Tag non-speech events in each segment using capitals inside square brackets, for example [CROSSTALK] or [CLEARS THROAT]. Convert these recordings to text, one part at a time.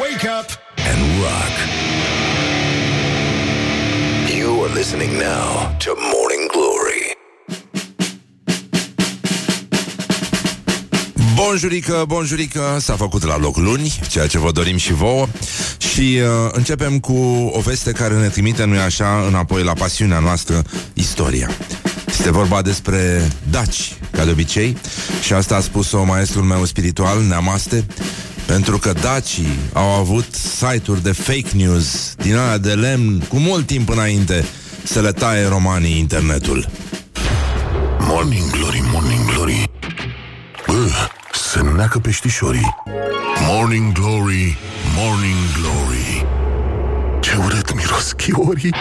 Wake up and rock. You are listening now to Morning Glory. Bonjurică, bonjurică, s-a făcut la loc luni, ceea ce vă dorim și vouă Și uh, începem cu o veste care ne trimite, nu-i așa, înapoi la pasiunea noastră, istoria Este vorba despre daci, ca de obicei Și asta a spus-o maestrul meu spiritual, Neamaste pentru că dacii au avut site-uri de fake news din alea de lemn cu mult timp înainte să le taie romanii internetul. Morning Glory, Morning Glory. Bă, se neacă peștișorii. Morning Glory, Morning Glory. Ce urât miros chiorii.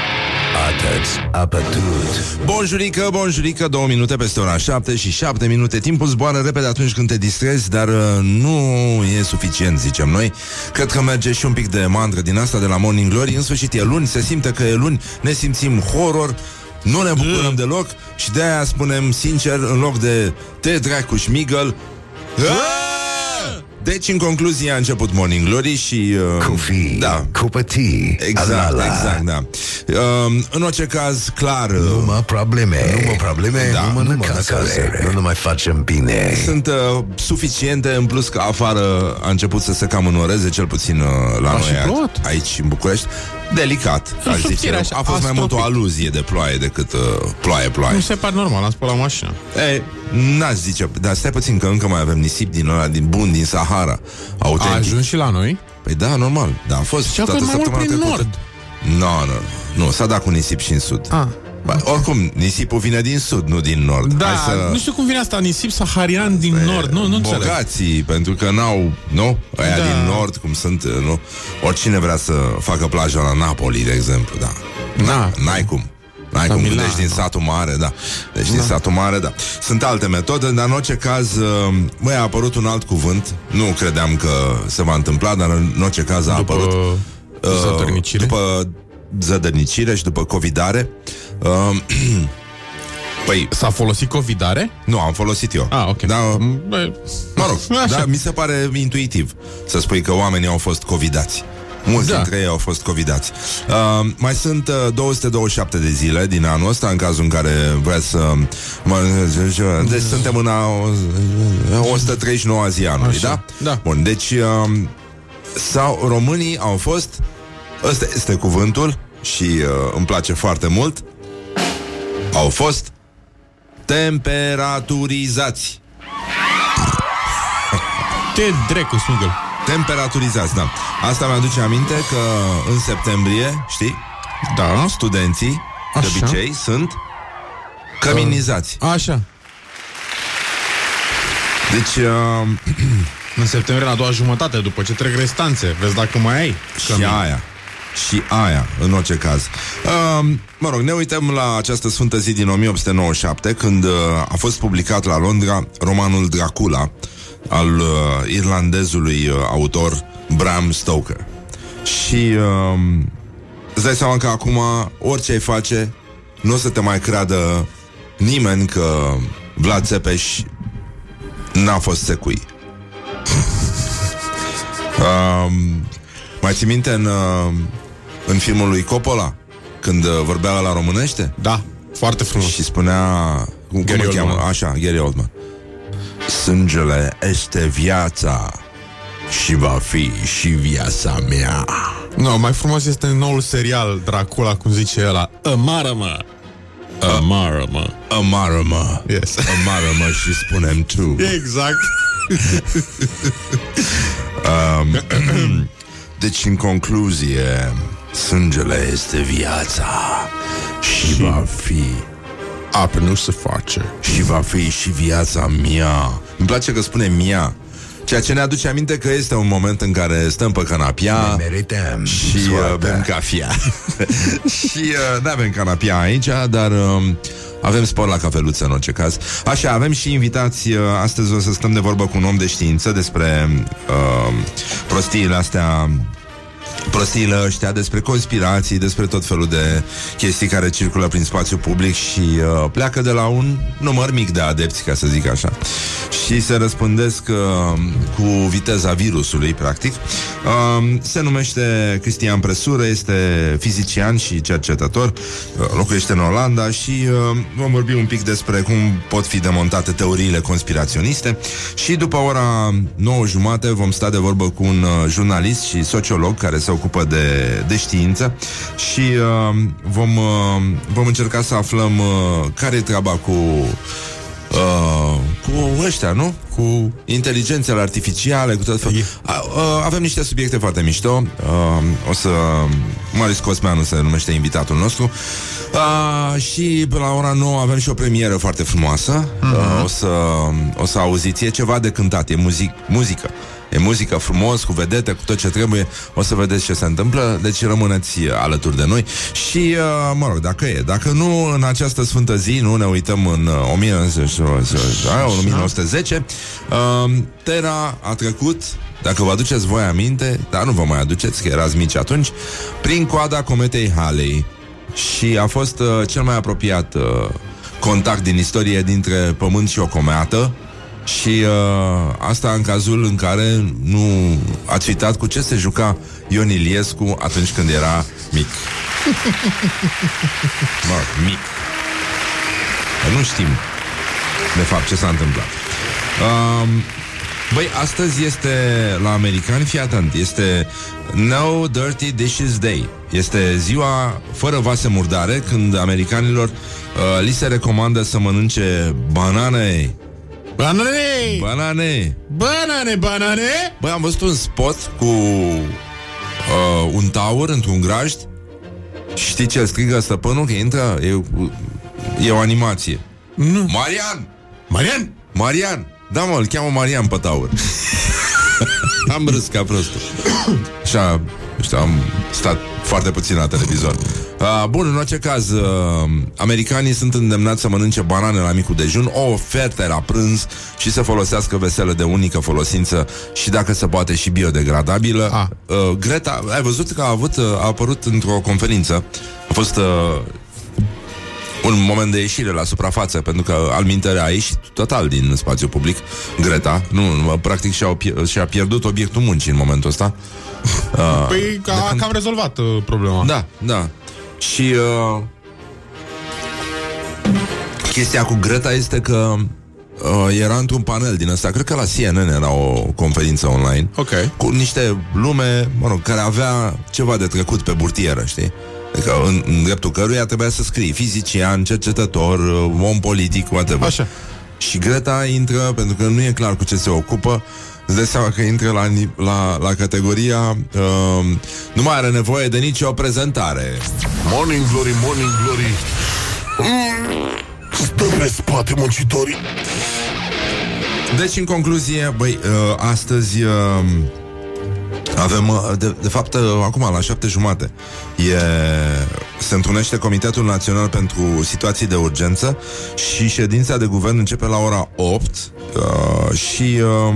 Atât, apătut. Bonjurică, bonjurică, două minute peste ora 7 și 7 minute. Timpul zboară repede atunci când te distrezi, dar uh, nu e suficient, zicem noi. Cred că merge și un pic de mandră din asta de la Morning Glory. În sfârșit e luni, se simte că e luni, ne simțim horror, nu ne bucurăm Mm. deloc și de aia spunem sincer, în loc de te dracu șmigăl, deci, în concluzie, a început Morning Glory și... Uh, Cu fi, Da, cu pătii. exact, alala. exact, da. Uh, în orice caz, clar... uh, Numai probleme. Numai probleme, Da, numai numai necazuri. necazuri. Nu ne mai facem bine. Sunt uh, suficiente, în plus că afară a început să se cam înnoreze, cel puțin uh, la A noi și plouat? aici în București. Delicat, aș subțire, zice. așa, A fost mai mult o astropic. aluzie de ploaie decât uh, ploaie, ploaie. Nu se pare normal, am spus la mașină. Ei, n-aș zice, dar stai puțin că încă mai avem nisip din ăla, din bun, din Sahara. A Autentic. ajuns și la noi? Păi da, normal. Da, a fost Și a fost toată mai mult săptămâna prin trecută. nord. Nu, nu, nu, s-a dat cu nisip și în sud. Ah. Ba, oricum, nisipul vine din sud, nu din nord. Da, Hai să... nu știu cum vine asta, nisip saharian din nord, nu, nu înțeleg. Bogații, pentru că n-au, nu? Aia Da. din nord, cum sunt, nu? Oricine vrea să facă plaja la Napoli, de exemplu, da. Da. N-ai cum. N-ai La cum, Milano. deci din satul mare, da. Deci din satul mare, da. Sunt alte metode, dar în orice caz, uh, băi, a apărut un alt cuvânt. Nu credeam că se va întâmpla, dar în orice caz a După apărut. uh, zădărnicire? După zădărnicire și după covidare. Uh, [CLEARS THROAT] păi, S-a folosit covidare? nu, am folosit eu. Ah, ok. Da, Bă, Mă rog, [LAUGHS] Așa. da, mi se pare intuitiv să spui că oamenii au fost covidați. Mulți Da. dintre ei au fost covidați. Uh, mai sunt uh, 227 de zile din anul ăsta, în cazul în care vreți să... Mă, deci suntem în a 139 zi anului, Așa. da? Da. Bun, deci uh, sau românii au fost ăsta este cuvântul și uh, îmi place foarte mult au fost temperaturizați. te drecu, smigăl. Temperaturizați, da. Asta mi-aduce aminte că în septembrie, știi, Da. studenții de Așa. obicei sunt căminizați. Așa. Deci, uh, [CLEARS THROAT] În septembrie, la a doua jumătate, după ce trec restanțe, vezi dacă mai ai. și aia. Și aia, în orice caz. Uh, mă rog, ne uităm la această sfântă zi din 1897, când uh, a fost publicat la Londra romanul Dracula al uh, irlandezului uh, autor Bram Stoker. Și uh, îți dai seama că acum orice ai face, nu o să te mai creadă nimeni că Vlad Țepeș n-a fost secui. [LAUGHS] um, mai ți minte în, uh, în filmul lui Coppola Când uh, vorbea la românește Da, foarte frumos. Și spunea Cum, cum Gary îl cheamă? Oldman. Așa, Gary Oldman Sângele este viața Și va fi și viața mea No, mai frumos este noul serial Dracula, cum zice ăla. Amară-mă! Amară-mă! Amară-mă Yes. Amară-mă și spunem tu Exact. [LAUGHS] [CLEARS THROAT] Deci, în concluzie Sângele este viața Și va fi Apă nu se face. Și va fi și viața mea Îmi place că spune mia Ceea ce ne aduce aminte că este un moment în care stăm pe canapia Ne merităm și uh, soarta. bem cafea. [LAUGHS] și uh, nu avem canapia aici, dar uh, avem spor la cafeluță în orice caz. Așa, avem și invitați. Uh, astăzi o să stăm de vorbă cu un om de știință despre uh, prostiile astea prostiile ăștia despre conspirații, despre tot felul de chestii care circulă prin spațiu public și uh, pleacă de la un număr mic de adepți, ca să zic așa. Și se răspândesc uh, cu viteza virusului, practic. Uh, se numește Cristian Presură, este fizician și cercetător, uh, locuiește în Olanda și uh, vom vorbi un pic despre cum pot fi demontate teoriile conspiraționiste și după ora 9 jumate vom sta de vorbă cu un uh, jurnalist și sociolog care se ocupă de, de știință și uh, vom, uh, vom încerca să aflăm uh, care e treaba cu Uh, cu ăștia, nu? Cu inteligențele artificiale, cu tot felul. Uh, uh, avem niște subiecte foarte mișto. Uh, o să... Marius Cosmeanu se numește invitatul nostru. Uh, și pe la ora 9 avem și o premieră foarte frumoasă. Uh-huh. Uh, o, să, o să auziți. E ceva de cântat, e muzic, muzică. E muzică frumos, cu vedete, cu tot ce trebuie. O să vedeți ce se întâmplă. Deci rămâneți alături de noi. Și, uh, mă rog, dacă e. Dacă nu, în această sfântă zi Nu ne uităm în uh, 1910 uh, Terra a trecut. Dacă vă aduceți voi aminte, dar nu vă mai aduceți, că erați mici atunci, prin coada cometei Halley. Și a fost uh, cel mai apropiat uh, contact din istorie dintre Pământ și o cometă. Și uh, asta în cazul în care nu ați uitat cu ce se juca Ion Iliescu atunci când era mic. [LAUGHS] mă, mic. Că nu știm de fapt ce s-a întâmplat. Um, Băi, astăzi este la americani, fii atent, este No Dirty Dishes Day. Este ziua fără vase murdare, când americanilor uh, li se recomandă să mănânce banane. Banane! Banane! Banane, banane! Băi, am văzut un spot cu uh, un taur într-un grajd și știi ce strigă stăpânul? Că intră, e, e o animație. Nu. Marian! Marian! Marian! Da, mă, îl cheamă Marian pe taur. [LAUGHS] am râs ca prostul. Așa, știu, am stat foarte puțin la televizor. Uh, bun, în orice caz, uh, americanii sunt îndemnați să mănânce banane la micul dejun, o ofertă la prânz și să folosească veselă de unică folosință și dacă se poate și biodegradabilă. Ah. Uh, Greta, ai văzut că a, avut, uh, a apărut într-o conferință, a fost... Uh, un moment de ieșire la suprafață, pentru că al mintere a ieșit total din spațiu public, Greta, nu, practic și-a, și-a pierdut obiectul muncii în momentul ăsta. Uh, păi a, când... cam rezolvat uh, problema. Da, da. Și uh, chestia cu Greta este că uh, era într-un panel din ăsta, cred că la CNN era o conferință online, Ok. cu niște lume, mă rog, care avea ceva de trecut pe burtieră, știi? Adică în, în dreptul căruia trebuia să scrii fizician, cercetător, uh, om politic, whatever. Așa. Și Greta intră, pentru că nu e clar cu ce se ocupă, îți dai seama că intră la, ni- la, la categoria uh, nu mai are nevoie de nicio prezentare. Morning Glory, Morning Glory mm, Stă pe spate muncitorii Deci, în concluzie, băi, uh, astăzi uh, avem, uh, de, de fapt, uh, acum, la șapte jumate, e, se întrunește Comitetul Național pentru Situații de Urgență și ședința de guvern începe la ora 8 uh, și... Uh,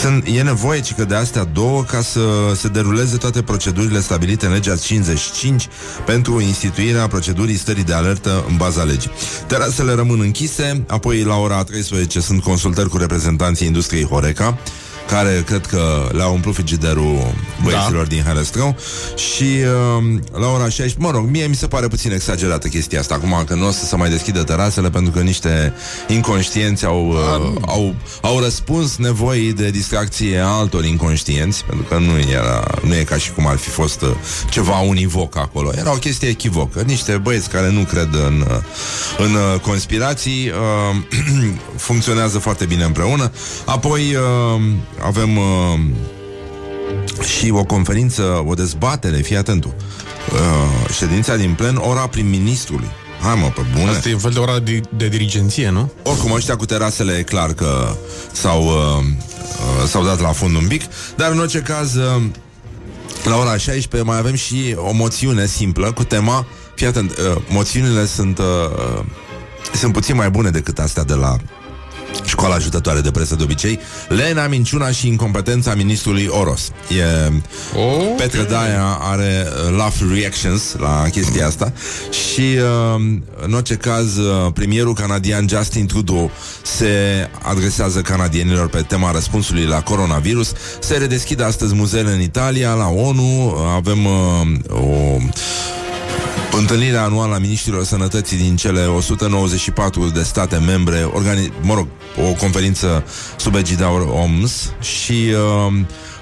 sunt, e nevoie, cică, de astea două ca să se deruleze toate procedurile stabilite în legea 55 pentru instituirea procedurii stării de alertă în baza legii. Terasele rămân închise, apoi la ora 13 sunt consultări cu reprezentanții industriei Horeca, care cred că le-au umplut frigiderul băieților da. din Herăstrău și uh, la ora 16, mă rog, mie mi se pare puțin exagerată chestia asta acum că nu o să se mai deschidă terasele pentru că niște inconștienți au, uh, au, au răspuns nevoii de distracție a altor inconștienți pentru că nu, era, nu e ca și cum ar fi fost uh, ceva univoc acolo. Era o chestie echivocă. Niște băieți care nu cred în, uh, în uh, conspirații uh, [CLEARS THROAT] funcționează foarte bine împreună. Apoi uh, avem uh, și o conferință, o dezbatere, fii atentul. Uh, ședința din plen, ora prim-ministrului. Hai mă, pe bune. Asta e un fel de ora de, de dirigenție, nu? Oricum, ăștia cu terasele e clar că s-au, uh, uh, s-au dat la fund un pic, dar în orice caz, uh, la ora 16 mai avem și o moțiune simplă cu tema, fii atent, uh, moțiunile sunt, uh, sunt puțin mai bune decât astea de la școala ajutătoare de presă de obicei, lena, minciuna și incompetența ministrului Oros. E, Oh, Petre Daia are uh, laugh reactions la chestia asta și uh, în orice caz uh, premierul canadian Justin Trudeau se adresează canadienilor pe tema răspunsului la coronavirus. Se redeschid astăzi muzeele în Italia, la ONU, avem uh, o Întâlnirea anuală a ministrilor sănătății din cele 194 de state membre, organi- mă rog, o conferință sub egida OMS și uh,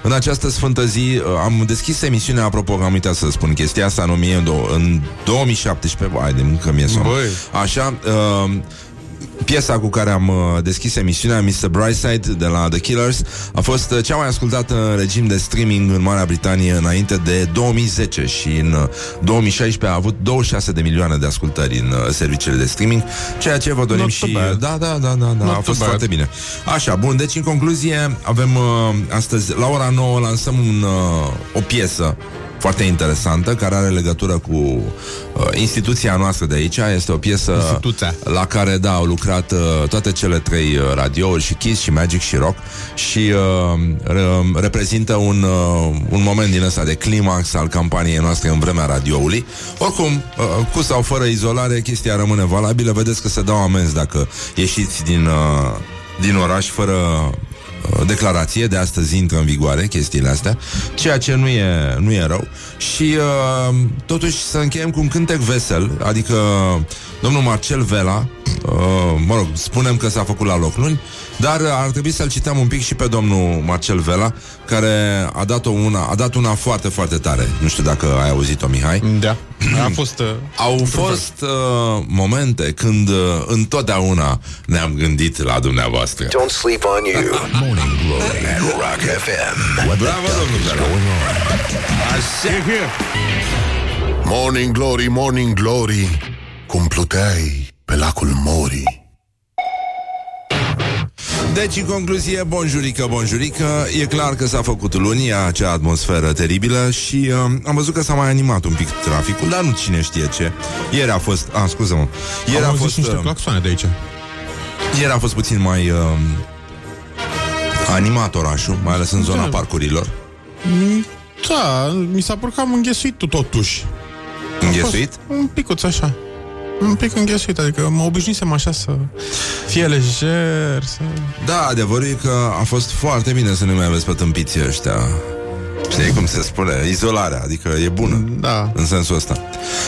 în această sfântă zi uh, am deschis emisiunea, apropo că am uitat să spun chestia asta în, 1000, în 2017, hai de încă mi-e somn. Băi. Așa, uh, Piesa cu care am uh, deschis emisiunea, Mr. Brightside, de la The Killers, a fost uh, cea mai ascultată în regim de streaming în Marea Britanie înainte de 2010 și în uh, 2016 a avut 26 de milioane de ascultări în uh, serviciile de streaming, ceea ce vă dorim Not și... too bad. Da, da, da, da, da Not a too fost bad. foarte bine. Așa, bun, deci în concluzie avem uh, astăzi, la ora 9, lansăm un, uh, o piesă foarte interesantă, care are legătură cu uh, instituția noastră de aici. Este o piesă Instituția. la care, da, au lucrat uh, toate cele trei uh, radiouri, și Kiss, și Magic, și Rock, și uh, re- reprezintă un, uh, un moment din ăsta de climax al campaniei noastre în vremea radioului. Oricum, uh, cu sau fără izolare, chestia rămâne valabilă. Vedeți că se dau amenzi dacă ieșiți din, uh, din oraș fără uh, declarație, de astăzi intră în vigoare chestiile astea, ceea ce nu e, nu e rău. Și uh, totuși să încheiem cu un cântec vesel, adică domnul Marcel Vela, uh, mă rog, spunem că s-a făcut la loc luni, dar ar trebui să-l cităm un pic și pe domnul Marcel Vela, care a dat, o una, a dat una foarte, foarte tare. Nu știu dacă ai auzit-o, Mihai. Da. [CLEARS THROAT] A fost... Uh, Au fost uh, momente când uh, întotdeauna ne-am gândit la dumneavoastră. Don't sleep on you. [LAUGHS] Morning Glory at Rock FM. What Bravo, domnul Vela! Așa. Morning Glory, Morning Glory Cum pluteai pe lacul Mori Deci, în concluzie, bonjurică, bonjurică E clar că s-a făcut luni Acea atmosferă teribilă Și uh, am văzut că s-a mai animat un pic traficul Dar nu cine știe ce Ieri a fost, ah, scuză-mă Ieri am a auzit fost, și niște uh, claxoane de aici. ieri a fost puțin mai uh, Animat orașul Mai ales în zona Da. parcurilor Da, mi s-a părut că am înghesuit totuși. Înghesuit? A fost Un picuț așa. Un pic înghesuit, adică mă obișnuisem așa să fie lejer, să... Da, adevărul e că a fost foarte bine Să nu mai aveți pe tâmpiții ăștia Știi cum se spune? Izolarea, adică e bună Da. În sensul ăsta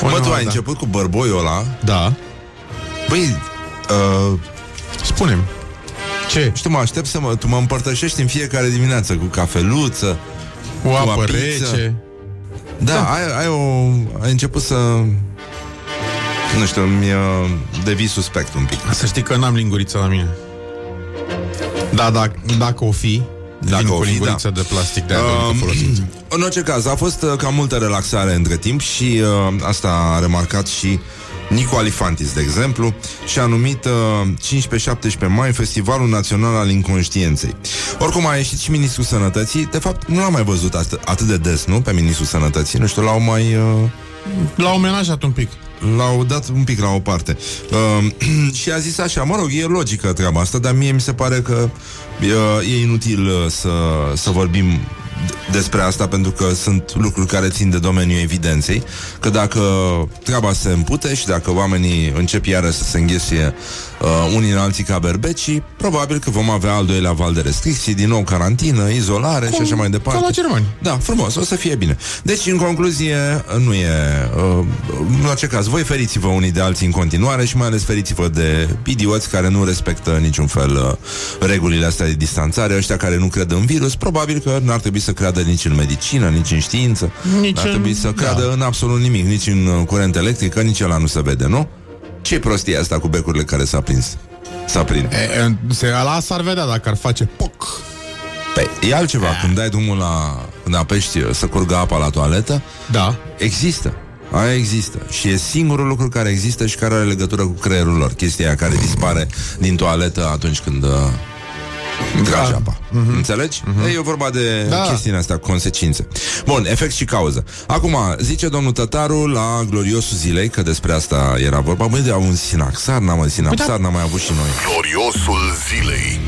Mă, Uneori, tu ai da. început cu bărboiul ăla Da. Băi, uh, Spunem. Ce? știu, mă aștept să mă, tu mă împărtășești în fiecare dimineață cu cafeluță. O apă apă rece. Da, da. Ai, ai, o, ai început să... Nu știu, mi uh, devii suspect un pic. Să știi că n-am linguriță la mine. Da, da dacă o fi, Dacă vin o cu fi, linguriță da. de plastic de aia Um, um, folosință. În orice caz, a fost uh, cam multă relaxare între timp și uh, asta a remarcat și Nicu Alifantis, de exemplu, și a numit uh, 15-17 mai Festivalul Național al Inconștienței. Oricum a ieșit și Ministrul Sănătății, de fapt nu l-am mai văzut atât, atât de des, nu? Pe Ministrul Sănătății, nu știu, l-au mai... Uh, L-au omenajat un pic. L-au dat un pic la o parte. Uh, [CLEARS THROAT] Și a zis așa, mă rog, e logică treaba asta Dar mie mi se pare că uh, E inutil uh, să, să vorbim d- despre asta pentru că sunt lucruri care țin de domeniul evidenței că dacă treaba se împute și dacă oamenii încep iară să se înghesuie uh, unii în alții ca berbecii, probabil că vom avea al doilea val de restricții, din nou carantină, izolare și așa mai departe. Ca la germani. Da, frumos, o să fie bine. Deci, în concluzie, nu e... Uh, în orice caz, voi feriți-vă unii de alții în continuare și mai ales feriți-vă de idioți care nu respectă niciun fel uh, regulile astea de distanțare, ăștia care nu cred în virus, probabil că n-ar trebui să creadă nici în medicină, nici în știință, Nici n-ar în- trebui să da. creadă în absolut nimic, nici în uh, curent electric, că nici ăla nu se vede, nu? Ce prostie asta cu becurile care s-a prins? S-a prins. E, e, se, ala s-ar vedea dacă ar face poc. Păi, e altceva, când dai drumul la... când apești uh, să curgă apa la toaletă, Da. Există. Aia există. Și e singurul lucru care există și care are legătură cu creierul lor. Chestia aia care dispare din toaletă atunci când uh, Trage apa. Mm-hmm. Înțelegi? Mm-hmm. E vorba de Da. da. chestiile astea, consecințe. Bun, efect și cauză. Acum, zice domnul Tătaru la gloriosul zilei, că despre asta era vorba. Băi, de un sinaxar, n-am un sinaxar, n-am mai avut și noi. Gloriosul zilei.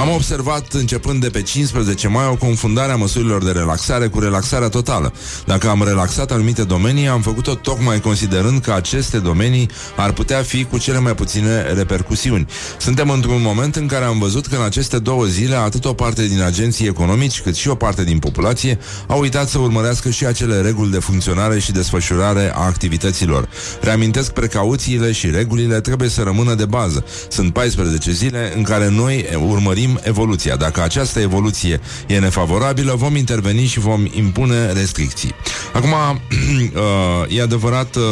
Am observat, începând de pe 15 mai, o confundare a măsurilor de relaxare cu relaxarea totală. Dacă am relaxat anumite domenii, am făcut-o tocmai considerând că aceste domenii ar putea fi cu cele mai puține repercusiuni. Suntem într-un moment în care am văzut că în aceste două zile, atât o parte din agenții economici, cât și o parte din populație, au uitat să urmărească și acele reguli de funcționare și desfășurare a activităților. Reamintesc precauțiile și regulile trebuie să rămână de bază. Sunt 14 zile în care noi urmărim evoluția. Dacă această evoluție e nefavorabilă, vom interveni și vom impune restricții. Acum, [CLEARS THROAT] uh, e adevărat... Uh,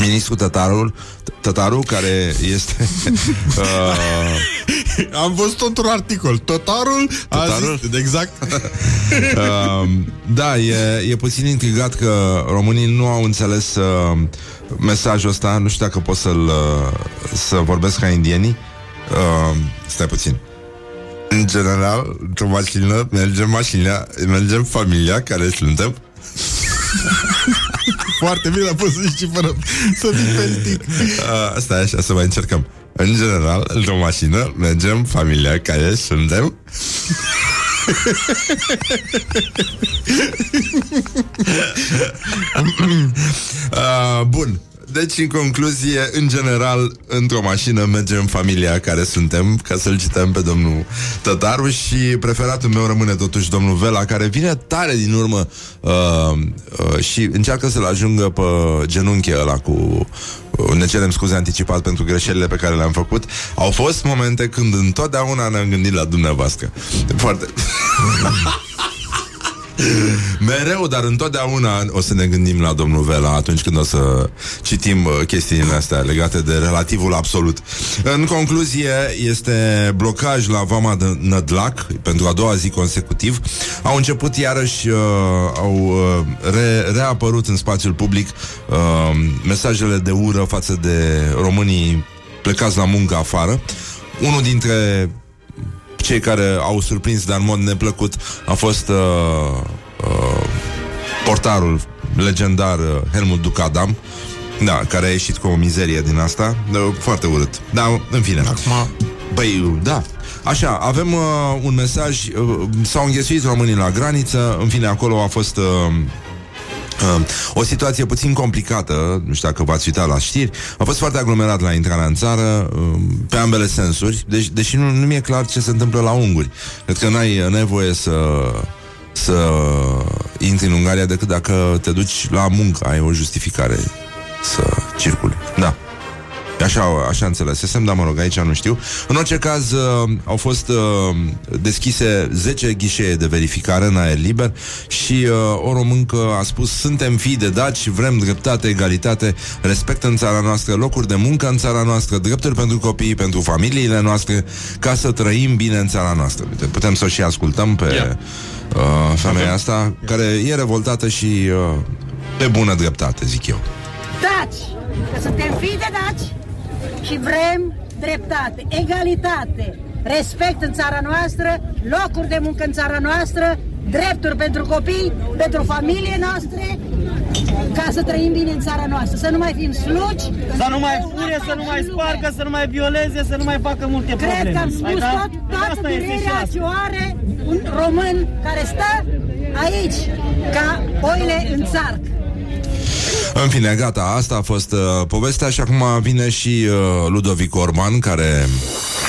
Ministrul Tătarul, Tătaru, care este [LAUGHS] uh, Am văzut într-un articol. Totarul a Totarul? zis, exact. uh, [LAUGHS] Da, e, e puțin intrigat că românii nu au înțeles uh, mesajul ăsta Nu știu dacă pot să-l uh, Să vorbesc ca indienii uh, Stai puțin În general, într-o mașină Mergem mașina, mergem familia Care suntem [LAUGHS] Foarte bine, poți să zici și fără să fii peltic. uh, Stai așa, să mai încercăm În general, într-o mașină Mergem familia care suntem Uh, [LAUGHS] bun. Deci, în concluzie, în general, într-o mașină mergem familia care suntem, ca să-l cităm pe domnul Tătaru și preferatul meu rămâne totuși domnul Vela, care vine tare din urmă uh, uh, și încearcă să-l ajungă pe genunchi ăla cu... Uh, ne cerem scuze anticipat pentru greșelile pe care le-am făcut. Au fost momente când întotdeauna ne-am gândit la dumneavoastră. Foarte... [LAUGHS] [CLEARS THROAT] Mereu, dar întotdeauna o să ne gândim la domnul Vela atunci când o să citim uh, chestiile astea legate de relativul absolut. În concluzie, este blocaj la Vama de Nădlac pentru a doua zi consecutiv. Au început iarăși, uh, au uh, re- reapărut în spațiul public uh, mesajele de ură față de românii plecați la muncă afară. Unul dintre cei care au surprins, dar în mod neplăcut, a fost uh, uh, portarul legendar uh, Helmut Ducadam, da, care a ieșit cu o mizerie din asta, de, foarte urât. Da, în fine. Acum, Băi, da. Așa, avem uh, un mesaj, uh, s-au înghesuit românii la graniță, în fine, acolo a fost... Uh, Uh, o situație puțin complicată, nu știu dacă v-ați uitat la știri, a fost foarte aglomerat la intrarea în țară, uh, pe ambele sensuri, deci, deși nu, nu mi-e clar ce se întâmplă la unguri. Cred că n-ai, n-ai voie să să intri în Ungaria decât dacă te duci la muncă, ai o justificare să circuli. Da. Așa, așa înțelesesem, dar mă rog, aici nu știu. În orice caz, uh, au fost uh, deschise 10 ghișee de verificare în aer liber și uh, o româncă a spus suntem fii de daci, vrem dreptate, egalitate, respect în țara noastră, locuri de muncă în țara noastră, drepturi pentru copii, pentru familiile noastre, ca să trăim bine în țara noastră. Uite, putem să o și ascultăm pe Ia. uh, femeia asta, care e revoltată și uh, pe bună dreptate, zic eu. daci, că suntem fii de daci și vrem dreptate, egalitate, respect în țara noastră, locuri de muncă în țara noastră, drepturi pentru copii, pentru familie noastre, ca să trăim bine în țara noastră, să nu mai fim slugi, Să nu mai fure, să nu mai spargă, să nu mai violeze, să nu mai facă multe probleme. Cred că am Hai, spus da? tot, toată Asta este și durerea asta. ce o are un român care stă aici, ca oile în țarc. [LAUGHS] În fine, gata, asta a fost uh, povestea și acum vine și uh, Ludovic Orban, care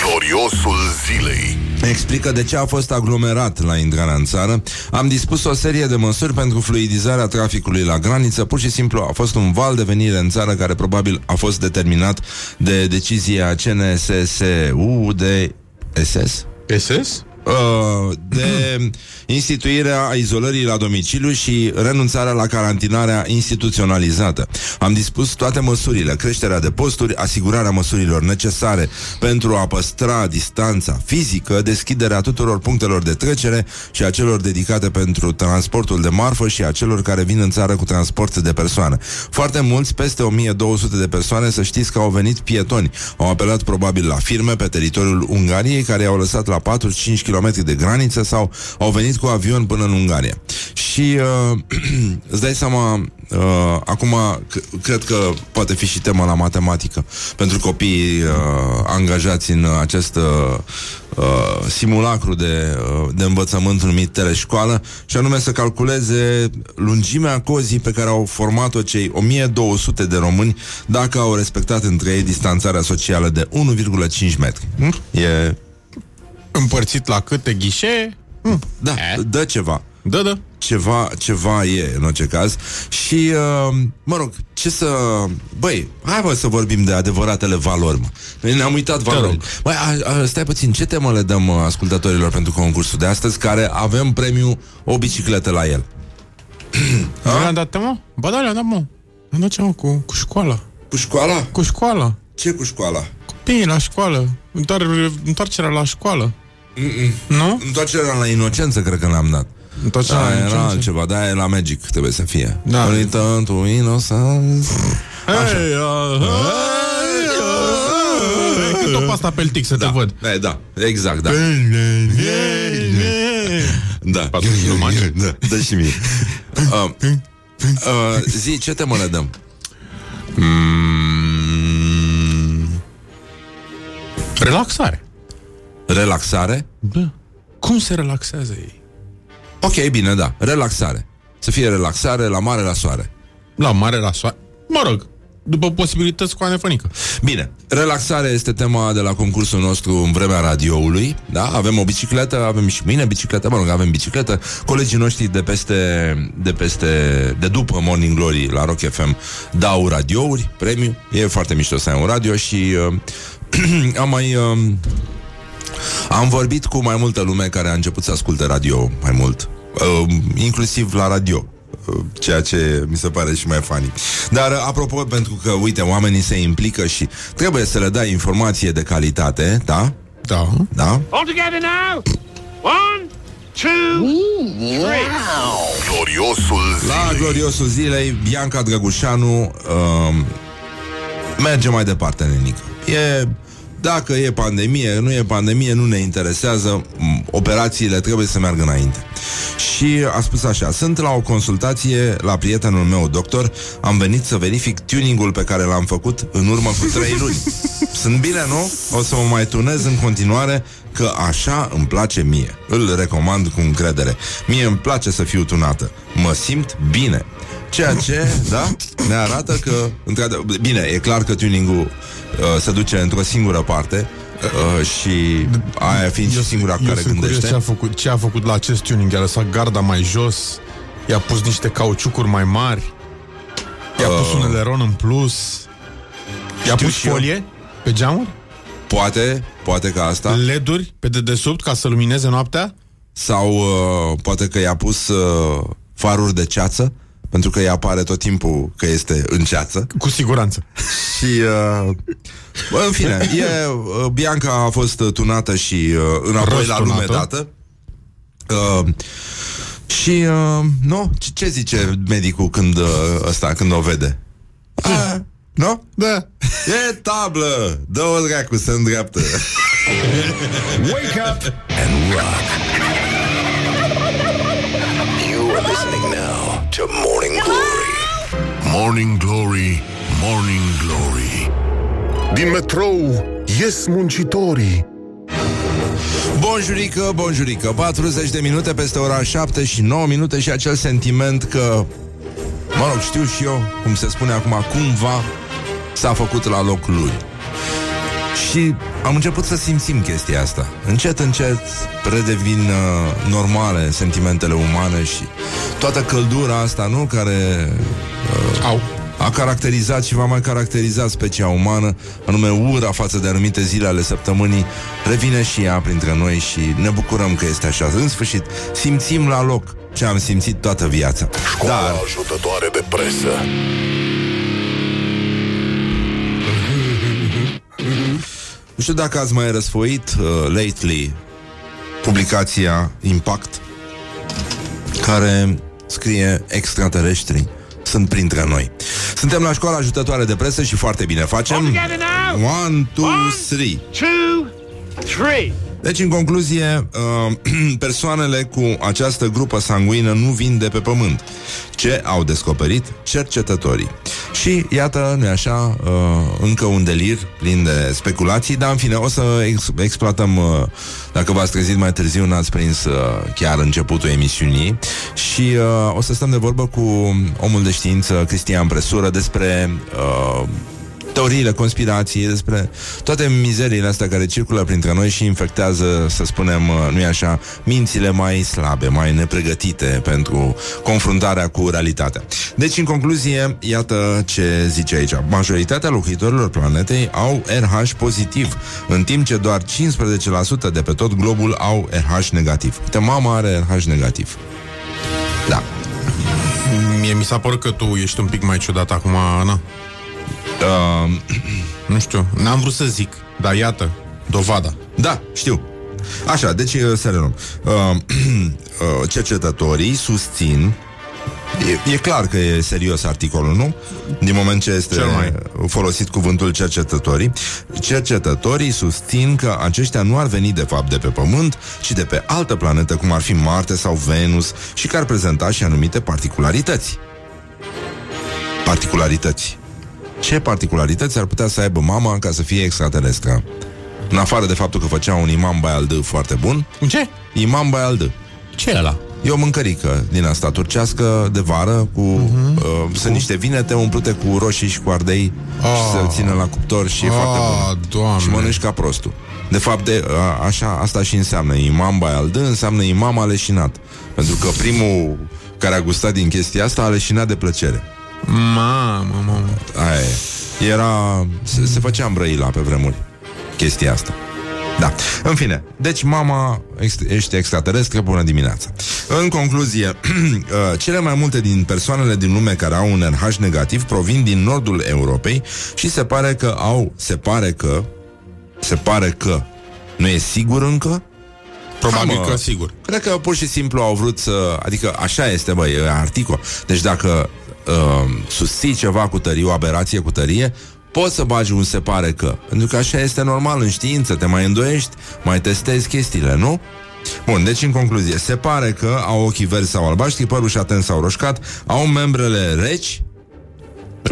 Gloriosul zilei. explică de ce a fost aglomerat la intrarea în țară. Am dispus o serie de măsuri pentru fluidizarea traficului la graniță. Pur și simplu a fost un val de venire în țară care probabil a fost determinat de decizia CNSSU de SS? SS? Uh, de [CLEARS THROAT] instituirea izolării la domiciliu și renunțarea la carantinarea instituționalizată. Am dispus toate măsurile, creșterea de posturi, asigurarea măsurilor necesare pentru a păstra distanța fizică, deschiderea tuturor punctelor de trecere și a celor dedicate pentru transportul de marfă și a celor care vin în țară cu transport de persoană. Foarte mulți, peste 1200 de persoane, să știți că au venit pietoni. Au apelat probabil la firme pe teritoriul Ungariei care i-au lăsat la 4-5 km de graniță sau au venit cu avion până în Ungaria. Și uh, [CLEARS THROAT] îți dai seama, uh, acum c- cred că poate fi și tema la matematică pentru copiii uh, angajați în acest uh, uh, simulacru de, uh, de învățământ numit teleșcoală și anume să calculeze lungimea cozii pe care au format-o cei 1200 de români dacă au respectat între ei distanțarea socială de 1,5 metri. Hm? E... Împărțit la câte ghișee? Hm. Da, E? dă ceva. Da, da. ceva, ceva e în orice caz și, uh, mă rog, ce să... Băi, hai mă să vorbim de adevăratele valori, mă. Noi ne-am uitat valori. rog. Băi, a, a, stai puțin, ce temă le dăm uh, ascultătorilor pentru concursul de astăzi, care avem premiu o bicicletă la el? [CLEARS THROAT] Nu le-am dat, mă? Ba da, le-am dat, mă. Am dat ce, mă, cu, cu școala. Cu școala? Cu școala. Ce cu școala? Copiii la școală. Întoar- întoarcerea la școală. Nu? Întoarcerea la inocență, cred că l-am dat. Întoarcerea Da, la era inocență. altceva, da, e la Magic trebuie să fie. Da. Return to innocence. Hei, uh, hei, Cât o pasta pe tic să te Da, văd. da, da, exact, da. Da. Patru filmani. Da, dă și mie. Uh, [LAUGHS] uh, zi, ce temă le dăm? Mm. Relaxare. Relaxare? Da. Cum se relaxează ei? Ok, bine, da. Relaxare. Să fie relaxare la mare, la soare. La mare, la soare. Mă rog, după posibilități cu anefănică. Bine, relaxare este tema de la concursul nostru în vremea radioului, da? Avem o bicicletă, avem și mine bicicletă, mă rog, avem bicicletă. Colegii noștri de peste, de peste, de după Morning Glory la Rock FM dau radiouri, premiu. E foarte mișto să ai un radio și uh, [CLEARS THROAT] am mai... Uh, am vorbit cu mai multă lume care a început să asculte radio mai mult, uh, inclusiv la radio uh, ceea ce mi se pare și mai funny. Dar, uh, apropo, pentru că, uite, oamenii se implică și trebuie să le dai informație de calitate, da? Da. Da? All together now. One, two, three. Gloriosul La gloriosul zilei, Bianca Drăgușanu uh, merge mai departe, nenică. E... Dacă e pandemie, nu e pandemie, nu ne interesează, m, operațiile trebuie să meargă înainte. Și a spus așa, sunt la o consultație la prietenul meu doctor, am venit să verific tuningul pe care l-am făcut în urmă cu trei luni. [LAUGHS] Sunt bine, nu? O să mă mai tunez în continuare că așa îmi place mie. Îl recomand cu încredere. Mie îmi place să fiu tunată. Mă simt bine. Ceea ce, da, ne arată că, într-adevăr, bine, e clar că tuningul uh, se duce într-o singură parte uh, și aia fiind și singura eu care sunt curios gândește. ce a, făcut, ce a făcut la acest tuning. I-a lăsat garda mai jos, i-a pus niște cauciucuri mai mari, i-a pus un eleron în plus, i-a Uh. Știu pus și eu. folie pe geamuri, Poate, poate că asta leduri pe dedesubt ca să lumineze noaptea. Sau uh, poate că i-a pus uh, faruri de ceață pentru că îi apare tot timpul că este în ceață Cu siguranță. Și uh, bă, În fine e, uh, Bianca a fost uh, tunată Și uh, înapoi la lume Răstunată. dată uh, Și uh, Nu? Ce, ce zice medicul când uh, ăsta Când o vede? Uh, nu? Da. E tablă Dă-o dracu să îndreaptă Wake up and rock. You are listening now to Morning Glory. Morning Glory, Morning Glory Din metrou ies muncitorii Bonjurică, bonjurică 40 de minute peste ora 7 și 9 minute Și acel sentiment că Mă rog, știu și eu Cum se spune acum, cumva S-a făcut la locul lui Și am început să simțim chestia asta Încet, încet redevin uh, normale sentimentele umane Și toată căldura asta, nu? Care Au. a caracterizat și va mai caracteriza specia umană, anume ura față de anumite zile ale săptămânii, revine și ea printre noi și ne bucurăm că este așa. În sfârșit, simțim la loc ce am simțit toată viața. Școala Dar, ajutătoare de presă. Nu știu dacă ați mai răsfoit uh, lately publicația Impact, care scrie extraterestri sunt printre noi. Suntem la școala ajutătoare de presă și foarte bine facem. All together now. One, two, One. three. Two, three. Deci, în concluzie, uh, [CLEARS THROAT] persoanele cu această grupă sanguină nu vin de pe pământ. Ce au descoperit cercetătorii? Și iată, nu așa, uh, încă un delir plin de speculații, dar în fine, o să ex- exploatăm, uh, dacă v-ați trezit mai târziu, n-ați prins uh, chiar începutul emisiunii. Și uh, o să stăm de vorbă cu omul de știință Cristian Presură despre uh, teoriile conspirației, despre toate mizeriile astea care circulă printre noi și infectează, să spunem, nu-i așa, mințile mai slabe, mai nepregătite pentru confruntarea cu realitatea. Deci, în concluzie, iată ce zice aici. Majoritatea locuitorilor planetei au RH pozitiv, în timp ce doar 15% de pe tot globul au RH negativ. Uite, mama are RH negativ. Da. Mie mi s-a părut că tu ești un pic mai ciudat acum, Ana. Uh, Nu știu, n-am vrut să zic, dar iată, dovada. Da, știu. Așa, deci uh, să reluăm. Uh, [CLEARS THROAT] uh, cercetătorii susțin E, e clar că e serios articolul, nu? Din moment ce este Cel mai. folosit cuvântul cercetătorii Cercetătorii susțin că aceștia nu ar veni de fapt de pe Pământ Ci de pe altă planetă, cum ar fi Marte sau Venus Și că ar prezenta și anumite particularități Particularități Ce particularități ar putea să aibă mama ca să fie extraterestră? În afară de faptul că făcea un imam baialdă foarte bun Ce? Imam baialdă Ce e ăla? E o mâncărică din asta turcească de vară cu, uh-huh. uh, Sunt niște vinete umplute cu roșii și cu ardei oh. Și se ține la cuptor și e Ah, foarte bun Doamne. Și mănânci ca prostul De fapt, de, a, așa, asta și înseamnă Imam baialdă înseamnă imam aleșinat Pentru că primul care a gustat din chestia asta a aleșinat de plăcere Mamă, mamă. Aia e. Era... Se, se făcea în Brăila pe vremuri Chestia asta da, în fine, deci mama ex- ești extraterestră, bună dimineața În concluzie, [CLEARS THROAT] uh, cele mai multe din persoanele din lume care au un RH negativ provin din nordul Europei și se pare că au, se pare că, se pare că, nu e sigur încă, Probabil Ha, mă. că sigur. Cred că pur și simplu au vrut să... Adică așa este, băi, e articol. Deci dacă uh, susții ceva cu tărie, o aberație cu tărie, poți să bagi un se pare că. Pentru că așa este normal în știință, te mai îndoiești, mai testezi chestiile, nu? Bun, deci în concluzie, se pare că au ochii verzi sau albaștri, părul șaten sau roșcat, au membrele reci,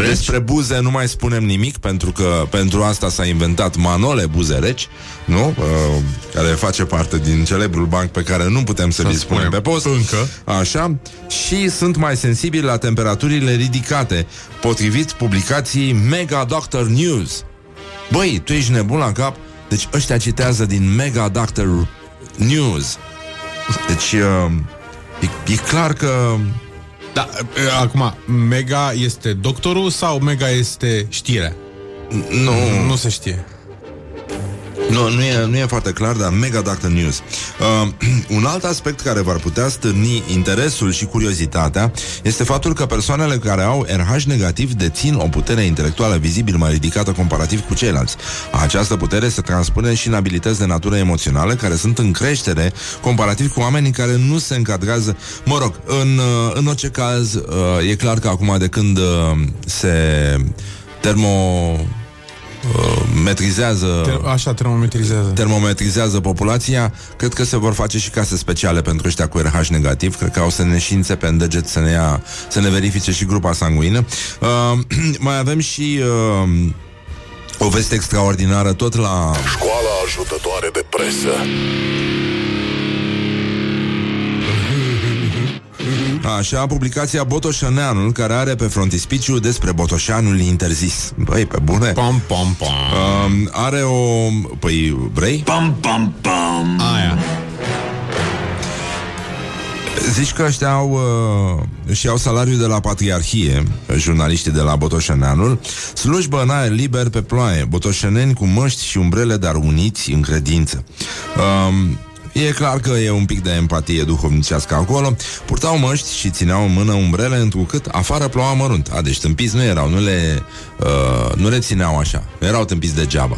Reci? despre buze nu mai spunem nimic Pentru că pentru asta s-a inventat Manole Buze Reci Nu? Uh, care face parte din celebrul banc Pe care nu putem să, Să vi spunem spunem pe post încă. Așa Și sunt mai sensibili la temperaturile ridicate Potrivit publicației Mega Doctor News Băi, tu ești nebun la cap? Deci ăștia citează din Mega Doctor News Deci uh, e, e clar că Da, e, acum, Mega este doctorul sau Mega este știrea? Nu, Nu se știe. Nu, nu e, nu e foarte clar, dar Mega Doctor News. Uh, [CLEARS THROAT] un alt aspect care v-ar putea stârni interesul și curiozitatea este faptul că persoanele care au RH negativ dețin o putere intelectuală vizibil mai ridicată comparativ cu ceilalți. Această putere se transpune și în abilități de natură emoțională care sunt în creștere comparativ cu oamenii care nu se încadrează. Mă rog, în, uh, în orice caz, uh, e clar că acum de când uh, se termo uh, metrizează Te- Așa termometrizează. termometrizează populația, cred că se vor face și case speciale pentru ăștia cu RH negativ. Cred că au să ne științe pe îndeget să ne, ia, să ne verifice și grupa sanguină. Uh, [CLEARS THROAT] mai avem și uh, o veste extraordinară tot la... Școala ajutătoare de presă. Așa, publicația Botoșaneanul, care are pe frontispiciu despre Botoșanul interzis. Băi, pe bune? Pam, pam, pam. Uh, are o... Păi, vrei? Aia. Zici că ăștia au, uh, își iau salariul de la Patriarhie, jurnaliștii de la Botoșeneanul, slujbă în aer liber pe ploaie, botoșeneni cu măști și umbrele, dar uniți în credință. Um, E clar că e un pic de empatie duhovnicească acolo Purtau măști și țineau în mână umbrele Întrucât afară ploua mărunt A, deci tâmpiți nu erau, nu le, uh, nu le țineau așa Erau tâmpiți degeaba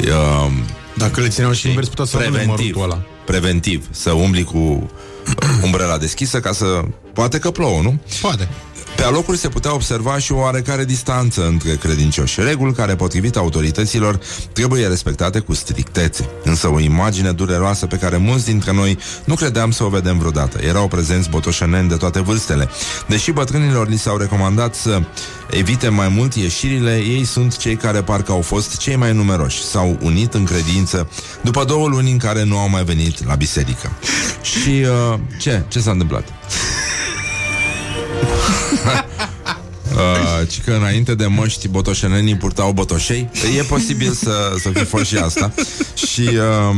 uh, Dacă le țineau și invers, putea să rămână preventiv, mărutul ăla. preventiv Să umbli cu uh, umbrela deschisă Ca să... Poate că plouă, nu? Poate. Pe alocuri se putea observa și o oarecare distanță între credincioși, reguli care, potrivit autorităților, trebuie respectate cu strictețe. Însă o imagine dureroasă pe care mulți dintre noi nu credeam să o vedem vreodată. Erau prezenți botoșeneni de toate vârstele. Deși bătrânilor li s-au recomandat să evite mai mult ieșirile, ei sunt cei care parcă au fost cei mai numeroși. S-au unit în credință după două luni în care nu au mai venit la biserică. Și uh, ce? Ce s-a întâmplat? Uh, [LAUGHS] ci că înainte de măști botoșenenii purtau botoșei? E posibil să, să fi fost și asta. Și uh,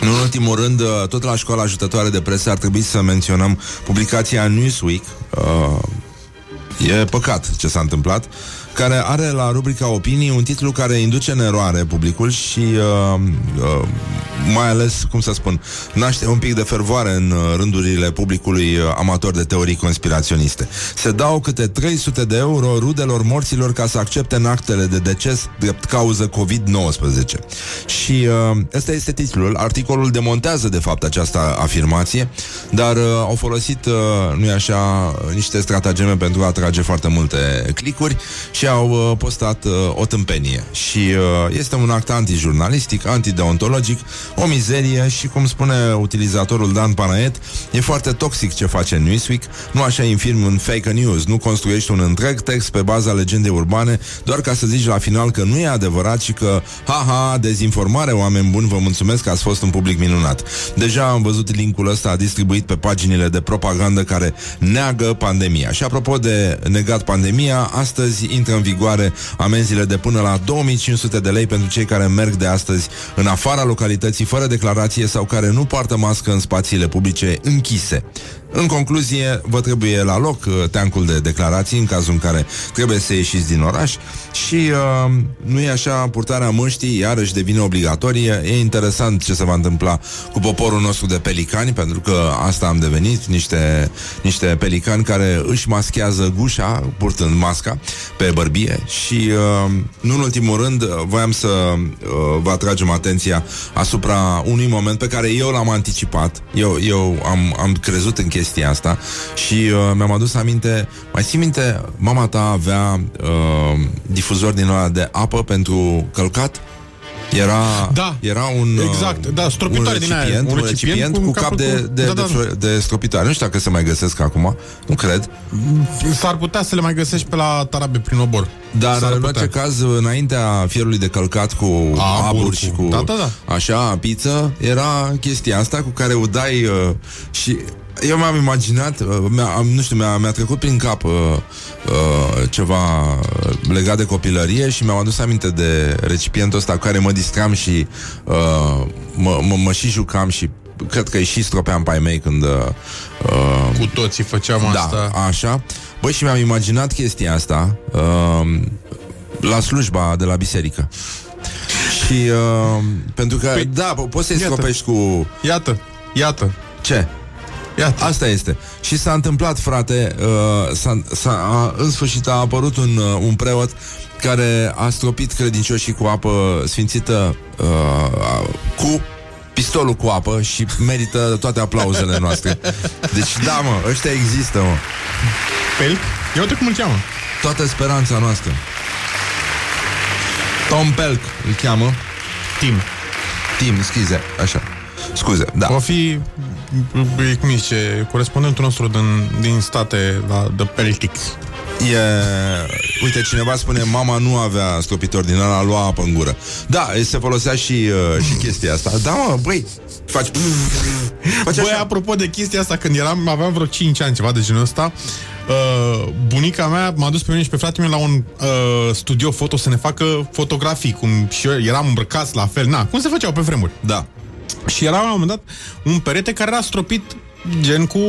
în ultimul rând, uh, tot la școala ajutătoare de presă ar trebui să menționăm publicația Newsweek. Uh, E păcat ce s-a întâmplat care are la rubrica opinii un titlu care induce în eroare publicul și uh, uh, mai ales, cum să spun, naște un pic de fervoare în uh, rândurile publicului uh, amator de teorii conspiraționiste. Se dau câte 300 de euro rudelor morților ca să accepte în actele de deces drept cauză COVID-19. Și uh, ăsta este titlul. Articolul demontează de fapt această afirmație, dar uh, au folosit, uh, nu-i așa, niște stratageme pentru a atrage foarte multe clicuri și au uh, postat uh, o tâmpenie. Și uh, este un act antijurnalistic, antideontologic, o mizerie și, cum spune utilizatorul Dan Panaet, e foarte toxic ce face Newsweek, nu așa infirm un fake news, nu construiești un întreg text pe baza legendei urbane, doar ca să zici la final că nu e adevărat și că, ha-ha, dezinformare, oameni buni, vă mulțumesc că ați fost un public minunat. Deja am văzut linkul ăsta distribuit pe paginile de propagandă care neagă pandemia. Și apropo de negat pandemia, astăzi intră în vigoare amenziile de până la 2500 de lei pentru cei care merg de astăzi în afara localității fără declarație sau care nu poartă mască în spațiile publice închise. În concluzie, vă trebuie la loc uh, teancul de declarații în cazul în care trebuie să ieșiți din oraș și uh, nu e așa, purtarea măștii iarăși devine obligatorie. E interesant ce se va întâmpla cu poporul nostru de pelicani, pentru că asta am devenit, niște, niște pelicani care își maschează gușa purtând masca pe bărbie și uh, nu în ultimul rând uh, voiam să uh, vă atragem atenția asupra unui moment pe care eu l-am anticipat. Eu, eu am, am crezut în chestia asta și uh, mi-am adus aminte, mai ții minte, mama ta avea uh, difuzor din ăla de apă pentru călcat? Era, Da. era un uh, Exact, da, stropitoare un din aia, recipient, un un recipient recipient cu cu, capul cap de, cu- de, da, de, da, flo- de stropitoare. Nu știu dacă se mai găsesc acum, nu cred. S-ar putea să le mai găsești pe la Tarabe prin obor. Dar S-ar în putea. orice caz, înaintea fierului de călcat cu A, abur abur și cu- cu da, da, da. așa, pizza, era chestia asta cu care udai uh, și eu mi-am imaginat, uh, mi-a, am, nu știu, mi-a, mi-a trecut prin cap uh, uh, ceva legat de copilărie și mi-am adus aminte de recipientul ăsta cu care mă distram și uh, mă, mă, mă și jucam și cred că îi și stropeam pe ai mei când uh, uh, Cu toții făceam da, asta. așa. Băi, și mi-am imaginat chestia asta uh, la slujba de la biserică. Și uh, pentru că, Păi, da, po- poți să-i iată. stropești cu... Iată, iată, Ce? Iată. Asta este. Și s-a întâmplat, frate, uh, s-a, s-a, a, în sfârșit a apărut un, uh, un preot care a stropit credincioșii cu apă sfințită uh, cu pistolul cu apă și merită toate aplauzele noastre. Deci, da, mă, ăștia există, mă. Pelc? Ia uite cum îl cheamă. Toată speranța noastră. Tom Pelk îl cheamă. Tim. Tim, schize, așa. Scuze, da. O fi, e, cum zice, corespondentul nostru din, din state la The Peltic. E... Uite, cineva spune Mama nu avea stopitor din ăla, lua apă în gură Da, se folosea și, uh, și chestia asta Da, mă, băi, faci Faci Băi, așa apropo de chestia asta, când eram, aveam vreo 5 ani, ceva de genul ăsta, uh, bunica mea m-a dus pe mine și pe fratele meu la un uh, studio foto să ne facă fotografii, cum și eu eram îmbrăcați la fel, na, cum se făceau pe vremuri. Da, Și era la un moment dat un perete care era stropit gen cu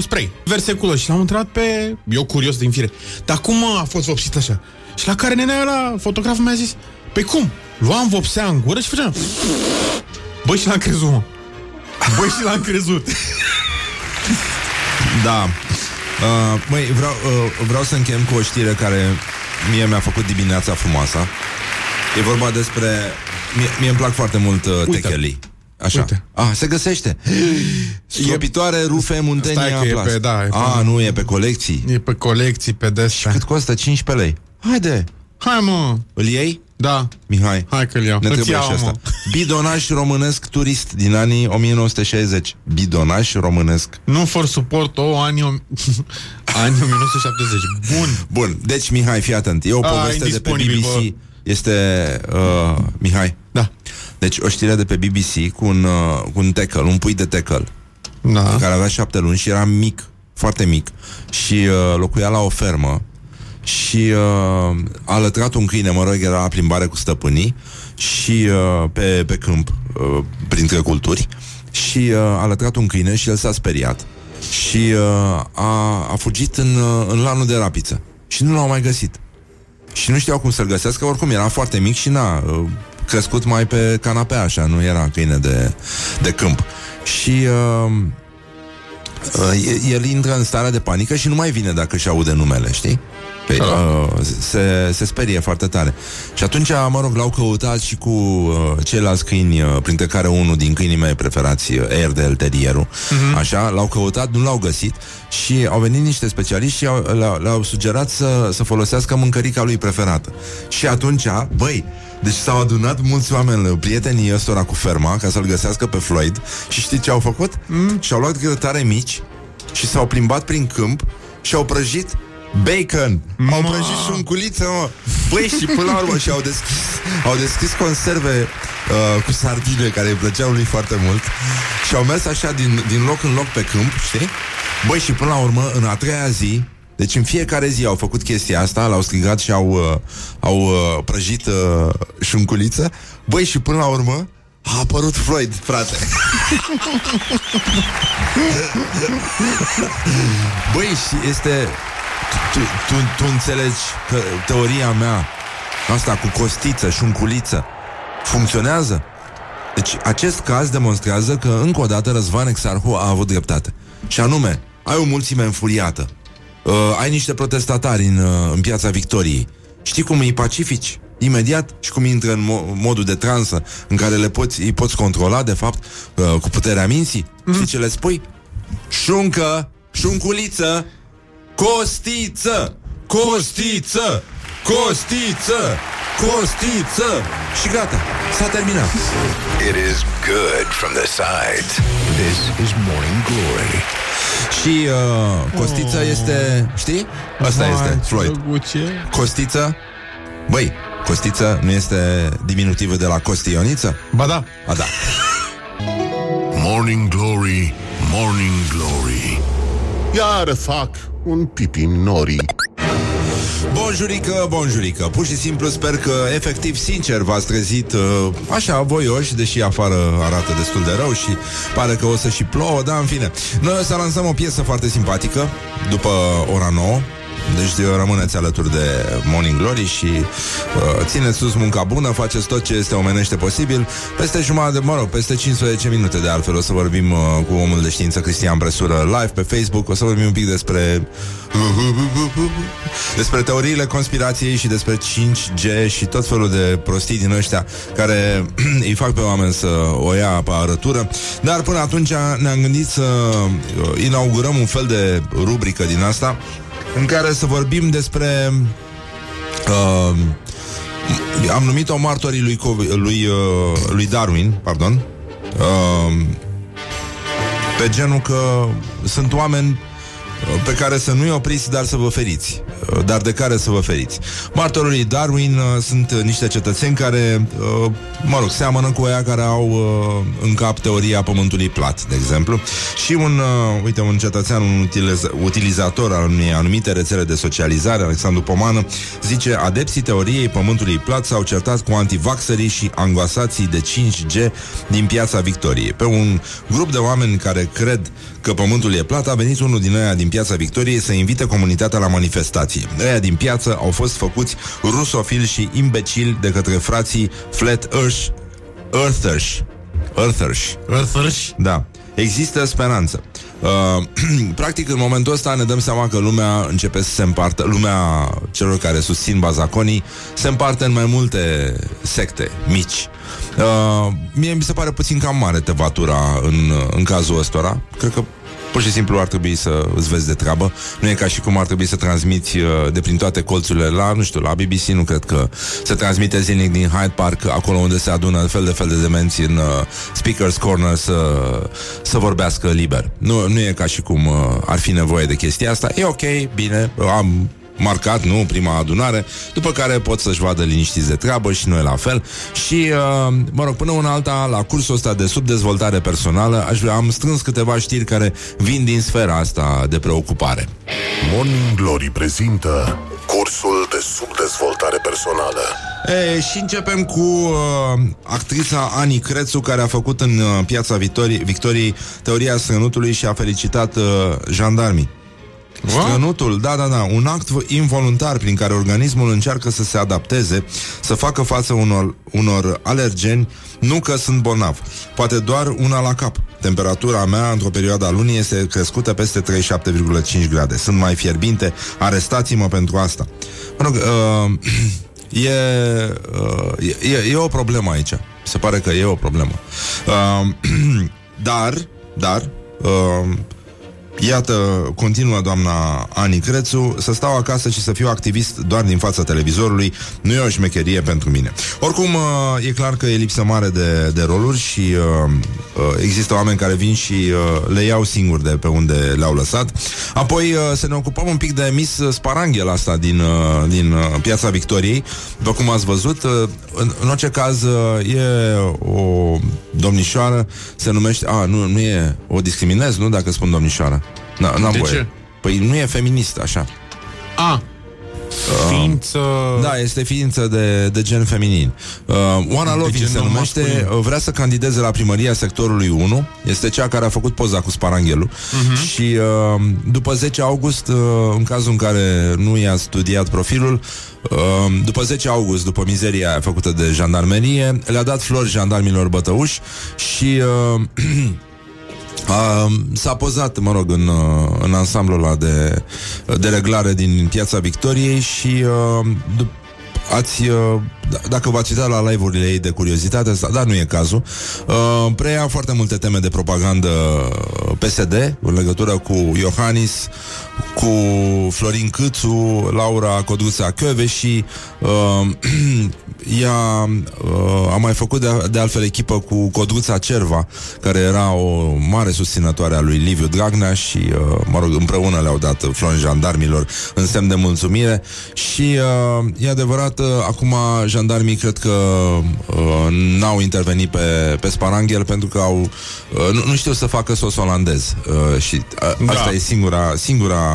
spray, verseculă. Și l-am întrebat pe... Eu curios din fire. Dar cum mă, a fost vopsit așa? Și la care nenea ăla, fotograful mi-a zis, păi cum? Luam vopsea în gură și făceam... Băi, și l-am crezut, mă. Băi, și l-am crezut. [LAUGHS] Da. Uh, măi, vreau, uh, vreau să închem cu o știre care mie mi-a făcut dimineața frumoasă. E vorba despre... Mie, mie îmi plac foarte mult uh, Uite. techelii. Așa. Uite. Ah, se găsește. [GASPS] Stropitoare rufe Stai muntenia că e Plus. pe- da, e pe- Ah, nu, e pe colecții. E pe colecții, pe destea. Cât costă? 15 lei. Haide, Hai, mă. îl iei? Da. Mihai. Hai că-l iau. Ne Îți trebuie iau, și asta. mă. [LAUGHS] Bidonaj românesc turist din anii 1960. Bidonaj românesc. Nu for support o anii, om... [LAUGHS] anii 1970. Bun. Bun, deci Mihai, fii atent. E o A, poveste de pe indisponibil, BBC. Este uh, Mihai. Da. Deci o știre de pe BBC cu un, uh, cu un tackle, un pui de tackle, Da. care avea șapte luni și era mic, foarte mic. Și uh, locuia la o fermă și uh, a alătrat un câine, mă rog, era la plimbare cu stăpânii și uh, pe, pe câmp, uh, printre culturi și uh, a alătrat un câine și el s-a speriat și uh, a, a fugit în, uh, în lanul de rapiță și nu l-au mai găsit. Și nu știau cum să-l găsească, oricum era foarte mic și n-a uh, crescut mai pe canapea așa, nu era câine de, de câmp. Și uh, uh, el intră în starea de panică și nu mai vine dacă își aude numele, știi? Pe, uh, se, se sperie foarte tare. Și atunci, mă rog, l-au căutat și cu uh, ceilalți câini, uh, printre care unul din câinii mei preferați, uh, Airedale Terrierul, uh-huh. așa, l-au căutat, nu l-au găsit și au venit niște specialiști și au, le-au, le-au sugerat să, să folosească mâncărica lui preferată. Și atunci, băi, deci s-au adunat mulți oameni, prietenii ăstora cu ferma, ca să-l găsească pe Floyd și știi ce au făcut? Mm. Și-au luat grătare mici și s-au plimbat prin câmp și au prăjit bacon. Ma. Au prăjit șunculiță, mă. Băi, și până la urmă și au deschis, au deschis conserve uh, cu sardine care îi plăceau lui foarte mult și au mers așa din, din loc în loc pe câmp, știi? Băi, și până la urmă, în a treia zi, deci în fiecare zi au făcut chestia asta, l-au strigat și au, uh, au uh, prăjit uh, șunculiță. Băi, și până la urmă a apărut Floyd, frate. [LAUGHS] Băi, și este... Tu, tu, tu înțelegi că teoria mea asta cu costiță, șunculiță, funcționează? Deci acest caz demonstrează că încă o dată Răzvan Exarhu a avut dreptate. Și anume, ai o mulțime înfuriată. Uh, ai niște protestatari în, uh, în piața Victoriei. Știi cum îi pacifici? Imediat și cum intră în mo- modul de transă în care le poți, îi poți controla, de fapt, uh, cu puterea minții. Mm. Știi ce le spui? Șuncă, șunculiță, costiță, costiță, costiță, costiță și gata, s-a terminat. It is good from the sides. This is Morning Glory. Și uh, costiță este, știi? Asta Vai, este, ce Floyd. drăguțe. Costiță, băi, costiță nu este diminutivă de la costioniță? Ba da. A, da. Morning Glory, Morning Glory Iar fac un pipi în norii. Bonjurică, bonjurică. Pur și simplu sper că, efectiv, sincer V-ați trezit uh, așa voioși Deși afară arată destul de rău Și pare că o să și plouă, dar în fine. Noi o să lansăm o piesă foarte simpatică După ora 9 deci rămâneți alături de Morning Glory și uh, țineți sus munca bună, faceți tot ce este omenește posibil. Peste jumătate, de, mă rog, peste 15 minute de altfel o să vorbim uh, cu omul de știință Cristian Presură live pe Facebook. O să vorbim un pic despre despre teoriile conspirației și despre 5G și tot felul de prostii din ăștia care [CLEARS THROAT] îi fac pe oameni să o ia pe arătură. Dar până atunci ne-am gândit să uh, inaugurăm un fel de rubrică din asta în care să vorbim despre uh, am numit-o martorii lui, Covi- lui, uh, lui Darwin, pardon, uh, pe genul că sunt oameni uh, pe care să nu-i opriți, dar să vă feriți. Uh, dar de care să vă feriți. Martorii Darwin uh, sunt uh, niște cetățeni care, uh, mă rog, seamănă cu aia care au uh, în cap teoria pământului plat, de exemplu, și un, uh, uite, un cetățean, un utiliz- utilizator al unei anumite rețele de socializare, Alexandru Pomană, zice, adepții teoriei pământului plat s-au certat cu antivaxerii și angoasații de 5G din piața Victoriei. Pe un grup de oameni care cred că pământul e plat, a venit unul din ăia din piața Victoriei să invite comunitatea la manifestație. Ăia din piață au fost făcuți rusofili și imbecili de către frații Flat Earth, Earthers. Earthers. Earthers? Da. Există speranță. Uh, [CLEARS THROAT] practic, în momentul ăsta ne dăm seama că lumea începe să se împartă, lumea celor care susțin bazaconii se împarte în mai multe secte mici. Uh, mie mi se pare puțin cam mare tevatura în, în cazul ăstora. Cred că Pur și simplu ar trebui să îți vezi de treabă. Nu e ca și cum ar trebui să transmiți uh, De prin toate colțurile la, nu știu, la BBC Nu cred că se transmite zilnic din Hyde Park Acolo unde se adună fel de fel de demenți În uh, Speaker's Corner să, să vorbească liber. Nu, nu e ca și cum uh, ar fi nevoie de chestia asta. E ok, bine, am marcat, nu, prima adunare, după care pot să-și vadă liniștiți de treabă și noi la fel. Și, uh, mă rog, până una alta, la cursul ăsta de subdezvoltare personală, aș vrea, am strâns câteva știri care vin din sfera asta de preocupare. Morning Glory prezintă cursul de subdezvoltare personală. E, și începem cu uh, actrița Ani Crețu, care a făcut în uh, piața Victoriei, Victoriei teoria strănutului și a felicitat uh, jandarmii. Strănutul, da, da, da, un act involuntar prin care organismul încearcă să se adapteze, să facă față unor, unor alergeni, nu că sunt bolnav, poate doar una la cap. Temperatura mea într-o perioadă a lunii este crescută peste 37,5 grade. Sunt mai fierbinte, arestați-mă pentru asta. Mă rog, uh, [CLEARS THROAT] e, uh, e, e o problemă aici. Se pare că e o problemă. Uh, [CLEARS THROAT] dar, dar, uh, Iată, continuă doamna Ani Crețu, să stau acasă și să fiu activist doar din fața televizorului nu e o șmecherie pentru mine. Oricum, uh, e clar că e lipsă mare de, de roluri și uh, uh, există oameni care vin și uh, le iau singuri de pe unde le-au lăsat. Apoi uh, să ne ocupăm un pic de Miss Sparanghel asta din, uh, din uh, Piața Victoriei. După cum ați văzut, uh, în, în orice caz uh, e o domnișoară, se numește... A, nu, nu e... O discriminez, nu, dacă spun domnișoară. N- n-am De voie. ce? Păi nu e feminist, așa. A, ființă... Da, este ființă de, de gen feminin. Uh, Oana Lovin gen se numește, masculin. uh, vrea să candideze la primăria sectorului 1. Este cea care a făcut poza cu Sparanghelul. Mhm. Și uh, după 10 august, uh, în cazul în care nu i-a studiat profilul, uh, după 10 august, după mizeria aia făcută de jandarmerie, le-a dat flori jandarmilor bătăuși și... Uh, [CLEARS THROAT] Uh, s-a pozat, mă rog, în, uh, în ansamblul ăla de, de reglare din Piața Victoriei și uh, dup- ați, uh, d- dacă v-ați uitat la live-urile ei de curiozitate, asta, dar nu e cazul, uh, preia foarte multe teme de propagandă PSD în legătură cu Iohannis, cu Florin Câțu, Laura Codruța Căve și uh, [CLEARS THROAT] ea uh, a mai făcut de, de altfel echipă cu Codruța Cerva, care era o mare susținătoare a lui Liviu Dragnea și, uh, mă rog, împreună le-au dat flori jandarmilor în semn de mulțumire și uh, e adevărat, uh, acum jandarmii cred că uh, n-au intervenit pe, pe Sparanghel pentru că au uh, nu, nu știu să facă sos olandez uh, și uh, Da. asta e singura, singura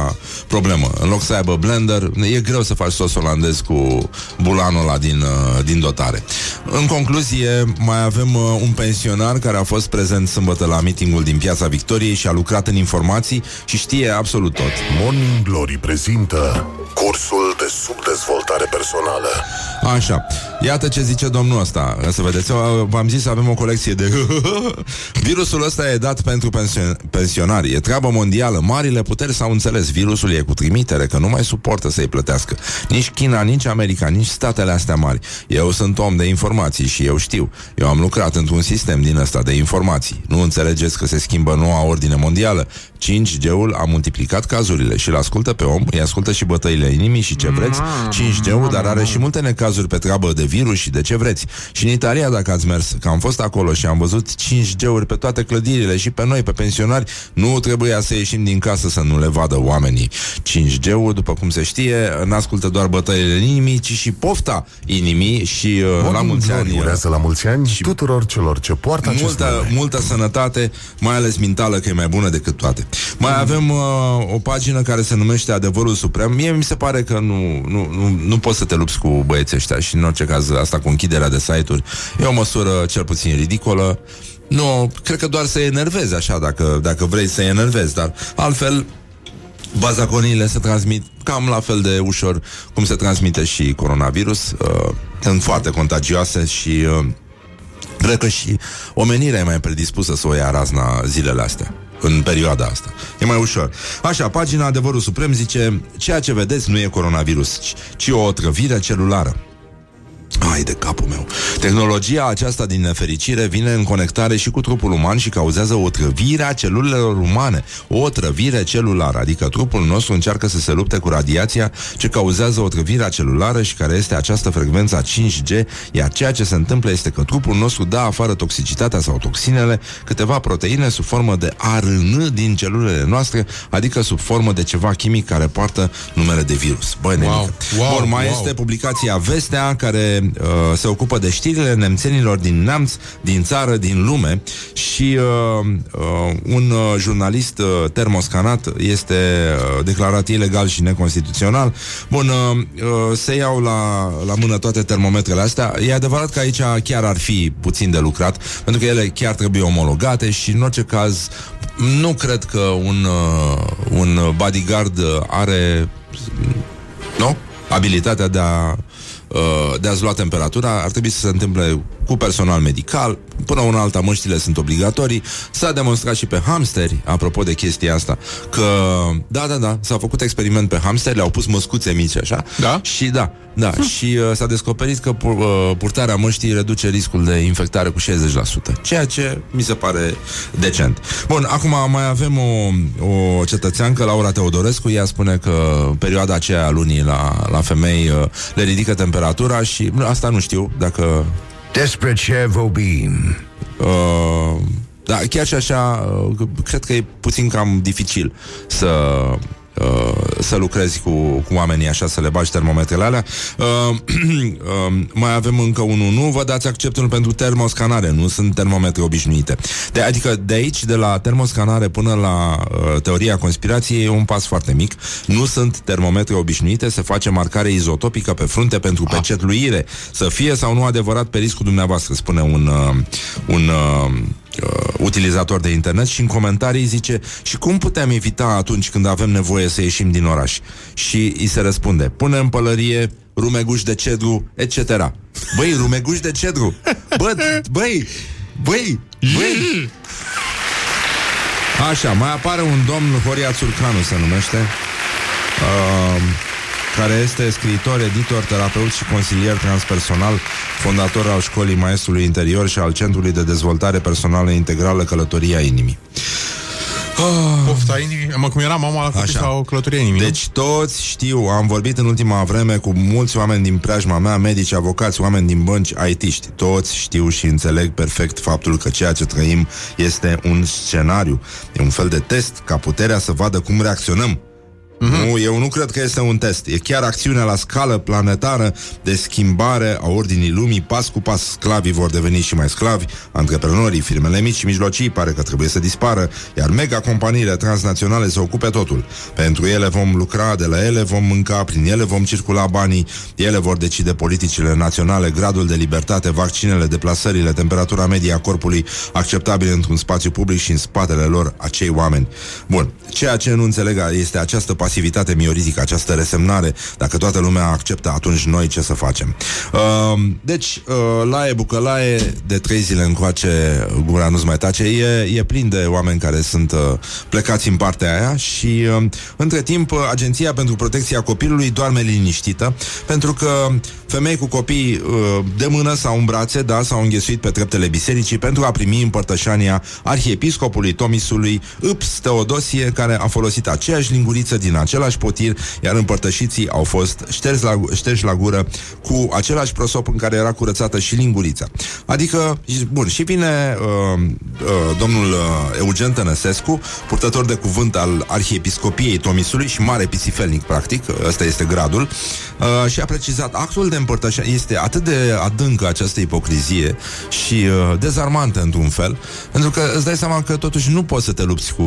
problemă. În loc să aibă blender, e greu să faci sos olandez cu bulanul ăla din, uh, din dotare. În concluzie, mai avem uh, un pensionar care a fost prezent sâmbătă la meetingul din Piața Victoriei și a lucrat în informații și știe absolut tot. Morning Glory prezintă cursul de subdezvoltare personală. Așa. Iată ce zice domnul ăsta. Să vedeți, eu v-am zis, avem o colecție de... [LAUGHS] Virusul ăsta e dat pentru pension- pensionari. E treabă mondială. Marile puteri s-au înțeles. Virusul e cu trimitere, că nu mai suportă să-i plătească. Nici China, nici America, nici statele astea mari. Eu sunt om de informații și eu știu. Eu am lucrat într-un sistem din ăsta de informații. Nu înțelegeți că se schimbă noua ordine mondială? 5G-ul a multiplicat cazurile și îl ascultă pe om, îi ascultă și bătăile inimii și ce vreți. 5G-ul, dar are și multe necazuri pe treabă de virus și de ce vreți. Și în Italia, dacă ați mers, că am fost acolo și am văzut 5G-uri pe toate clădirile și pe noi, pe pensionari, nu trebuia să ieșim din casă să nu le vadă oamenii. 5G-ul, după cum se știe, n-ascultă doar bătăile inimii, ci și pofta inimii și uh, la Morning mulți Glory ani. uh, urează la mulți ani și tuturor celor ce poartă acest multă, nume. multă sănătate, mai ales mentală, că e mai bună decât toate. Mai avem uh, o pagină care se numește Adevărul Suprem. Mie mi se pare că nu, nu, nu, nu poți să te lupți cu băieții ăștia și în orice caz asta cu închiderea de site-uri e o măsură cel puțin ridicolă. Nu, cred că doar să enervezi așa, dacă, dacă vrei să enervezi, dar altfel bazaconiile se transmit cam la fel de ușor cum se transmite și coronavirus. Uh, sunt foarte contagioase și uh, cred că și omenirea e mai predispusă să o ia razna zilele astea în perioada asta. E mai ușor. Așa, pagina Adevărul Suprem zice Ceea ce vedeți nu e coronavirus, ci, ci o otrăvire celulară. Ai de capul meu. Tehnologia aceasta din nefericire vine în conectare și cu trupul uman și cauzează o trăvire a celulelor umane. O trăvire celulară, adică trupul nostru încearcă să se lupte cu radiația ce cauzează o trăvire celulară și care este această frecvență a 5G, iar ceea ce se întâmplă este că trupul nostru dă afară toxicitatea sau toxinele, câteva proteine sub formă de ARN din celulele noastre, adică sub formă de ceva chimic care poartă numele de virus. Băi, Wow, wow, Bun, mai wow. este publicația Vestea, care uh, se ocupă de știrile nemțenilor din neamț, din țară, din lume și uh, uh, un uh, jurnalist uh, termoscanat este uh, declarat ilegal și neconstituțional. Bun, uh, uh, se iau la, la mână toate termometrele astea. E adevărat că aici chiar ar fi puțin de lucrat, pentru că ele chiar trebuie omologate și în orice caz nu cred că un, uh, un bodyguard uh, are nu? Abilitatea de a uh, de a-ți lua temperatura? Ar trebui să se întâmple cu personal medical, până una alta măștile sunt obligatorii. S-a demonstrat și pe hamsteri, apropo de chestia asta, că, da, da, da, s-a făcut experiment pe hamsteri, le-au pus măscuțe mici, așa, Da? și da, da, și uh, s-a descoperit că pur, uh, purtarea măștii reduce riscul de infectare cu 60%, ceea ce mi se pare decent. Bun, acum mai avem o, o cetățeancă, Laura Teodorescu, ea spune că perioada aceea a lunii la, la femei uh, le ridică temperatura și nu, asta nu știu dacă Desperate Chervobin. Uh, da, chiar și așa, uh, cred că e puțin cam dificil să uh, să lucrezi cu, cu oamenii așa, să le bagi termometrele alea. Uh, [CLEARS THROAT] uh, mai avem încă unul. Nu vă dați acceptul pentru termoscanare, nu sunt termometre obișnuite. De, adică de aici, de la termoscanare până la uh, teoria conspirației, e un pas foarte mic. Nu sunt termometre obișnuite, se face marcare izotopică pe frunte pentru pecetluire. Să fie sau nu adevărat pe riscul dumneavoastră, spune un, uh, un uh, uh, utilizator de internet și în comentarii zice și cum putem evita atunci când avem nevoie să ieșim din oraș? Și îi se răspunde, pune în pălărie rumeguș de cedru, etc. Băi, rumeguș de cedru! Bă, băi, băi, băi! Așa, mai apare un domn Horia Țurcanu se numește uh, care este scriitor, editor, terapeut și consilier transpersonal, fondator al școlii maestrului interior și al Centrului de Dezvoltare Personală Integrală Călătoria Inimii. Pofta inimii. Mă, cum era mama la copii Așa. sau călătoria inimii, nu? Deci toți știu, am vorbit în ultima vreme cu mulți oameni din preajma mea, medici, avocați, oameni din bănci, IT-ști. Toți știu și înțeleg perfect faptul că ceea ce trăim este un scenariu. E un fel de test ca puterea să vadă cum reacționăm. Nu, eu nu cred că este un test. E chiar acțiunea la scală planetară de schimbare a ordinii lumii. Pas cu pas, sclavii vor deveni și mai sclavi, antreprenorii, firmele mici și mijlocii pare că trebuie să dispară, iar mega companiile transnaționale se ocupe totul. Pentru ele vom lucra, de la ele vom mânca, prin ele vom circula banii, ele vor decide politicile naționale, gradul de libertate, vaccinele, deplasările, temperatura medie a corpului acceptabil într-un spațiu public și în spatele lor acei oameni. Bun, ceea ce nu înțeleg este această pasivitate mioritică, această resemnare. Dacă toată lumea acceptă, atunci noi ce să facem? Uh, deci, uh, laie bucălaie, de trei zile încoace, gura nu-ți mai tace, e, e plin de oameni care sunt uh, plecați în partea aia și uh, între timp uh, Agenția pentru Protecția Copilului doarme liniștită, pentru că femei cu copii uh, de mână sau în brațe, da, s-au înghesuit pe treptele bisericii pentru a primi împărtășania arhiepiscopului Tomisului Ups Teodosie, care a folosit aceeași linguriță din din același potir, iar împărtășiții au fost șterși la, șterși la gură cu același prosop în care era curățată și lingurița. Adică, bun, și vine uh, uh, domnul uh, Eugen Tănăsescu, purtător de cuvânt al Arhiepiscopiei Tomisului și mare pisifelnic, practic, ăsta este gradul, uh, și a precizat actul de împărtășire este atât de adâncă această ipocrizie și uh, dezarmantă într-un fel, pentru că îți dai seama că totuși nu poți să te lupți cu,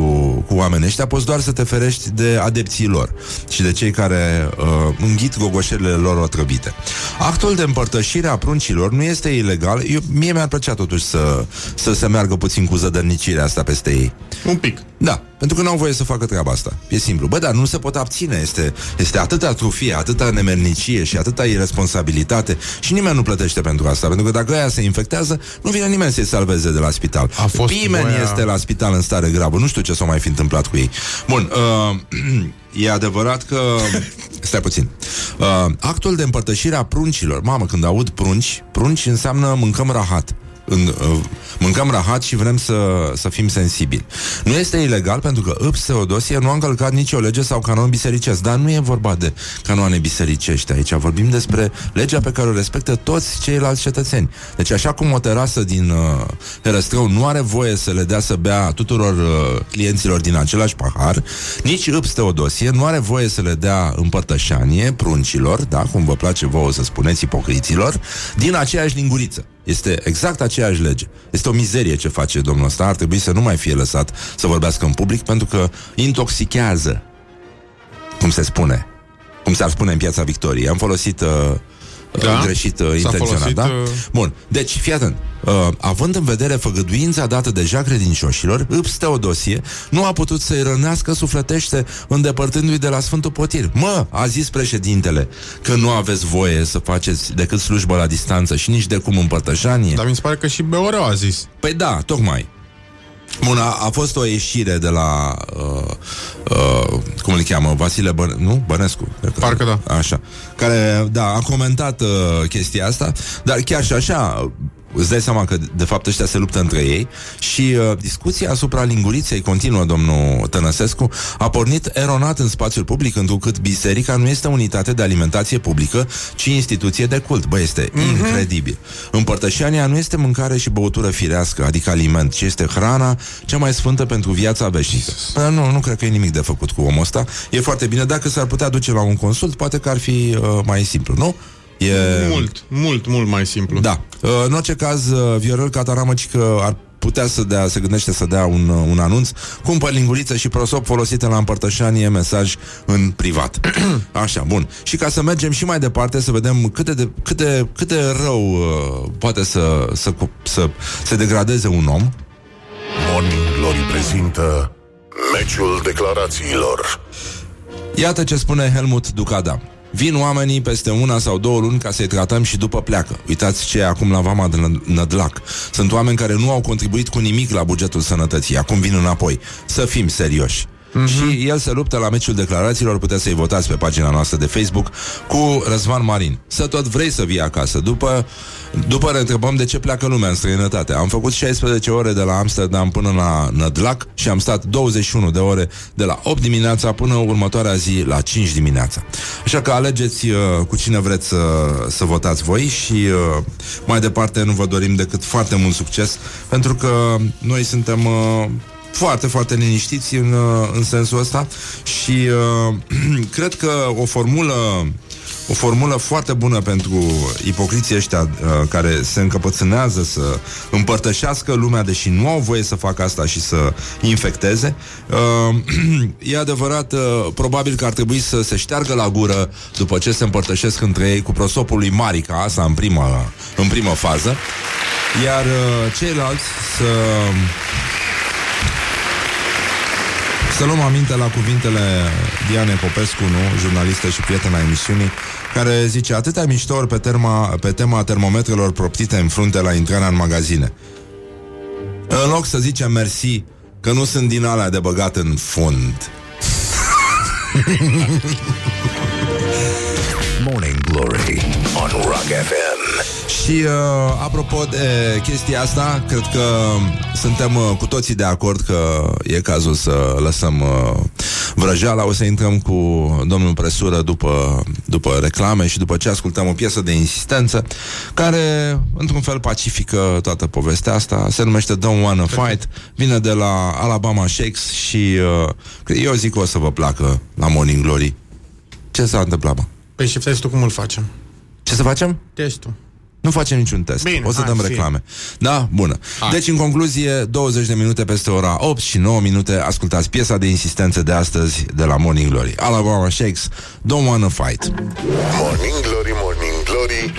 cu oamenii ăștia, poți doar să te ferești de adepții lor și de cei care uh, înghit gogoșelele lor otrăvite. Actul de împărtășire a pruncilor nu este ilegal. Eu, mie mi-ar plăcea totuși să, să se meargă puțin cu zădărnicirea asta peste ei. Un pic. Da, pentru că nu au voie să facă treaba asta. E simplu. Bă, dar nu se pot abține. Este, este atâta trufie, atâta nemernicie și atâta irresponsabilitate și nimeni nu plătește pentru asta. Pentru că dacă aia se infectează, nu vine nimeni să-i salveze de la spital. A fost Nimeni voia- este la spital în stare gravă. Nu știu ce s-a mai fi întâmplat cu ei. Bun, uh, [CLEARS THROAT] e adevărat că... [LAUGHS] Stai puțin. Uh, actul de împărtășire a pruncilor. Mamă, când aud prunci, prunci înseamnă mâncăm rahat în, uh, mâncăm rahat și vrem să, să fim sensibili. Nu este ilegal pentru că Îps Teodosie nu a încălcat nicio lege sau canon bisericesc, dar nu e vorba de canoane bisericești aici, vorbim despre legea pe care o respectă toți ceilalți cetățeni. Deci așa cum o terasă din uh, Herăstrău nu are voie să le dea să bea tuturor uh, clienților din același pahar, nici Îps Teodosie nu are voie să le dea împărtășanie pruncilor, da, cum vă place vouă să spuneți ipocriților, din aceeași linguriță. Este exact aceeași lege. Este o mizerie ce face domnul ăsta. Ar trebui să nu mai fie lăsat să vorbească în public pentru că intoxichează. Cum se spune. Cum s-ar spune în piața Victoriei. Am folosit uh, Da? da? greșit uh, S-a intenționat, folosit, da? uh, Bun, deci fii atent. Uh, având în vedere făgăduința dată deja credincioșilor, Îps Teodosie nu a putut să-i rănească sufletește îndepărtându-i de la Sfântul Potir. Mă, a zis președintele, că nu aveți voie să faceți decât slujbă la distanță și nici de cum împărtășanie. Dar mi se pare că și Beoreu a zis. Păi da, tocmai. Bun, a, a fost o ieșire de la uh, uh, cum îl cheamă, Vasile Bă, nu? Bănescu. cred că- Parcă da. Așa. Care, da, a comentat uh, chestia asta, dar chiar și așa îți dai seama că de fapt ăștia se luptă între ei și uh, discuția asupra linguriței continuă domnul Tănăsescu a pornit eronat în spațiul public întrucât biserica nu este unitate de alimentație publică, ci instituție de cult. Bă, este mm-hmm. incredibil. Împărtășania nu este mâncare și băutură firească, adică aliment, ci este hrana cea mai sfântă pentru viața veșnică. Bă, nu, nu cred că e nimic de făcut cu omul ăsta. E foarte bine. Dacă s-ar putea duce la un consult, poate că ar fi uh, mai simplu, nu? E... Mult, mult, mult mai simplu. Da. Uh, În orice caz, uh, Viorel Cataramă ci că ar putea să dea, se gândește să dea un, uh, un anunț Cumpăr linguriță și prosop folosite la împărtășanie mesaj în privat. [CLEARS THROAT] Așa, bun. Și ca să mergem și mai departe Să vedem cât de, cât de, cât de rău uh, Poate să, să, să se degradeze un om. Morning Glory prezintă Meciul declarațiilor. Iată ce spune Helmut Ducada. Vin oamenii peste una sau două luni ca să-i tratăm și după pleacă. Uitați ce e acum la Vama de Nă- Nădlac. Sunt oameni care nu au contribuit cu nimic la bugetul sănătății. Acum vin înapoi. Să fim serioși. Mhm. Mm-hmm. Și el se luptă la meciul declarațiilor Puteți să-i votați pe pagina noastră de Facebook Cu Răzvan Marin Să tot vrei să vii acasă După, după ne întrebăm de ce pleacă lumea în străinătate Am făcut 16 ore de la Amsterdam până la Nădlac Și am stat 21 de ore De la 8 dimineața până următoarea zi La 5 dimineața Așa că alegeți uh, cu cine vreți să, să votați voi Și uh, mai departe nu vă dorim decât foarte mult succes Pentru că noi suntem... Uh, foarte, foarte liniștiți în, uh, în sensul ăsta și uh, [CLEARS THROAT] cred că o formulă o formulă foarte bună pentru ipocriții ăștia uh, care se încăpățânează să împărtășească lumea, deși nu au voie să facă asta și să infecteze. Uh, [CLEARS THROAT] e adevărat, uh, probabil că ar trebui să se șteargă la gură după ce se împărtășesc între ei cu prosopul lui Marica, asta în primă, în primă fază, iar uh, ceilalți să să luăm aminte la cuvintele Diane Popescu, nu? jurnalistă și prietena emisiunii, care zice atâtea miștouri pe, terma, pe tema termometrelor proptite în frunte la intrarea în magazine. În loc să zicem mersi că nu sunt din alea de băgat în fund. [LAUGHS] Morning Glory on Rock FM. Și uh, apropo de chestia asta, cred că suntem uh, cu toții de acord că e cazul să lăsăm uh, vrăjeala. O să intrăm cu domnul Presură după, după reclame și după ce ascultăm o piesă de insistență care, într-un fel, pacifică toată povestea asta. Se numește Don't Wanna Fight. Vine de la Alabama Shakes și uh, eu zic că o să vă placă la Morning Glory. Ce s-a întâmplat, mă? Păi și testul cum îl facem? Ce să facem? Testul. Nu facem niciun test. Bine, o să hai, dăm fie. reclame. Da? Bună. Hai. Deci, în concluzie, 20 de minute peste ora 8 și 9 minute ascultați piesa de insistență de astăzi de la Morning Glory. Alabama Shakes, Don't Wanna Fight. Morning Glory, Morning Glory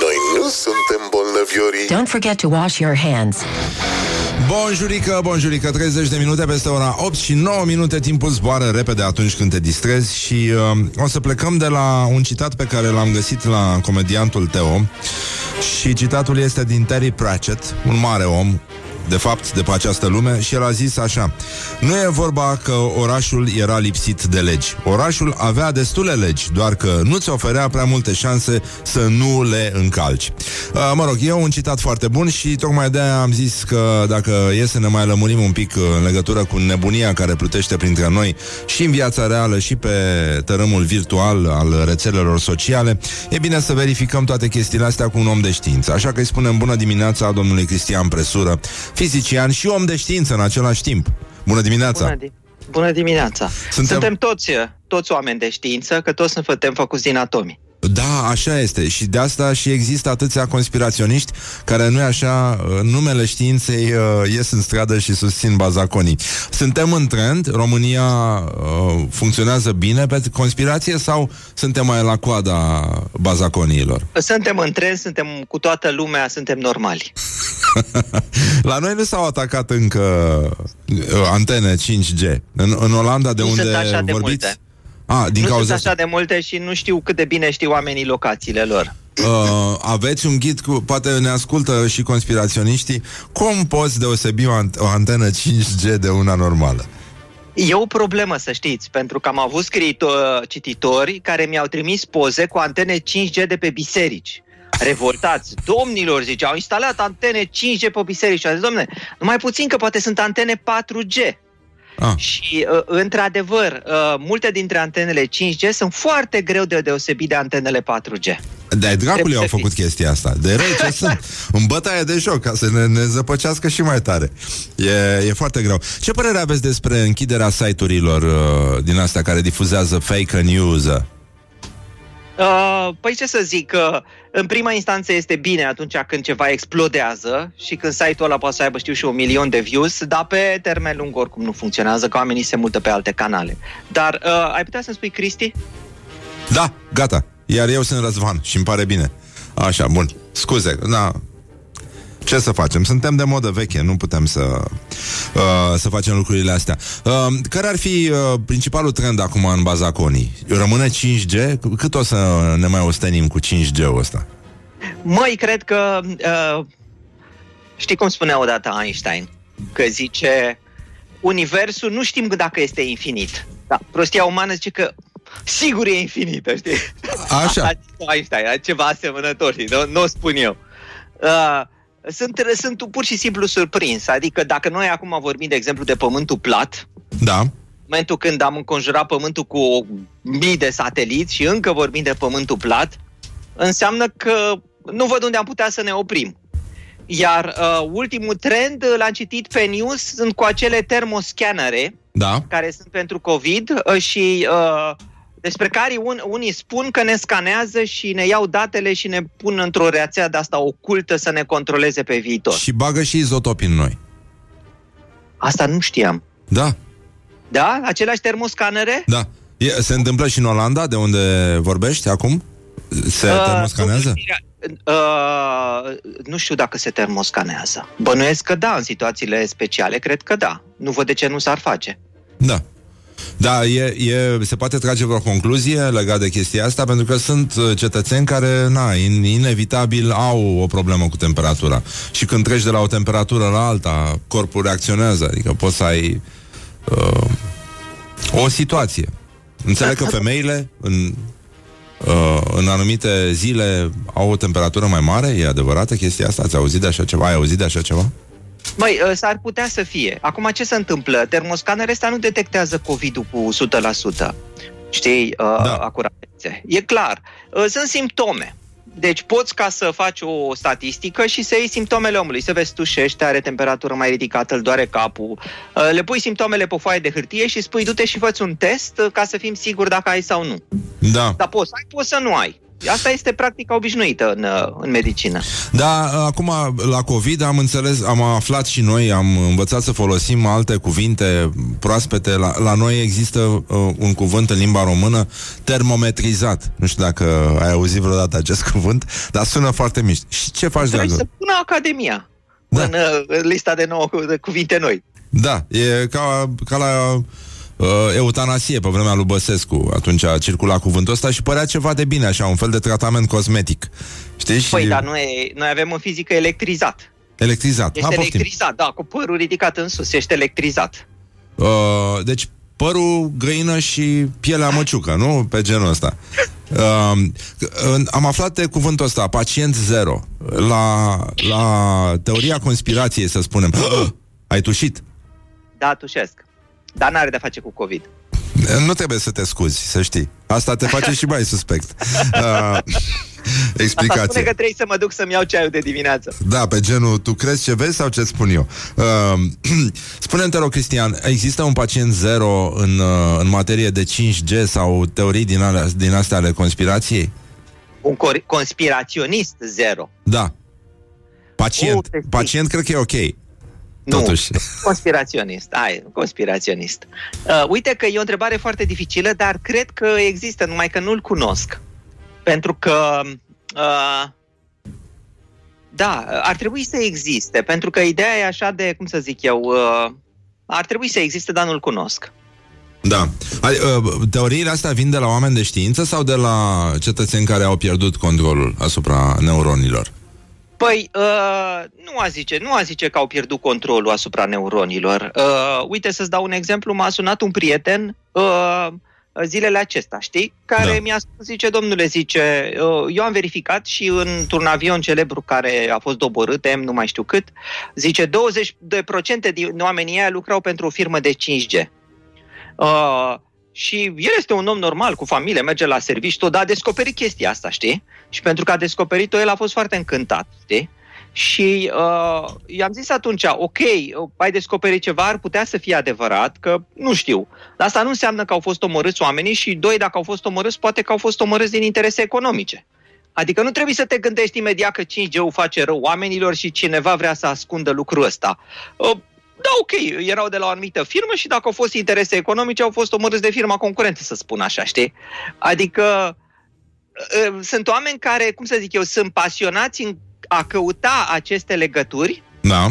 Noi nu suntem bolnăviorii Don't forget to wash your hands. Bonjurică, bonjurică, 30 de minute peste ora 8 și 9 minute Timpul zboară repede atunci când te distrezi Și uh, o să plecăm de la un citat pe care l-am găsit la comediantul Teo Și citatul este din Terry Pratchett, un mare om de fapt, de pe această lume și el a zis așa Nu e vorba că orașul era lipsit de legi. Orașul avea destule legi Doar că nu ți oferea prea multe șanse Să nu le încalci. Uh, Mă rog, e un citat foarte bun Și tocmai de-aia am zis că Dacă e să ne mai lămurim un pic uh, În legătură cu nebunia care plutește printre noi Și în viața reală Și pe tărâmul virtual Al rețelelor sociale E bine să verificăm toate chestiile astea Cu un om de știință. Așa că îi spunem bună dimineața domnului Cristian Presură Fizician și om de știință în același timp Bună dimineața! Bună, di- Bună dimineața! Suntem- Suntem, Suntem toți, toți oameni de știință, că toți suntem făcuți din atomi. Da, așa este. Și de asta și există atâția conspiraționiști care nu e așa, în numele științei uh, ies în stradă și susțin bazaconii. Suntem în trend? România uh, funcționează bine pe conspirație sau suntem mai la coada bazaconiilor? Suntem în tren, suntem cu toată lumea, suntem normali. [LAUGHS] la noi nu s-au atacat încă uh, antene 5G. În, în Olanda, de Nu unde sunt așa de vorbiți? multe. A, din nu cauza sunt asta. așa de multe și nu știu cât de bine știu oamenii locațiile lor. Uh, aveți un ghid cu... Poate ne ascultă și conspiraționiștii. Cum poți deosebi o, ant- o antenă 5G de una normală? E o problemă, să știți, pentru că am avut scriitori, cititori care mi-au trimis poze cu antene 5G de pe biserici. Revoltați. Domnilor, zice, au instalat antene 5G pe biserici. Și a zis, domne, numai puțin că poate sunt antene 4G. Ah. Și, uh, într-adevăr, uh, multe dintre antenele 5G sunt foarte greu de deosebit de antenele 4G. De dracului Trebuie au să făcut chestia asta. De răi ce [LAUGHS] sunt. În bătaie de joc, ca să ne, ne zăpăcească și mai tare. E, e foarte greu. Ce părere aveți despre închiderea site-urilor uh, din astea care difuzează fake news? Uh, păi ce să zic, uh, în prima instanță este bine atunci când ceva explodează și când site-ul ăla poate să aibă, știu și, un milion de views, dar pe termen lung oricum nu funcționează, că oamenii se mută pe alte canale. Dar uh, ai putea să-mi spui, Cristi? Da, gata. Iar eu sunt Răzvan și îmi pare bine. Așa, bun. Scuze, da. Ce să facem? Suntem de modă veche, nu putem să, uh, să facem lucrurile astea. Uh, care ar fi uh, principalul trend acum în bazaconii? Rămâne 5G? Cât o să ne mai ostenim cu 5G-ul ăsta? Măi, cred că... Uh, știi cum spunea odată Einstein? Că zice, universul nu știm dacă este infinit. Da, prostia umană zice că sigur e infinită, știi? Așa. [LAUGHS] A zis Einstein, a ceva asemănător, știi? Nu, nu o spun eu. Uh, sunt, sunt pur și simplu surprins. Adică dacă noi acum vorbim, de exemplu, de pământul plat, Da. în momentul când am înconjurat pământul cu o mii de sateliți și încă vorbim de pământul plat, înseamnă că nu văd unde am putea să ne oprim. Iar uh, ultimul trend, uh, l-am citit pe news, sunt cu acele termoscanere Da. care sunt pentru COVID uh, și uh, despre care un, unii spun că ne scanează și ne iau datele și ne pun într-o rețea de asta ocultă să ne controleze pe viitor. Și bagă și izotopi în noi. Asta nu știam. Da, Da? Aceleași termoscanere? da. E, se întâmplă și în Olanda, de unde vorbești acum? Se Uh, termoscanează? Uh, nu știu dacă se termoscanează. Bănuiesc că da, în situațiile speciale, cred că da. Nu văd de ce nu s-ar face. Da. Da, e, e, se poate trage vreo concluzie legat de chestia asta, pentru că sunt uh, cetățeni care, na, in, inevitabil au o problemă cu temperatura. Și când treci de la o temperatură la alta, corpul reacționează, adică poți să ai uh, o situație. Înțeleg că femeile în, uh, în anumite zile au o temperatură mai mare, e adevărată chestia asta? Ați auzit de așa ceva? Ai auzit de așa ceva? Măi, ă, s-ar putea să fie. Acum ce se întâmplă? Termoscanerele astea nu detectează COVID-ul cu 100%. Știi, Da. da. acuratețe. E clar. Ă, Sunt simptome. Deci poți ca să faci o statistică și să iei simptomele omului, să vezi tușește, are temperatură mai ridicată, îl doare capul, ă, le pui simptomele pe foaie de hârtie și spui du-te și fă un test ă, ca să fim siguri dacă ai sau nu. Da. Dar poți să ai, poți să nu ai. Asta este practica obișnuită în, ă, în medicină. Da, acum la COVID am înțeles, am aflat și noi, am învățat să folosim alte cuvinte proaspete. La, la noi există uh, un cuvânt în limba română termometrizat. Nu știu dacă ai auzit vreodată acest [LAUGHS] cuvânt, dar sună foarte mișto. Și ce faci, Trebuie dragă? să pună Academia Da. în, ă, în lista de nouă cu- de cuvinte noi. Da, e ca, ca la uh, eutanasie pe vremea lui Băsescu. Atunci a circulat cuvântul ăsta și părea ceva de bine, așa, un fel de tratament cosmetic. Știi? Și Păi, dar noi, noi avem în fizică electrizat. electrizat. Ești Ha, poftim. electrizat, da, cu părul ridicat în sus, ești electrizat. Uh, deci părul, găină și pielea măciucă, nu? Pe genul ăsta. Uh, în- am aflat de cuvântul ăsta, pacient zero. La, la teoria conspirației, să spunem. [GASPS] Ai tușit? Da, tușesc. Dar n-are de face cu COVID. Nu trebuie să te scuzi, să știi. Asta te face și mai suspect. [LAUGHS] Uh, [LAUGHS] Asta explicație. spune că trebuie să mă duc să-mi iau ceaiul de dimineață. Da, pe genul, tu crezi ce vezi sau ce spun eu? Uh, [CLEARS THROAT] spune-mi, te rog, Cristian, există un pacient zero în, uh, în materie de 5G sau teorii din, alea, din astea ale conspirației? Un cor- conspiraționist zero. Da. Pacient, Oh, te știi. pacient cred că e ok. Nu, Totuși. conspiraționist. Hai, conspiraționist. Uh, uite că e o întrebare foarte dificilă, dar cred că există, numai că nu-l cunosc. Pentru că... Uh, da, ar trebui să existe, pentru că ideea e așa de, cum să zic eu, uh, ar trebui să existe, dar nu-l cunosc. Da. Ai, uh, teoriile astea vin de la oameni de știință sau de la cetățeni care au pierdut controlul asupra neuronilor? Păi, uh, nu a zice, nu a zice că au pierdut controlul asupra neuronilor. Uh, uite, să-ți dau un exemplu, m-a sunat un prieten uh, zilele acestea, știi? Care Da. mi-a spus, zice, domnule, zice, uh, eu am verificat și într-un avion celebru care a fost doborât, M, nu mai știu cât, zice, 20% de procente din oamenii aia lucrau pentru o firmă de 5G. Uh, și el este un om normal, cu familie, merge la serviciu, tot, dar a descoperit chestia asta, știi? Și pentru că a descoperit-o, el a fost foarte încântat, știi? Și uh, i-am zis atunci, ok, ai descoperit ceva, ar putea să fie adevărat, că nu știu. Dar asta nu înseamnă că au fost omorâți oamenii și, doi, dacă au fost omorâți, poate că au fost omorâți din interese economice. Adică nu trebuie să te gândești imediat că 5G-ul face rău oamenilor și cineva vrea să ascundă lucrul ăsta. Uh, da, ok, erau de la o anumită firmă și dacă au fost interese economice, au fost omorâți de firma concurentă, să spun așa, știi? Adică uh, sunt oameni care, cum să zic eu, sunt pasionați în a căuta aceste legături Da.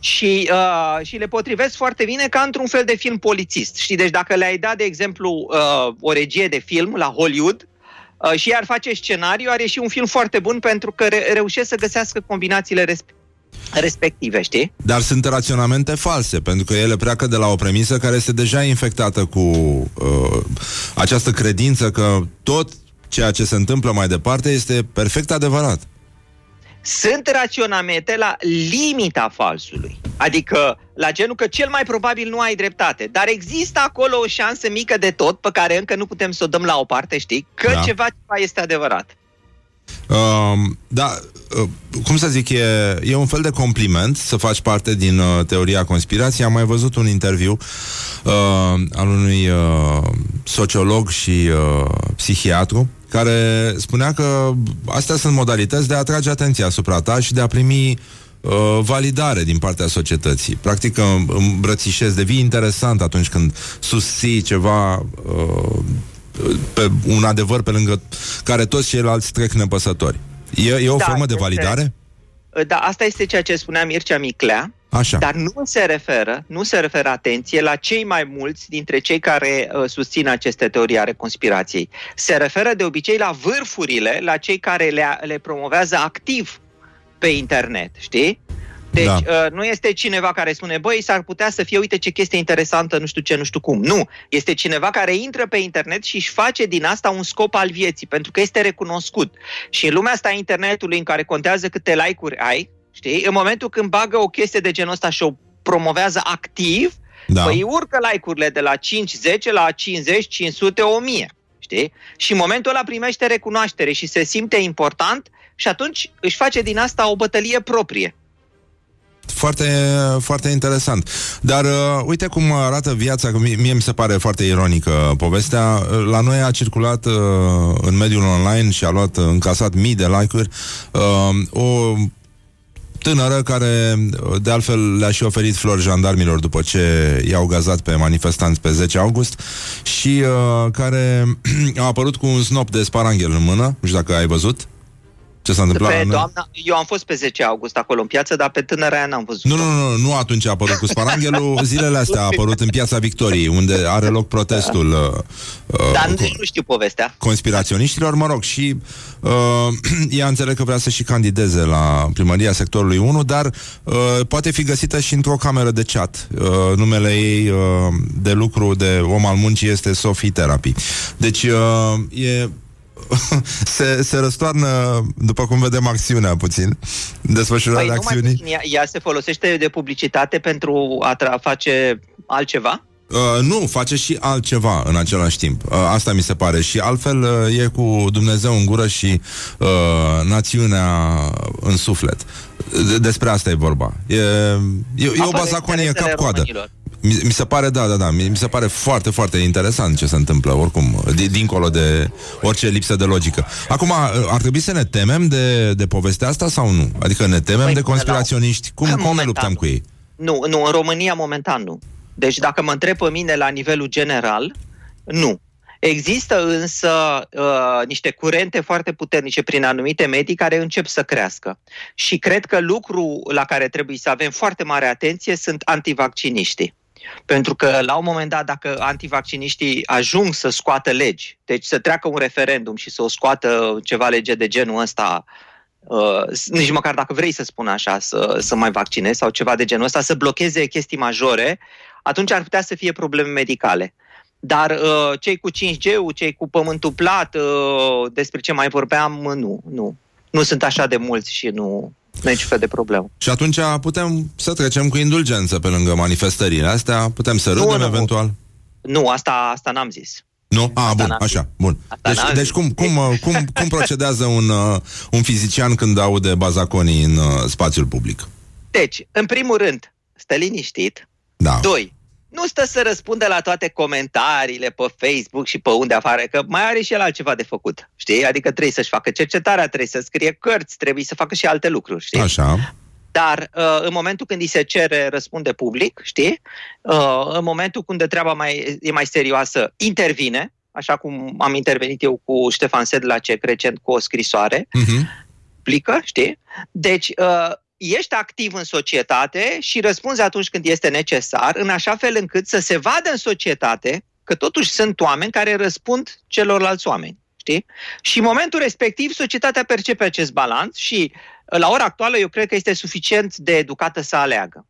și, uh, și le potrivesc foarte bine ca într-un fel de film polițist. Știi, deci dacă le-ai dat, de exemplu, uh, o regie de film la Hollywood uh, și ar face scenariu, are și un film foarte bun pentru că re- reușesc să găsească combinațiile resp- respective, știi? Dar sunt raționamente false, pentru că ele pleacă de la o premisă care este deja infectată cu uh, această credință că tot ceea ce se întâmplă mai departe este perfect adevărat. sunt raționamente la limita falsului. Adică la genul că cel mai probabil nu ai dreptate, dar există acolo o șansă mică de tot pe care încă nu putem să o dăm la o parte, știi? Că Da. da. ceva, ceva este adevărat. Um, da, uh, cum să zic, e, e un fel de compliment să faci parte din uh, teoria conspirației. Am mai văzut un interviu uh, al unui uh, sociolog și uh, psihiatru care spunea că astea sunt modalități de a atrage atenția asupra ta și de a primi uh, validare din partea societății. Practic că îmbrățișezi, devii interesant atunci când susții ceva uh, pe un adevăr pe lângă care toți ceilalți trec nepăsători. E, e o Da, formă de este- validare? Da, asta este ceea ce spunea Mircea Miclea, Așa. dar nu se referă, nu se referă atenție la cei mai mulți dintre cei care uh, susțin aceste teorii ale conspirației. Se referă de obicei la vârfurile, la cei care le, le promovează activ pe internet, știi? Deci Da. da. uh, nu este cineva care spune, băi, s-ar putea să fie, uite ce chestie interesantă, nu știu ce, nu știu cum. Nu, este cineva care intră pe internet și își face din asta un scop al vieții, pentru că este recunoscut. Și în lumea asta a internetului în care contează câte like-uri ai, știi? În momentul când bagă o chestie de genul ăsta și o promovează activ, Da. păi urcă like-urile de la 5, 10 la 50, 500, 1000. Știi? Și în momentul ăla primește recunoaștere și se simte important și atunci își face din asta o bătălie proprie. Foarte, foarte interesant. Dar uh, uite cum arată viața, că mie, mie mi se pare foarte ironică povestea. La noi a circulat uh, în mediul online și a luat uh, încasat mii de like-uri uh, o tânără care, uh, de altfel, le-a și oferit flori jandarmilor după ce i-au gazat pe manifestanți pe 10 august și uh, care [CLEARS THROAT] a apărut cu un snop de sparanghel în mână. Nu știu dacă ai văzut ce s-a întâmplat. la Pe noi. doamna, eu am fost pe 10 august acolo în piață, dar pe tânăra aia n-am văzut. Nu, nu, nu, nu atunci a apărut cu sparanghelul, [LAUGHS] zilele astea a apărut în Piața Victoriei, unde are loc protestul uh, uh, Dar cu- nu, nu știu povestea. conspiraționiștilor, mă rog, și uh, [CLEARS THROAT] ea înțeleg că vrea să și candideze la primăria sectorului 1, dar uh, poate fi găsită și într-o cameră de chat. Uh, numele ei uh, de lucru de om al muncii este Sophie Therapy. Deci uh, e [LAUGHS] se, se răstoarnă, după cum vedem, acțiunea puțin, desfășurarea Păi, nu mai acțiunii. puțin, ea, ea se folosește de publicitate pentru a tra- face altceva? Uh, nu, face și altceva în același timp. Uh, asta mi se pare. Și altfel uh, e cu Dumnezeu în gură și uh, națiunea în suflet. De- despre asta e vorba. E, e, e o Apără bazaconie interesele cap-coadă. românilor. Mi, mi se pare, da, da, da, mi, mi se pare foarte, foarte interesant ce se întâmplă, oricum, di, dincolo de orice lipsă de logică. Acum, uh, ar trebui să ne temem de, de povestea asta sau nu? Adică ne temem Păi, de până la- conspiraționiști? Cum, cum ne Momentan. luptăm cu ei? Nu, nu, în România momentan nu. Deci dacă mă întreb pe mine la nivelul general, nu. Există însă uh, niște curente foarte puternice prin anumite medii care încep să crească. Și cred că lucru la care trebuie să avem foarte mare atenție sunt antivacciniștii. Pentru că la un moment dat, dacă antivacciniștii ajung să scoată legi, deci să treacă un referendum și să o scoată ceva lege de genul ăsta, uh, nici măcar dacă vrei să spun așa, să, să mai vaccinezi sau ceva de genul ăsta, să blocheze chestii majore, atunci ar putea să fie probleme medicale. Dar uh, cei cu 5G-ul, cei cu pământul plat, uh, despre ce mai vorbeam, nu, nu. Nu sunt așa de mulți și nu, nu e niciun fel de problemă. Și atunci putem să trecem cu indulgență pe lângă manifestările astea, putem să râdem nu. eventual. Nu, asta, asta n-am zis. Nu? A, bun, n-am zis. așa, bun. Asta Deci, n-am deci zis. cum, cum, uh, cum, cum procedează un, uh, un fizician când aude bazaconii în uh, spațiul public? Deci, în primul rând, stă liniștit. Da. Doi, nu stă să răspundă la toate comentariile pe Facebook și pe unde afară, că mai are și el altceva de făcut, știi? Adică trebuie să-și facă cercetarea, trebuie să scrie cărți, trebuie să facă și alte lucruri, știi? Așa. Dar uh, în momentul când îi se cere răspunde public, știi? Uh, în momentul când de treaba mai, e mai serioasă, intervine, așa cum am intervenit eu cu Ștefan Sedlacek recent cu o scrisoare, Uh-huh. publică, știi? Deci, uh, ești activ în societate și răspunzi atunci când este necesar, în așa fel încât să se vadă în societate că totuși sunt oameni care răspund celorlalți oameni. Știi? Și în momentul respectiv, societatea percepe acest balans și, uh, la ora actuală, eu cred că este suficient de educată să aleagă.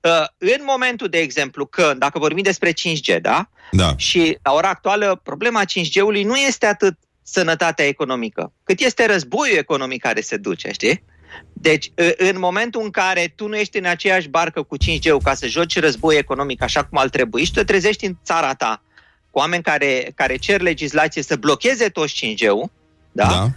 Uh, În momentul, de exemplu, că, dacă vorbim despre 5G, da? Da. Și la ora actuală, problema 5G-ului nu este atât sănătatea economică, cât este războiul economic care se duce, știi? Deci, ă- în momentul în care tu nu ești în aceeași barcă cu 5G-ul ca să joci război economic așa cum ar trebui și te trezești în țara ta cu oameni care, care cer legislație să blocheze toți 5G-ul, da? da.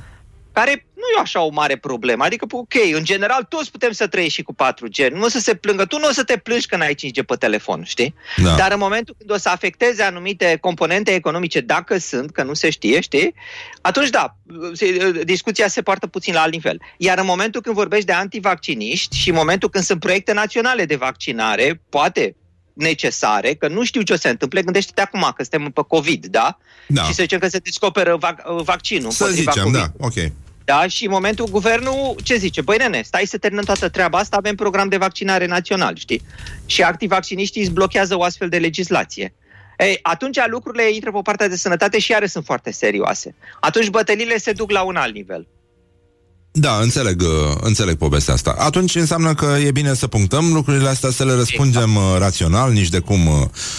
Care nu e așa o mare problemă. Adică, ok, în general, toți putem să trăim și cu 4G. Nu o să se plângă. Tu nu o să te plângi că n-ai 5G pe telefon, știi? Da. Dar în momentul când o să afecteze anumite componente economice, dacă sunt, că nu se știe, știi? Atunci, da, se- discuția se poartă puțin la alt nivel. Iar în momentul când vorbești de antivacciniști și în momentul când sunt proiecte naționale de vaccinare, poate necesare, că nu știu ce o să se întâmple, gândește-te acum că suntem pe COVID, da? Da. Și să zicem că se descoperă vac- vaccinul Să împotriva zicem, COVID. da, ok. Da, și în momentul guvernul ce zice? Băi nene, stai să terminăm toată treaba asta, avem program de vaccinare național, știi? Și activacciniștii îți blochează o astfel de legislație. Ei, atunci lucrurile intră pe partea de sănătate și iară sunt foarte serioase. Atunci bătăliile se duc la un alt nivel. Da, înțeleg, uh, înțeleg povestea asta. Atunci înseamnă că e bine să punctăm lucrurile astea, să le răspundem uh, rațional, nici de cum uh,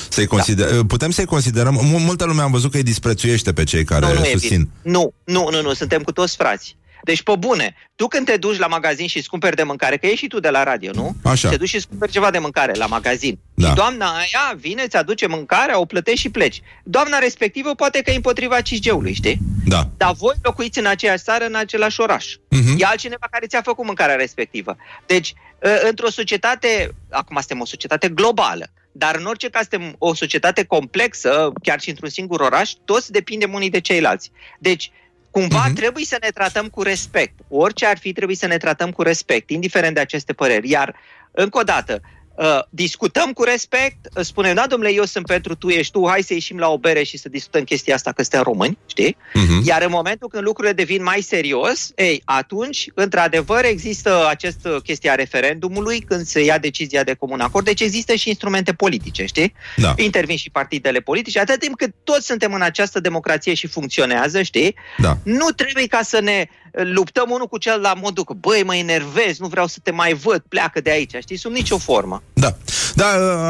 să-i considerăm. Putem să-i considerăm... mu- Multă lume am văzut că îi disprețuiește pe cei care nu, nu, e susțin. bine. nu, nu, nu, nu, suntem cu toți frați. Deci, pe bune, tu când te duci la magazin și îți cumperi de mâncare, că ești și tu de la radio, nu? Așa. Te duci și îți cumperi ceva de mâncare la magazin. Da. Și doamna aia vine, îți aduce mâncarea, o plătești și pleci. Doamna respectivă poate că e împotriva 5G-ului, știi? Da. Dar voi locuiți în aceeași țară, în același oraș. Mhm. E altcineva care ți-a făcut mâncarea respectivă. Deci, ă, într-o societate, acum suntem o societate globală, dar în orice caz suntem o societate complexă, chiar și într-un singur oraș, toți depindem unii de ceilalți. Deci, cumva Mhm. trebuie să ne tratăm cu respect. Orice ar fi, trebuie să ne tratăm cu respect, indiferent de aceste păreri. Iar, încă o dată, Uh, discutăm cu respect, uh, spunem, da, domnule, eu sunt pentru tu, ești tu, hai să ieșim la o bere și să discutăm chestia asta, că suntem români, știi? Mhm. Iar în momentul când lucrurile devin mai serios, ei, atunci, într-adevăr, există această chestie a referendumului, când se ia decizia de comun acord, deci există și instrumente politice, știi? Da. Intervin și partidele politice, atât timp cât toți suntem în această democrație și funcționează, știi? Da. Nu trebuie ca să ne uh, luptăm unul cu cel la modul că, băi, mă enervez, nu vreau să te mai văd, pleacă de aici, știi? Sub nicio formă. Da, da,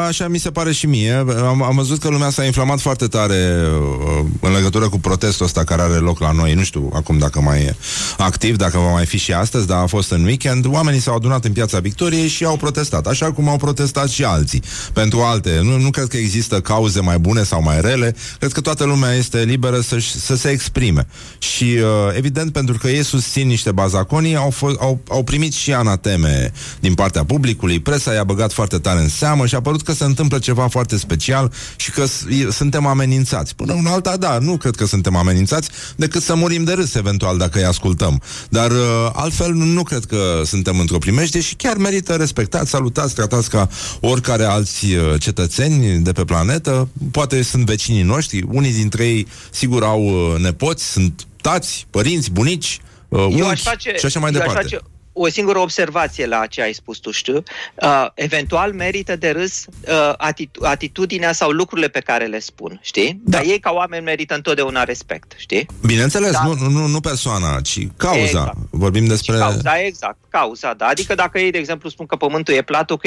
așa mi se pare și mie. Am, am văzut că lumea s-a inflamat foarte tare uh, în legătură cu protestul ăsta care are loc la noi. Nu știu acum dacă mai e activ, dacă va mai fi și astăzi, dar a fost în weekend. Oamenii s-au adunat în piața Victoriei și au protestat, așa cum au protestat și alții. Pentru alte. Nu, nu cred că există cauze mai bune sau mai rele. Cred că toată lumea este liberă să, să se exprime. Și uh, evident, pentru că ei susțin niște bazaconii, au, fost, au, au primit și anateme din partea publicului. Presa i-a băgat foarte tare în seamă și a părut că se întâmplă ceva foarte special și că s- e- suntem amenințați. Până în alta, da, nu cred că suntem amenințați, decât să murim de râs, eventual, dacă îi ascultăm. Dar uh, altfel nu, nu cred că suntem într-o primejdie și chiar merită respectați, salutați, tratați ca oricare alți uh, cetățeni de pe planetă. Poate sunt vecinii noștri, unii dintre ei sigur au uh, nepoți, sunt tați, părinți, bunici, uh, Eu unchi aș face, și așa mai eu aș departe. face o singură observație la ce ai spus tu, știu. Uh, eventual merită de râs uh, atitu- atitudinea sau lucrurile pe care le spun, știi? Da. Dar ei ca oameni merită întotdeauna respect, știi? Bineînțeles, Da. nu, nu, nu persoana, ci cauza. Exact. Vorbim despre... Și cauza, exact, cauza, da. Adică dacă ei, de exemplu, spun că pământul e plat, ok,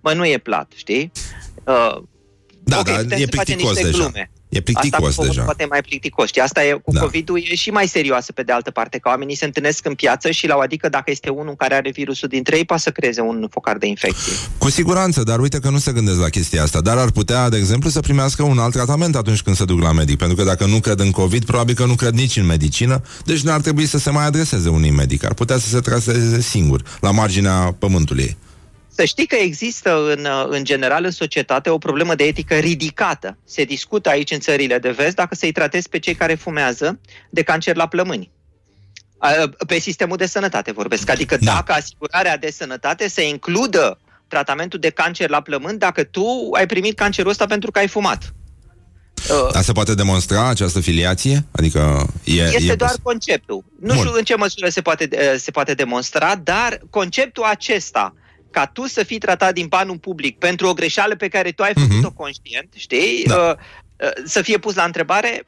mă, nu e plat, știi? Uh, Da, ok, dar putem e să facem plicticos niște deja. glume. E plicticos Asta cu deja. poate e mai plicticos. Știi? Asta e, cu Da. da. COVID-ul e și mai serioasă pe de altă parte, că oamenii se întâlnesc în piață și la adică dacă este unul care are virusul dintre ei, poate să creeze un focar de infecție. Cu siguranță, dar uite că nu se gândesc la chestia asta. Dar ar putea, de exemplu, să primească un alt tratament atunci când se duc la medic. Pentru că dacă nu cred în COVID, probabil că nu cred nici în medicină, deci n-ar trebui să se mai adreseze unui medic. Ar putea să se traseze singur, la marginea pământului. Să știi că există în, în general în societate o problemă de etică ridicată. Se discută aici în țările de vest dacă să-i tratezi pe cei care fumează de cancer la plămâni. A, Pe sistemul de sănătate vorbesc. Adică Da. da. dacă asigurarea de sănătate să includă tratamentul de cancer la plămâni dacă tu ai primit cancerul ăsta pentru că ai fumat. Uh, Dar se poate demonstra această filiație? Adică e, este e doar pos- conceptul. Nu Bun. știu în ce măsură se poate, eh, se poate demonstra, dar conceptul acesta, ca tu să fii tratat din banul public pentru o greșeală pe care tu ai Mhm. făcut-o conștient, știi, Da. uh, uh, să fie pus la întrebare,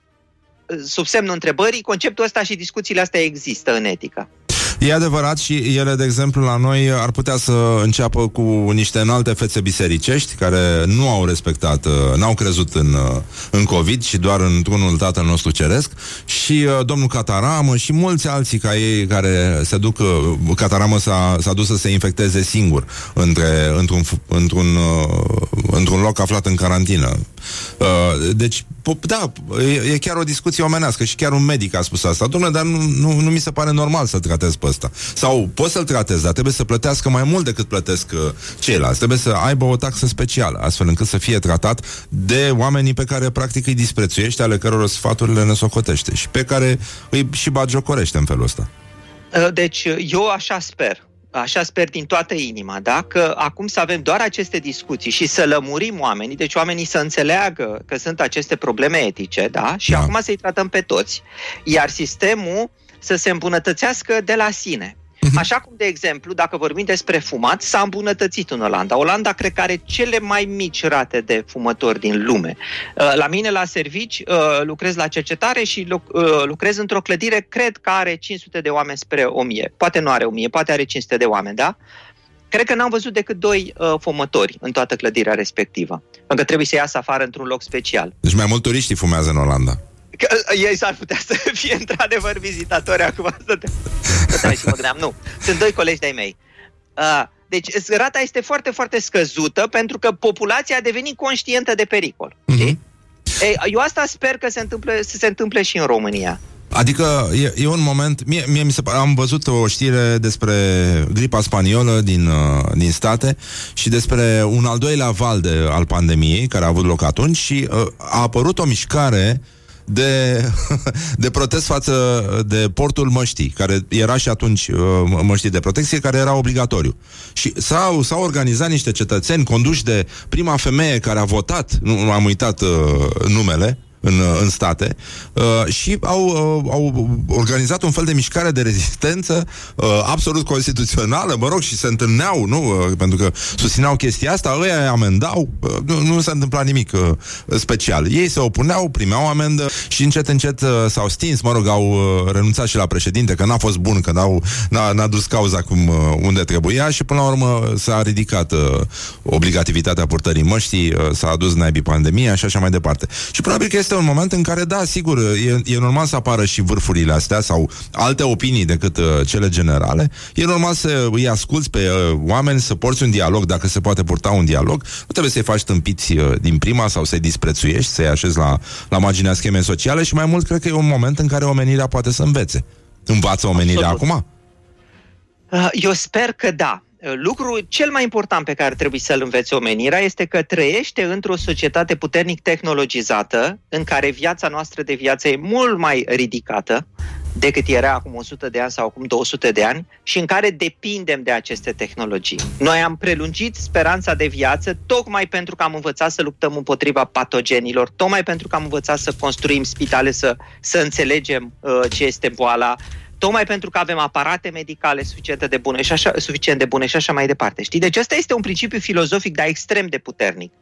uh, sub semnul întrebării, conceptul ăsta și discuțiile astea există în etică. E adevărat și ele, de exemplu, la noi ar putea să înceapă cu niște înalte fețe bisericești care nu au respectat, uh, n-au crezut în, uh, în COVID și doar într-unul Tatăl nostru Ceresc și uh, domnul Cataramă și mulți alții ca ei care se duc, uh, Cataramă s-a, s-a dus să se infecteze singur între, într-un, f- într-un, uh, într-un loc aflat în carantină. Uh, deci, po- da, e, e chiar o discuție omenească și chiar un medic a spus asta. Domnule, dar nu, nu, nu mi se pare normal să-l tratez pe ăsta. Sau poți să-l tratezi, dar trebuie să plătească mai mult decât plătesc uh, ceilalți. Trebuie să aibă o taxă specială, astfel încât să fie tratat de oamenii pe care practic îi disprețuiește, ale căror sfaturile ne socotește și pe care îi și bagiocorește în felul ăsta. Uh, Deci eu așa sper. Așa sper din toată inima, da? Că acum să avem doar aceste discuții și să lămurim oamenii, deci oamenii să înțeleagă că sunt aceste probleme etice, da? Și Da. acum să-i tratăm pe toți, iar sistemul să se îmbunătățeasă de la sine. Așa cum, de exemplu, dacă vorbim despre fumat, s-a îmbunătățit în Olanda. Olanda cred că are cele mai mici rate de fumători din lume. Uh, La mine, la servici, uh, lucrez la cercetare și luc- uh, lucrez într-o clădire, cred că are 500 de oameni spre 1000. Poate nu are 1000, poate are 500 de oameni, da? Cred că n-am văzut decât doi uh, fumători în toată clădirea respectivă. Pentru că trebuie să iasă afară într-un loc special. Deci mai mult turiștii fumează în Olanda. Că uh, ei s-ar putea să [LAUGHS] fie într-adevăr vizitatori acum. Să te... Să te și mă gândeam. Nu, sunt doi colegi de-ai mei. Uh, deci rata este foarte, foarte scăzută pentru că populația a devenit conștientă de pericol. Știi? Ei, eu asta sper că se întâmple, să se întâmple și în România. Adică e, e un moment, mie, mie mi se pare, am văzut o știre despre gripa spaniolă din, uh, din state și despre un al doilea val de, al pandemiei care a avut loc atunci și uh, a apărut o mișcare de, [LAUGHS] de protest față de portul măștii, care era și atunci uh, măștii de protecție, care era obligatoriu. Și s-au, s-au organizat niște cetățeni conduși de prima femeie care a votat, nu am uitat uh, numele, în, în state uh, și au, uh, au organizat un fel de mișcare de rezistență uh, absolut constituțională, mă rog, și se întâlneau, nu? Uh, pentru că susțineau chestia asta, ăia îi amendau, uh, nu, nu se întâmpla nimic uh, special. Ei se opuneau, primeau amendă și încet, încet uh, s-au stins, mă rog, au uh, renunțat și la președinte, că n-a fost bun, că n-au, n-a, n-a dus cauza cum uh, unde trebuia și până la urmă s-a ridicat uh, obligativitatea purtării măștii, uh, s-a adus naibii pandemia și așa mai departe. Și probabil că este un moment în care, da, sigur, e, e normal să apară și vârfurile astea sau alte opinii decât uh, cele generale. E normal să îi asculți pe uh, oameni, să porți un dialog, dacă se poate purta un dialog. Nu trebuie să-i faci tâmpiți uh, din prima sau să-i disprețuiești, să-i așezi la, la marginea schemei sociale și mai mult cred că e un moment în care omenirea poate să învețe. Învață omenirea Absolut. acum? Uh, Eu sper că da. Uh, Lucrul cel mai important pe care trebuie să-l învețe omenirea este că trăiește într-o societate puternic tehnologizată, în care viața noastră de viață e mult mai ridicată decât era acum 100 de ani sau acum 200 de ani și în care depindem de aceste tehnologii. Noi am prelungit speranța de viață tocmai pentru că am învățat să luptăm împotriva patogenilor, tocmai pentru că am învățat să construim spitale, să, să înțelegem uh, ce este boala, tocmai pentru că avem aparate medicale suficiente de bune și așa, suficient de bune și așa mai departe. Știi? Deci ăsta este un principiu filozofic, dar extrem de puternic.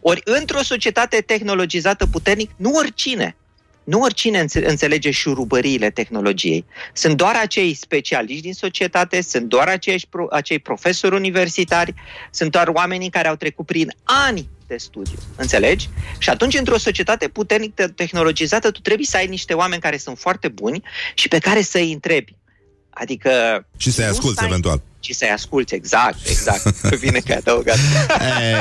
Ori într-o societate tehnologizată puternic, nu oricine, nu oricine înțe- înțelege șurubăriile tehnologiei. Sunt doar acei specialiști din societate, sunt doar acei, pro- acei profesori universitari, sunt doar oamenii care au trecut prin ani de studiu. Înțelegi? Și atunci, într-o societate puternic te- tehnologizată, tu trebuie să ai niște oameni care sunt foarte buni și pe care să-i întrebi. Adică... Și să-i nu asculți stai- eventual. Și să-i asculți, exact, exact. Bine că ai adăugat.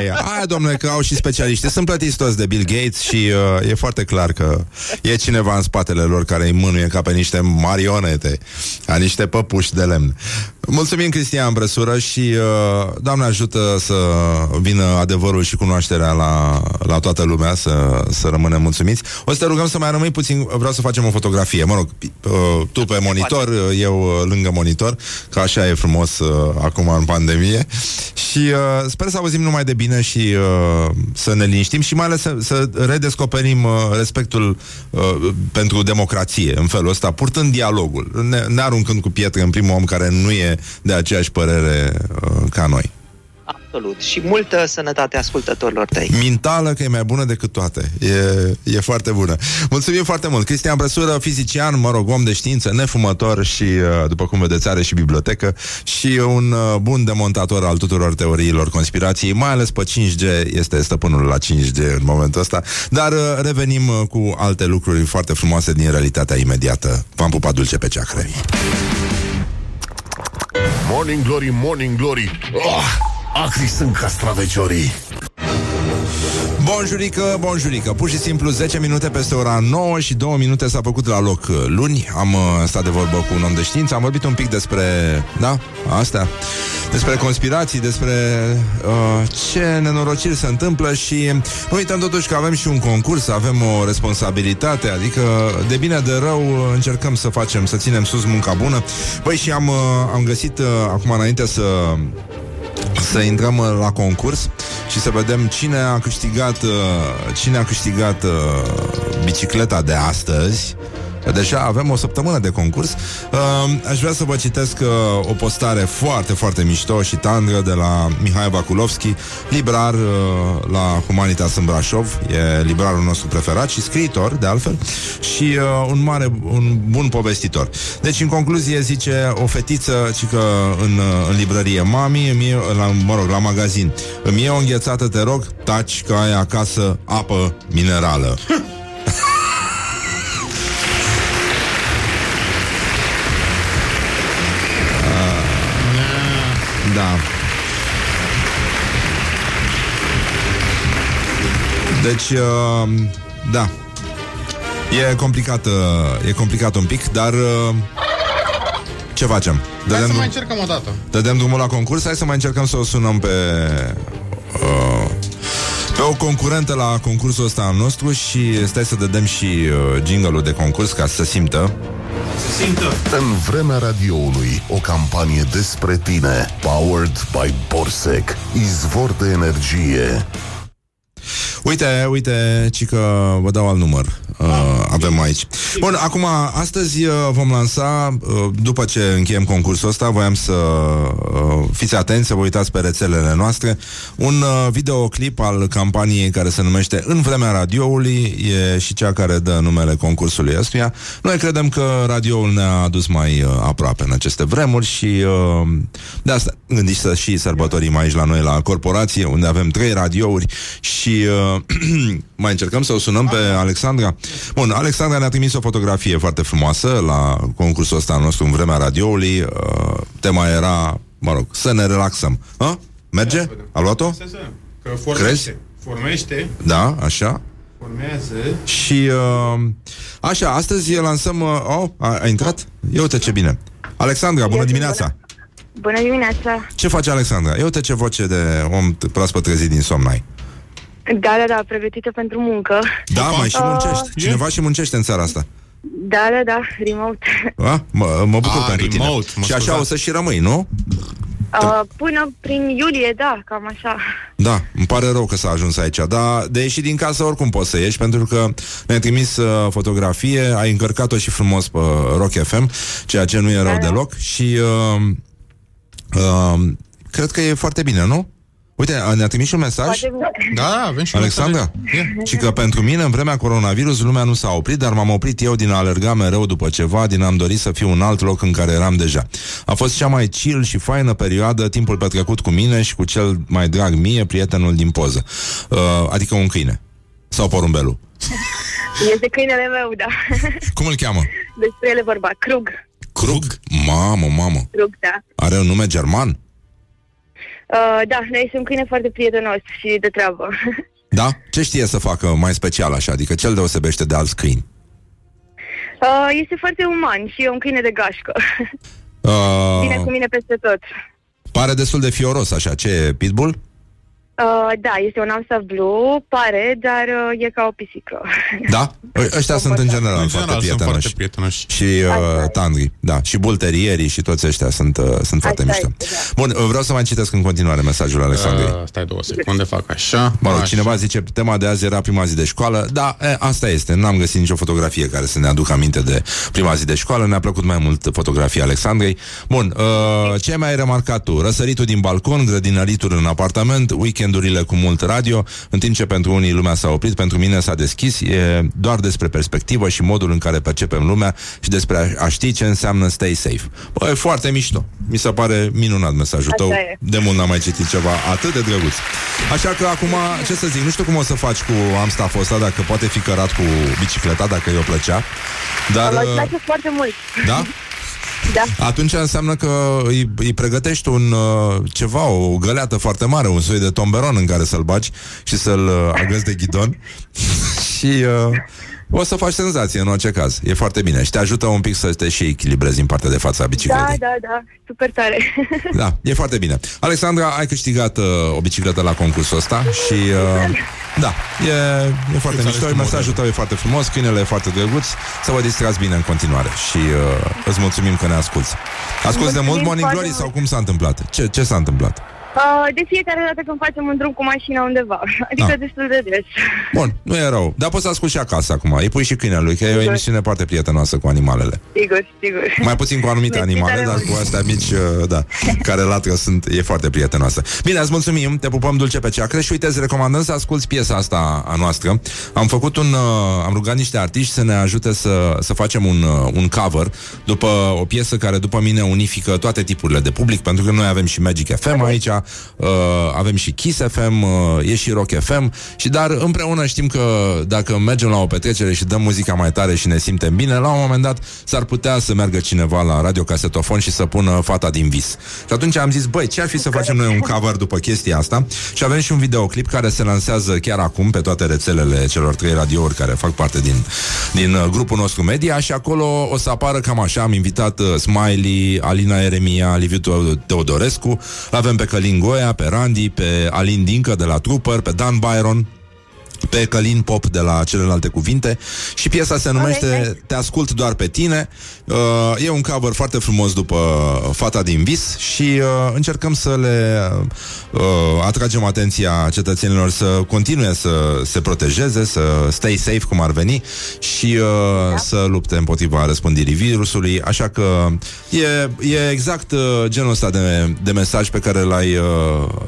Ei, aia, domnule, că au și specialiști. Sunt plătiți toți de Bill Gates și uh, e foarte clar că e cineva în spatele lor care îi mânuie ca pe niște marionete, ca niște păpuși de lemn. Mulțumim, Cristian Brăsură, și uh, Doamne ajută să vină adevărul și cunoașterea la, la toată lumea, să, să rămânem mulțumiți. O să te rugăm să mai rămâi puțin, vreau să facem o fotografie. Mă rog, uh, tu pe monitor, uh, eu uh, lângă monitor, că așa e frumos uh, acum în pandemie. Și uh, sper să auzim numai de bine și uh, să ne liniștim și mai ales să, să redescoperim uh, respectul uh, pentru democrație în felul ăsta, purtând dialogul, ne, ne aruncând cu pietre în primul om care nu e de aceeași părere uh, ca noi. Absolut. Și multă sănătate ascultătorilor tăi. Mintală că e mai bună decât toate. E, e foarte bună. Mulțumim foarte mult. Cristian Brăsură, fizician, mă rog, om de știință, nefumător și, uh, după cum vedeți, are și bibliotecă și un uh, bun demontator al tuturor teoriilor conspirației, mai ales pe 5G, este stăpânul la 5G în momentul ăsta. Dar uh, revenim uh, cu alte lucruri foarte frumoase din realitatea imediată. V-am pupat dulce pe ceacre. Morning Glory, Morning Glory oh, Acri sunt castraveciorii. Bonjurică, bonjurică. Pur și simplu 10 minute peste ora 9 Și 2 minute s-a făcut la loc uh, luni. Am uh, stat de vorbă cu un om de știință. Am vorbit un pic despre, da, astea. Despre conspirații Despre uh, ce nenorociri se întâmplă Și nu uităm totuși că avem și un concurs Avem o responsabilitate Adică de bine de rău uh, încercăm să facem Să ținem sus munca bună. Păi și am, uh, am găsit uh, Acum înainte să să intrăm uh, la concurs și să vedem cine a câștigat uh, cine a câștigat uh, bicicleta de astăzi. Că Deja avem o săptămână de concurs. Uh, aș vrea să vă citesc uh, o postare foarte, foarte mișto și tandră de la Mihai Bakulovski, librar uh, la Humanitas în Brașov, e librarul nostru preferat și scriitor, de altfel, și uh, un mare, un bun povestitor. Deci, în concluzie, zice o fetiță, ci că în, uh, în librărie Mami, îmi e, la, mă rog, la magazin, îmi e o înghețată, te rog, taci că ai acasă apă minerală. [LAUGHS] Deci, uh, da. E complicat, uh, e complicat un pic, dar uh, ce facem? Hai să drum- mai încercăm o dată. Dădem drumul la concurs, hai să mai încercăm să o sunăm pe uh, pe o concurentă la concursul ăsta al nostru și stai să dădem și uh, jingle-ul de concurs ca să se simtă. Se simtă. În vremea radioului, o campanie despre tine, powered by Borsec, izvor de energie. Uite, uite, ci că vă dau alt număr. Uh, avem aici. Bun, acum, astăzi uh, vom lansa, uh, după ce încheiem concursul ăsta, voiam să uh, fiți atenți, să vă uitați pe rețelele noastre, un uh, videoclip al campaniei care se numește În vremea radioului, e și cea care dă numele concursului ăstuia. Noi credem că radioul ne-a adus mai uh, aproape în aceste vremuri și uh, de asta gândiți să și sărbătorim aici la noi la corporație, unde avem trei radiouri și uh, [CLEARS THROAT] mai încercăm să o sunăm pe Alexandra. Bun, Alexandra ne-a trimis o fotografie foarte frumoasă la concursul ăsta al nostru în vremea radioului. Uh, tema era, mă rog, să ne relaxăm. Ha? Merge? A luat-o? Că formește. Crezi? Formește, Da, așa. formează. Și uh, așa, astăzi lansăm... Uh, oh, a, a intrat? Ia uite ce bine. Alexandra, bună dimineața! Bună dimineața! Ce face Alexandra? Ia uite ce voce de om t- proaspăt trezit din somn ai. Da, da, da, pregătită pentru muncă. Da, mai și Uh, muncești. Cineva și muncește în țara asta. Da, da, da, remote. A? Mă, mă bucur Ah, pentru remote, tine. mă Și așa scuzați. o să și rămâi, nu? Uh, până prin iulie, da, cam așa. Da, îmi pare rău că s-a ajuns aici, dar de ieși din casă oricum poți să ieși, pentru că ne-ai trimis uh, fotografie, ai încărcat-o și frumos pe Rock FM, ceea ce nu e rău deloc și uh, uh, cred că e foarte bine, nu? Uite, ne-a trimis și un mesaj. Poate... Da, da, avem și un Alexandra, și că pentru mine, în vremea coronavirus, lumea nu s-a oprit, dar m-am oprit eu din a alerga mereu după ceva, din am dorit să fiu un alt loc în care eram deja. A fost cea mai chill și faină perioadă, timpul petrecut cu mine și cu cel mai drag mie, prietenul din poză. Uh, adică un câine. Sau porumbelul. [LAUGHS] Este câinele meu, da. [LAUGHS] Cum îl cheamă? Despre ele vorba. Krug. Krug? Mamă, mamă. Krug, da. Are un nume german? Uh, da, noi este un câine foarte prietenos și de treabă. [LAUGHS] Da? Ce știe să facă mai special așa? Adică ce îl deosebește de alți câini? Uh, este foarte uman și e un câine de gașcă. Uh, Vine cu mine peste tot. pare destul de fioros așa. Ce e? Pitbull? Uh, da, este un Amstaff Blue, pare, dar uh, e ca o pisică. [LAUGHS] Da? Ă- Ăștia sunt în general, În foarte general sunt prietenoși. foarte prietenoși. Și uh, tandri, da. Și bulterierii și toți ăștia sunt, uh, sunt foarte Așa mișto. este, da. Bun, uh, vreau să mai citesc în continuare mesajul Alexandrei. Uh, stai două secunde, fac așa. Mă rog, așa. cineva zice, tema de azi era prima zi de școală. Da, e, asta este. N-am găsit nicio fotografie care să ne aducă aminte de prima zi de școală. Ne-a plăcut mai mult fotografia Alexandrei. Bun, uh, ce mai ai remarcat tu? Răsăritul din balcon, grădinăritul în apartament, weekendurile cu mult radio, în timp ce pentru unii lumea s-a oprit, pentru mine s-a deschis. E doar despre perspectivă și modul în care percepem lumea și despre a, a ști ce înseamnă stay safe. Bă, e foarte mișto. Mi se pare minunat mesajul Așa tău. e. De mult n-am mai citit ceva atât de drăguț. Așa că acum, ce să zic, nu știu cum o să faci cu Amstaff ăsta, dacă poate fi cărat cu bicicleta, dacă i-o plăcea. Dar, Mă uh, place foarte mult. da? [LAUGHS] Da. Atunci înseamnă că îi, îi pregătești un uh, ceva, o găleată foarte mare, un soi de tomberon în care să-l bagi și să-l uh, agăți de ghidon [LAUGHS] și uh, o să faci senzație în orice caz. E foarte bine și te ajută un pic să te și echilibrezi în partea de față a Da, bicicletei. da, da, super tare. Da, e foarte bine. Alexandra, ai câștigat uh, o bicicletă la concursul ăsta și uh, da, e, e foarte Îți mișto, alegi tu mesajul tău e foarte frumos, câinele e foarte drăguț, să vă distrați bine în continuare și uh, îți mulțumim că ne asculti. Asculți de mult Mulțumim Morning foarte Glory mult. sau cum s-a întâmplat? Ce, ce s-a întâmplat? Uh, de fiecare dată când facem un drum cu mașina undeva. [LAUGHS] Adică Da. destul de des. [LAUGHS] Bun, nu e rău, dar poți să asculti și acasă acum, îi pui și câinelui, că e o Sigur. emisiune foarte prietenoasă cu animalele. Sigur, sigur. Mai puțin cu anumite Mersi animale, tare dar mult. cu astea mici, uh, da, care latră sunt, e foarte prietenoasă. Bine, îți mulțumim, te pupăm dulce pe ceacră și uite, îți recomandăm să asculti piesa asta a noastră. Am făcut un, uh, am rugat niște artiști să ne ajute să, să facem un, uh, un cover după o piesă care, după mine, unifică toate tipurile de public, pentru că noi avem și Magic FM aici, uh, avem și Kiss FM, uh, e și Rock FM și dar împreună știm că dacă mergem la o petrecere și dăm muzica mai tare și ne simtem bine, la un moment dat s-ar putea să meargă cineva la radiocasetofon și să pună fata din vis. Și atunci am zis, băi, ce ar fi să facem noi un [LAUGHS] cover după chestia asta? Și avem și un videoclip care se lansează chiar acum pe toate rețelele celor trei radiouri care fac parte din, din uh, grupul nostru media și acolo o să apară cam așa. Am invitat uh, Smiley, Alina Eremia, Liviu Teodorescu, avem pe Călin Goia, pe Randy, pe Alin Dincă de la Trooper, pe Dan Byron, pe Călin Pop de la celelalte cuvinte și piesa se numește Te ascult doar pe tine. Uh, e un cover foarte frumos după Fata din vis și uh, încercăm să le uh, atragem atenția cetățenilor să continue să se protejeze, să stay safe cum ar veni și uh, da. să lupte împotriva răspândirii virusului, așa că e, e exact uh, genul ăsta de, de mesaj pe care l-ai, uh,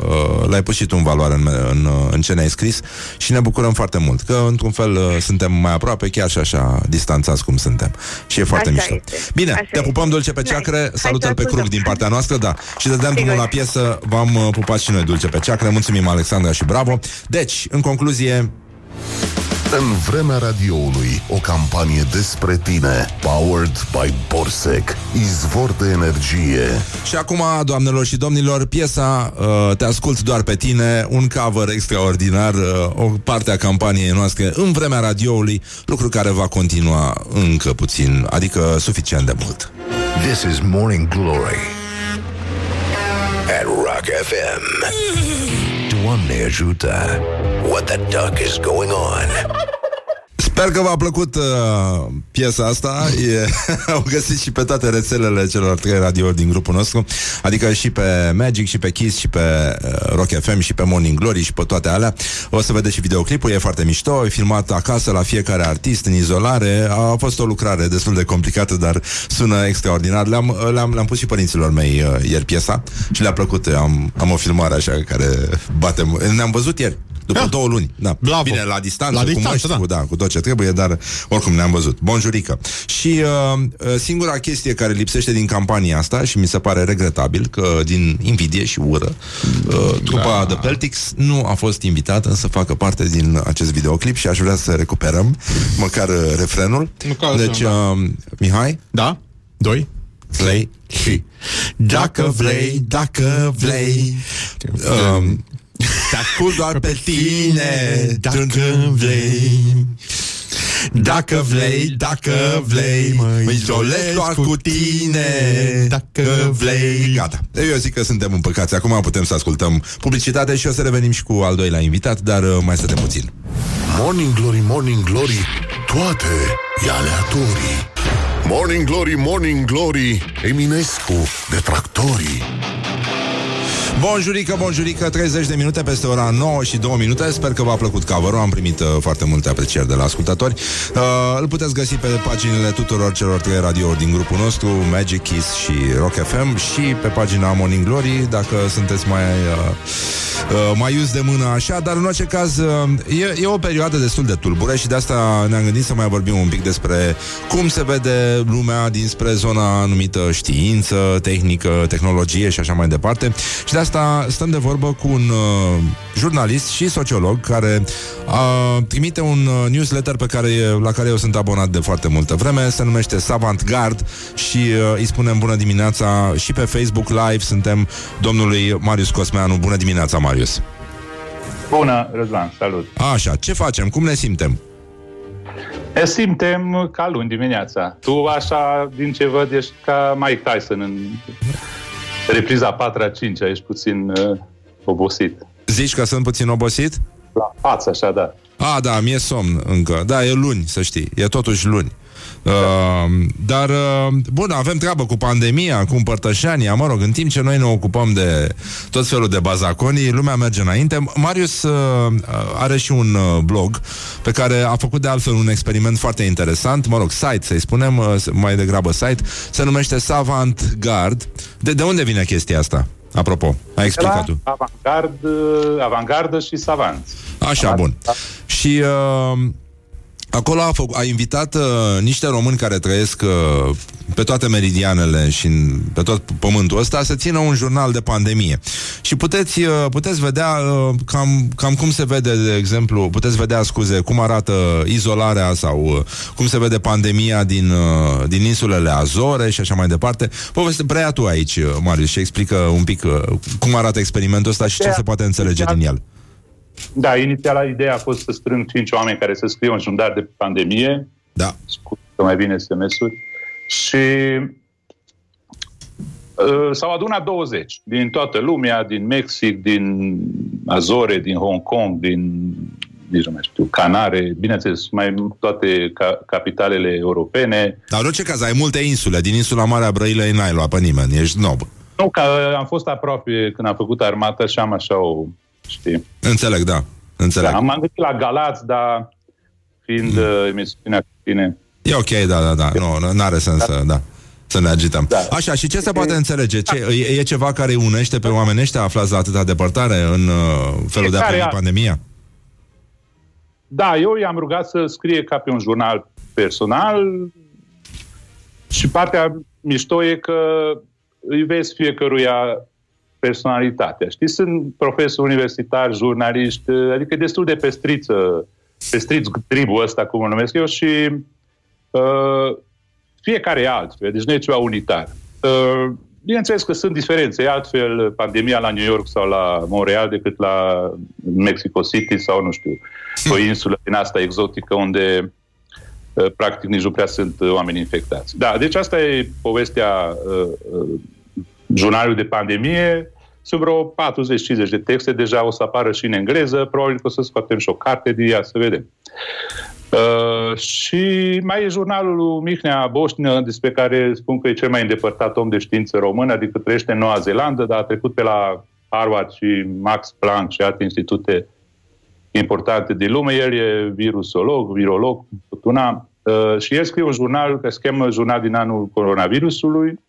uh, l-ai pus și tu în valoare în, în, în ce ne-ai scris și ne bucurăm foarte mult, că într-un fel uh, suntem mai aproape, chiar și așa distanțați cum suntem. Și e foarte Așa mișto. este. Bine, Așa te pupăm dulce pe Nice. ceacre, Hai salutări să pe ascultăm. cruc din partea noastră, da. Și dădeam drumul Sigur. la piesă, v-am uh, pupat și noi dulce pe ceacre, mulțumim Alexandra și bravo. Deci, în concluzie, În vremea radioului, o campanie despre tine, powered by Borsec, izvor de energie. Și acum, doamnelor și domnilor, piesa uh, Te ascult doar pe tine, un cover extraordinar, uh, o parte a campaniei noastre în vremea radioului, lucru care va continua încă puțin, adică suficient de mult. This is Morning Glory at Rock FM. [LAUGHS] Doamne ajută! What the duck is going on? [LAUGHS] Sper că v-a plăcut uh, piesa asta. E, [LAUGHS] Au găsit și pe toate rețelele celor trei radiouri din grupul nostru. Adică și pe Magic, și pe Kiss, și pe uh, Rock FM, și pe Morning Glory Și pe toate alea. O să vedeți și videoclipul, e foarte mișto E filmat acasă la fiecare artist în izolare. A fost o lucrare destul de complicată Dar sună extraordinar. Le-am, le-am, le-am pus și părinților mei uh, ieri piesa Și le-a plăcut. Am, am o filmare așa care bate Ne-am văzut ieri după două luni, da. Bravo. Bine, la distanță, La cu distanță, măști, da. cu, da, cu tot ce trebuie, dar oricum ne-am văzut. Bonjurică. Și uh, uh, singura chestie care lipsește din campania asta și mi se pare regretabil că din invidie și ură uh, trupa Da. The Peltics nu a fost invitată să facă parte din acest videoclip și aș vrea să recuperăm măcar uh, refrenul. Măcar Deci, așa, da. uh, Mihai, Da? Doi? play și Dacă vrei, dacă vrei um, te ascult doar pe tine Dacă vrei Dacă vrei, dacă vrei Mă izolez doar cu tine Dacă vrei Gata. Eu zic că suntem împăcați. Acum putem să ascultăm publicitate și o să revenim și cu al doilea invitat, dar uh, mai stătem puțin. Morning Glory, Morning Glory, toate e aleatorii. Morning Glory, Morning Glory, Eminescu, detractorii. Bonjurică, bonjurică, 30 de minute peste ora 9 și 2 minute. Sper că v-a plăcut cover Am primit uh, foarte multe aprecieri de la ascultători. Uh, Îl puteți găsi pe paginile tuturor celor trei radiouri din grupul nostru Magic Kiss și Rock FM Și pe pagina Morning Glory Dacă sunteți mai uh, uh, mai ius de mână așa. Dar în orice caz uh, e, e o perioadă destul de tulbure Și de asta ne-am gândit să mai vorbim un pic despre Cum se vede lumea dinspre zona numită știință, tehnică, tehnologie și așa mai departe. Și de asta stăm de vorbă cu un uh, jurnalist și sociolog care uh, trimite un uh, newsletter pe care, la care eu sunt abonat de foarte multă vreme, se numește Savant Guard și uh, îi spunem bună dimineața și pe Facebook Live suntem domnului Marius Cosmeanu. Bună dimineața, Marius! Bună, Răzvan, salut! Așa, ce facem? Cum ne simtem? Ne simtem ca luni dimineața. Tu, așa, din ce văd, ești ca Mike Tyson în repriza 4 a 5 ești puțin uh, obosit. Zici că sunt puțin obosit? La față, așa, da. A, da, mi-e somn încă. Da, e luni, să știi. E totuși luni. Uh, dar, uh, bun, avem treabă cu pandemia, cu împărtășania, mă rog, în timp ce noi ne ocupăm de tot felul de bazaconii, lumea merge înainte. Marius uh, are și un uh, blog pe care a făcut de altfel un experiment foarte interesant, mă rog, site, să-i spunem, uh, mai degrabă site, se numește Savant Guard. De, de unde vine chestia asta? Apropo, ai explicat tu. Avangard, uh, avangardă și savanți. Așa, bun. Și uh, acolo a, făc, a invitat uh, niște români care trăiesc uh, pe toate meridianele și în, pe tot pământul ăsta să țină un jurnal de pandemie. Și puteți, uh, puteți vedea uh, cam, cam cum se vede, de exemplu, puteți vedea, scuze, cum arată izolarea sau uh, cum se vede pandemia din, uh, din insulele Azore și așa mai departe. Poveste, preia tu aici, uh, Marius, și explică un pic uh, cum arată experimentul ăsta și ce se poate înțelege din el. Da, inițial ideea a fost să strâng cinci oameni care să scrie un jurnal de pandemie. Da. Scurtă mai bine SMS-uri. Și uh, s-au adunat 20 din toată lumea, din Mexic, din Azore, din Hong Kong, din nici nu mai știu, Canare, bineînțeles, mai toate ca, capitalele europene. Dar în orice caz, ai multe insule. Din insula Marea Brăilei n-ai luat pe nimeni, ești snob. Nu, că am fost aproape când am făcut armata și am așa o, știi... Înțeleg, da. Înțeleg. Da, am gândit la Galați, dar fiind mm. uh, emisiunea cu tine... E ok, da, da, da. Nu, nu are sens să, da, să ne agităm. Da. Așa, și ce se poate înțelege? Ce, e, e ceva care îi unește pe oameni ăștia aflați la atâta depărtare în uh, felul de a Fiecare primi are- pandemia? Da, eu i-am rugat să scrie ca pe un jurnal personal și partea mișto e că îi vezi fiecăruia personalitatea. Știi, sunt profesori universitari, jurnaliști, adică e destul de pestriță, pestriț tribul ăsta, cum îl numesc eu, și uh, fiecare e altfel, deci nu e ceva unitar. Uh, bineînțeles că sunt diferențe, e altfel pandemia la New York sau la Montreal decât la Mexico City sau, nu știu, o insulă din asta exotică unde uh, practic nici nu prea sunt uh, oameni infectați. Da, deci asta e povestea uh, uh, jurnalului de pandemie. Sunt vreo 40-50 de texte, deja o să apară și în engleză, probabil că o să scoatem și o carte din ea, să vedem. Uh, și mai e jurnalul lui Mihnea Boșnă, despre care spun că e cel mai îndepărtat om de știință român, adică trăiește în Noua Zeelandă, dar a trecut pe la Harvard și Max Planck și alte institute importante din lume. El e virusolog, virolog, tot una. Uh, și el scrie un jurnal care se cheamă Jurnal din anul coronavirusului,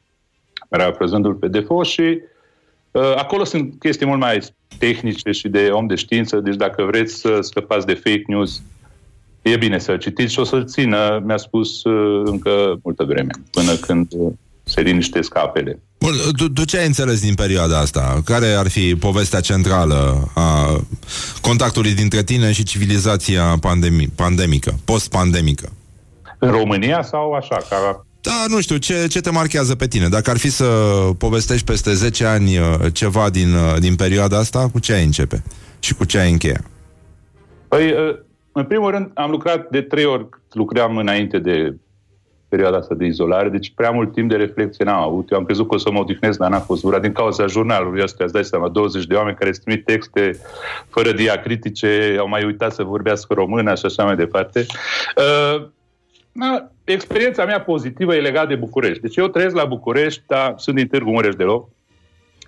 parafrazându-l pe Defoe și uh, acolo sunt chestii mult mai tehnice și de om de știință, deci dacă vreți să scăpați de fake news, e bine să-l citiți și o să-l țină, mi-a spus uh, încă multă vreme, până când uh, se liniștesc apele. Bun, tu, tu ce ai înțeles din perioada asta? Care ar fi povestea centrală a contactului dintre tine și civilizația pandemi- pandemică, post-pandemică? În România sau așa? Ca... Da, nu știu, ce, ce te marchează pe tine? Dacă ar fi să povestești peste 10 ani uh, ceva din, uh, din perioada asta, cu ce ai începe? Și cu ce ai încheia? Păi, uh, în primul rând, am lucrat de trei ori cât lucram înainte de perioada asta de izolare, deci prea mult timp de reflexie n-am avut. Eu am crezut că o să mă odihnesc, dar n-a fost ura din cauza jurnalului ăsta. Îți dai seama, 20 de oameni care îți trimit texte fără diacritice, au mai uitat să vorbească română și așa mai departe. Uh, na, experiența mea pozitivă e legată de București. Deci eu trăiesc la București, dar sunt din Târgu Mureș deloc.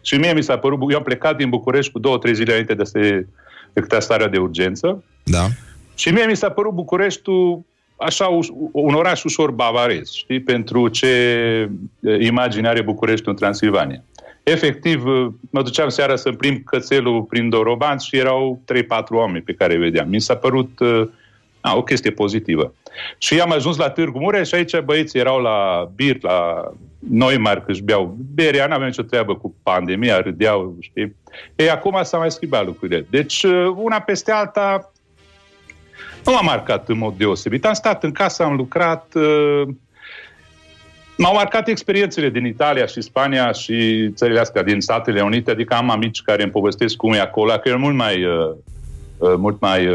Și mie mi s-a părut, eu am plecat din București cu două, trei zile înainte de a se decreta starea de urgență. Da. Și mie mi s-a părut Bucureștiul așa un oraș ușor bavarez, știi, pentru ce imagine are București în Transilvania. Efectiv, mă duceam seara să plimb cățelul prin Dorobanț și erau 3-4 oameni pe care îi vedeam. Mi s-a părut a, o chestie pozitivă. Și am ajuns la Târgu Mureș și aici băieții erau la bir, la Neumar, că își beau berea, n-aveam nicio treabă cu pandemia, râdeau, știi? Ei, acum s-a mai schimbat lucrurile. Deci, una peste alta, nu m-a marcat în mod deosebit. Am stat în casă, am lucrat. Uh, m-au marcat experiențele din Italia și Spania și țările astea din Statele Unite, adică am amici care îmi povestesc cum e acolo, că e mult mai, uh, uh, mult mai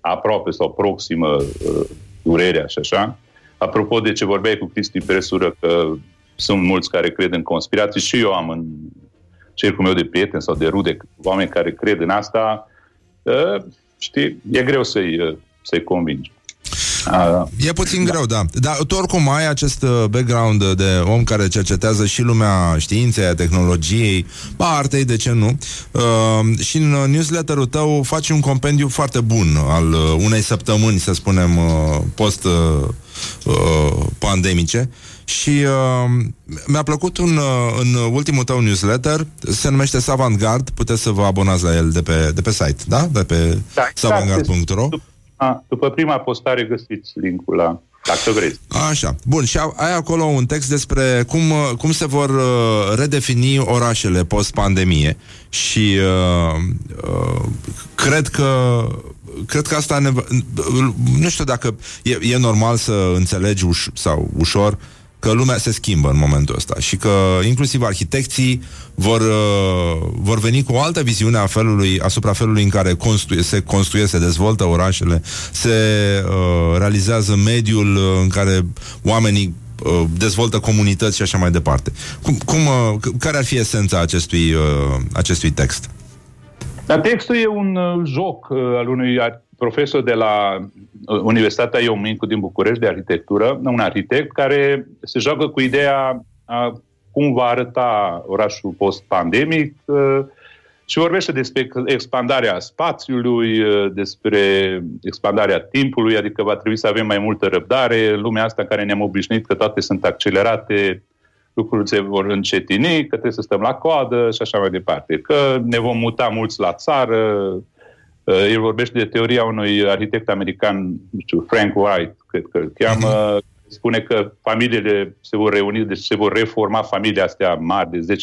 aproape sau proximă durerea și așa. Apropo de ce vorbeai cu Cristi Presură, că sunt mulți care cred în conspirații și eu am în cercul meu de prieteni sau de rude oameni care cred în asta știi, e greu să-i, să-i convingi. E puțin greu, da. Dar tu oricum ai acest uh, background de om care cercetează și lumea științei, a tehnologiei, ba artei, de ce nu? Uh, și în newsletterul tău faci un compendiu foarte bun al uh, unei săptămâni, să spunem, uh, post-pandemice. Și uh, mi-a plăcut un, uh, în ultimul tău newsletter, se numește Savantgard, puteți să vă abonați la el de pe, de pe site, da? De pe da, savantgard.ro după, după prima postare găsiți linkul la... dacă vreți. Așa. Bun, și a- ai acolo un text despre cum, uh, cum se vor uh, redefini orașele post-pandemie și uh, uh, cred că cred că asta ne va, nu știu dacă e, e normal să înțelegi uș, sau ușor că lumea se schimbă în momentul ăsta și că inclusiv arhitecții vor, uh, vor veni cu o altă viziune a felului, asupra felului în care construie, se construie, se dezvoltă orașele, se uh, realizează mediul uh, în care oamenii uh, dezvoltă comunități și așa mai departe. Cum, cum, uh, c- care ar fi esența acestui, uh, acestui text? Dar textul e un uh, joc uh, al unui ar- profesor de la uh, Universitatea Ion Mincu din București de arhitectură, un arhitect care se joacă cu ideea a cum va arăta orașul post-pandemic uh, și vorbește despre expandarea spațiului, uh, despre expandarea timpului, adică va trebui să avem mai multă răbdare, lumea asta care ne-am obișnuit că toate sunt accelerate, lucrurile se vor încetini, că trebuie să stăm la coadă și așa mai departe. Că ne vom muta mulți la țară. Uh, El vorbește de teoria unui arhitect american, nu știu, Frank White, cred că îl cheamă, spune că familiile se vor reuni, deci se vor reforma familiile astea mari de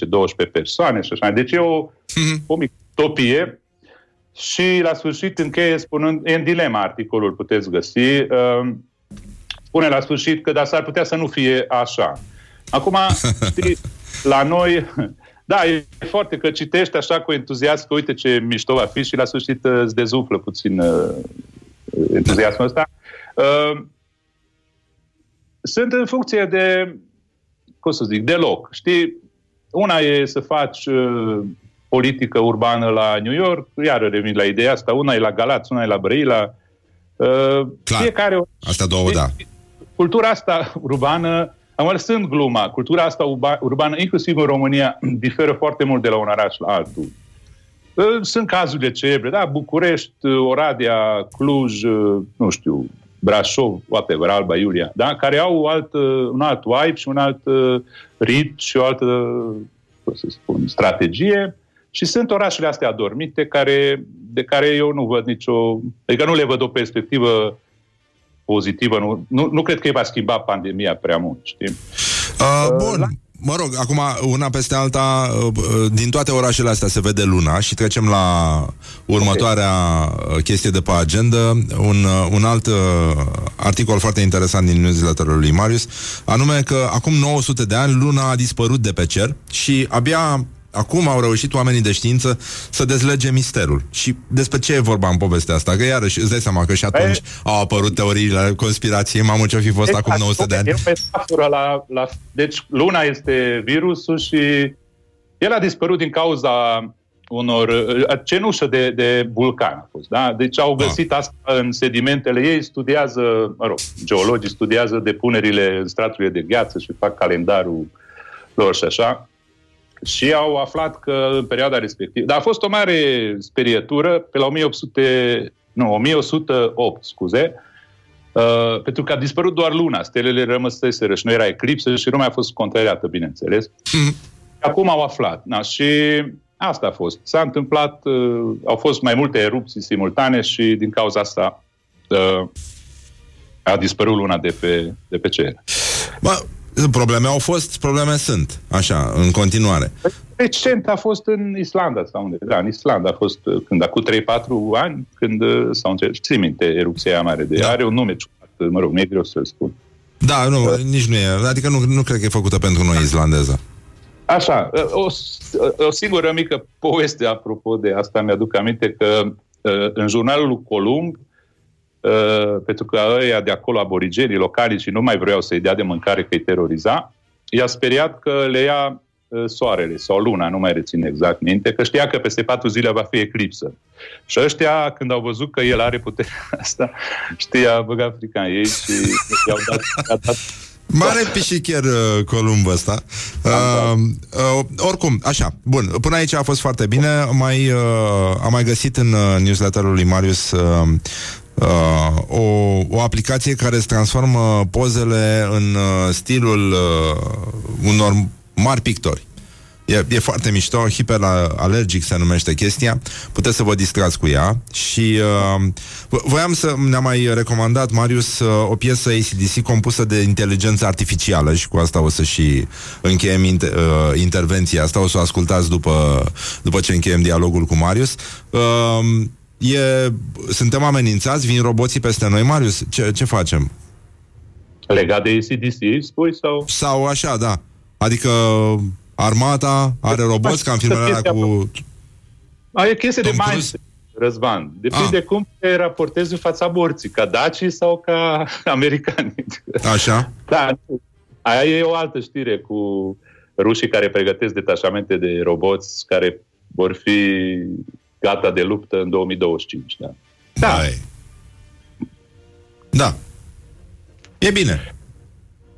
10-12 persoane și așa. Deci e o, o mică utopie și la sfârșit încheie spunând, e în dilema articolul, puteți găsi, uh, spune la sfârșit că dar s-ar putea să nu fie așa. Acum, [LAUGHS] știi, la noi, da, e foarte că citești așa cu entuziasm, că uite ce mișto va fi și la sfârșit uh, îți dezuflă puțin uh, entuziasmul ăsta. Uh, sunt în funcție de, cum să zic, de loc. Știi, una e să faci uh, politică urbană la New York, iară revin la ideea asta, una e la Galați, una e la Brăila. Uh, Clar. fiecare Astea două, da. cultura asta urbană, am lăsând gluma, cultura asta urba- urbană, inclusiv în România, [CLEARS THROAT] diferă foarte mult de la un oraș la altul. Uh, Sunt cazurile celebre, da, București, uh, Oradea, Cluj, uh, nu știu, Brașov, whatever, Alba Iulia, da, care au alt, uh, un alt vibe și un alt uh, ritm și o altă, cum să spun, strategie. Și sunt orașele astea adormite care, de care eu nu văd nicio... Adică nu le văd o perspectivă pozitivă. Nu, nu, nu cred că îi va schimba pandemia prea mult, știi? Uh, bun. Mă rog, acum, una peste alta, uh, uh, din toate orașele astea se vede luna și trecem la următoarea okay. chestie de pe agenda, un, uh, un alt uh, articol foarte interesant din newsletterul lui Marius, anume că acum 900 de ani luna a dispărut de pe cer și abia acum au reușit oamenii de știință să dezlege misterul. Și despre ce e vorba în povestea asta? Că iarăși îți dai seama că și atunci au apărut teoriile conspirației, mamă ce-o fi fost acum 900 de ani. E o metaforă la, la... Deci luna este virusul și el a dispărut din cauza unor uh, cenușă de, de vulcan a fost, da? Deci au găsit asta în sedimentele ei, studiază, mă rog, geologii studiază depunerile în straturile de gheață și fac calendarul lor și așa. Și au aflat că în perioada respectivă, dar a fost o mare sperietură pe la 1800, nu, 1108, scuze, Uh, pentru că a dispărut doar luna, stelele rămăseseră și nu era eclipsă și lumea a fost contrariată, bineînțeles. Acum au aflat. Na, și asta a fost. S-a întâmplat, uh, au fost mai multe erupții simultane și din cauza asta uh, a dispărut luna de pe, de pe cer. Bă, probleme au fost, probleme sunt, așa, în continuare. Recent a fost în Islanda sau unde? Da, în Islanda a fost uh, când, acum 3-4 ani, când uh, s-au încercat, ții minte, erupția aia mare de... Da. Are un nume ciudat, uh, mă rog, nu e greu să-l spun. Da, nu, nici nu e. Adică nu, nu cred că e făcută pentru noi islandeză. Așa, o, o singură mică poveste apropo de asta mi-aduc aminte că uh, în jurnalul lui Columb, uh, pentru că ăia de acolo, aborigenii locali și nu mai vreau să-i dea de mâncare că îi teroriza, i-a speriat că le ia uh, soarele sau luna, nu mai rețin exact minte, că știa că peste patru zile va fi eclipsă. Și ăștia, când au văzut că el are puterea [LAUGHS] asta, știa, a băgat frica în ei și i-au dat, i-a dat [LAUGHS] Mare pișicher uh, Columb ăsta. Uh, uh, oricum, așa, bun, până aici a fost foarte bine. Mai, uh, am mai găsit în uh, newsletterul lui Marius uh, uh, o, o aplicație care îți transformă pozele în uh, stilul uh, unor mari pictori. E, e foarte mișto, hiperalergic se numește chestia. Puteți să vă distrați cu ea. Și uh, vo- voiam să ne-a mai recomandat Marius uh, o piesă ACDC compusă de inteligență artificială și cu asta o să și încheiem inter, uh, intervenția asta. O să o ascultați după, după ce încheiem dialogul cu Marius. Uh, e, suntem amenințați, vin roboții peste noi, Marius. Ce, ce facem? Legat de ACDC, spui, sau? Sau așa, da. Adică armata are roboți ca în filmele alea cu... A, e chestie de Tom Cruise? mindset, Răzvan. Depinde cum te raportezi în fața morții, ca dacii sau ca [LAUGHS] americani. Așa? Da, aia e o altă știre cu rușii care pregătesc detașamente de roboți care vor fi gata de luptă în 2025. Da. Da. Da. E bine.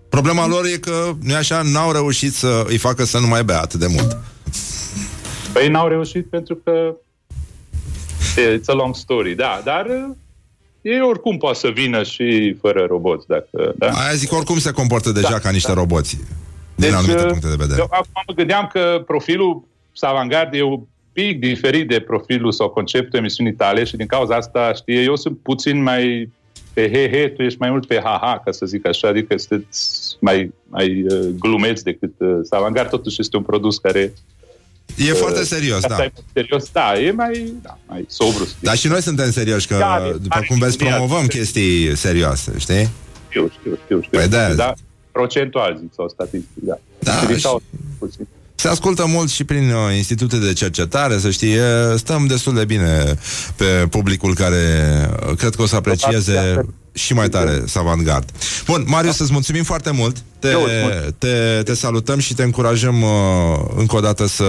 Problema lor e că, nu așa, n-au reușit să îi facă să nu mai bea atât de mult. Păi n-au reușit pentru că it's a long story, da, dar uh, ei oricum poate să vină și fără roboți, dacă... Da? Aia zic, oricum se comportă deja Da, ca niște da. roboți. Din anumite uh, puncte de vedere. Eu acum mă gândeam că profilul Savangard e un pic diferit de profilul sau conceptul emisiunii tale și din cauza asta, știi, eu sunt puțin mai pe he-he, tu ești mai mult pe ha-ha, ca să zic așa, adică sunteți mai, mai uh, glumeți decât uh, Savangard, totuși este un produs care... E foarte serios, asta da. E serios, da, e mai, da, mai sobru. să zic. Dar și noi suntem serioși, că, Da, e- după are cum vezi, și ea- promovăm chestii serioase, știi? Știu, știu, știu, știu. Păi de-aia da, procentual, zic, sau statistic, da. Da, Și din și- cauza, puțin. Se ascultă mult și prin uh, institute de cercetare, să știi, e, stăm destul de bine pe publicul care uh, cred că o să aprecieze și mai tare Savantgard. Bun, Marius, îți mulțumim foarte mult. Te, Eu îți mulțumesc. te, te salutăm și te încurajăm uh, încă o dată să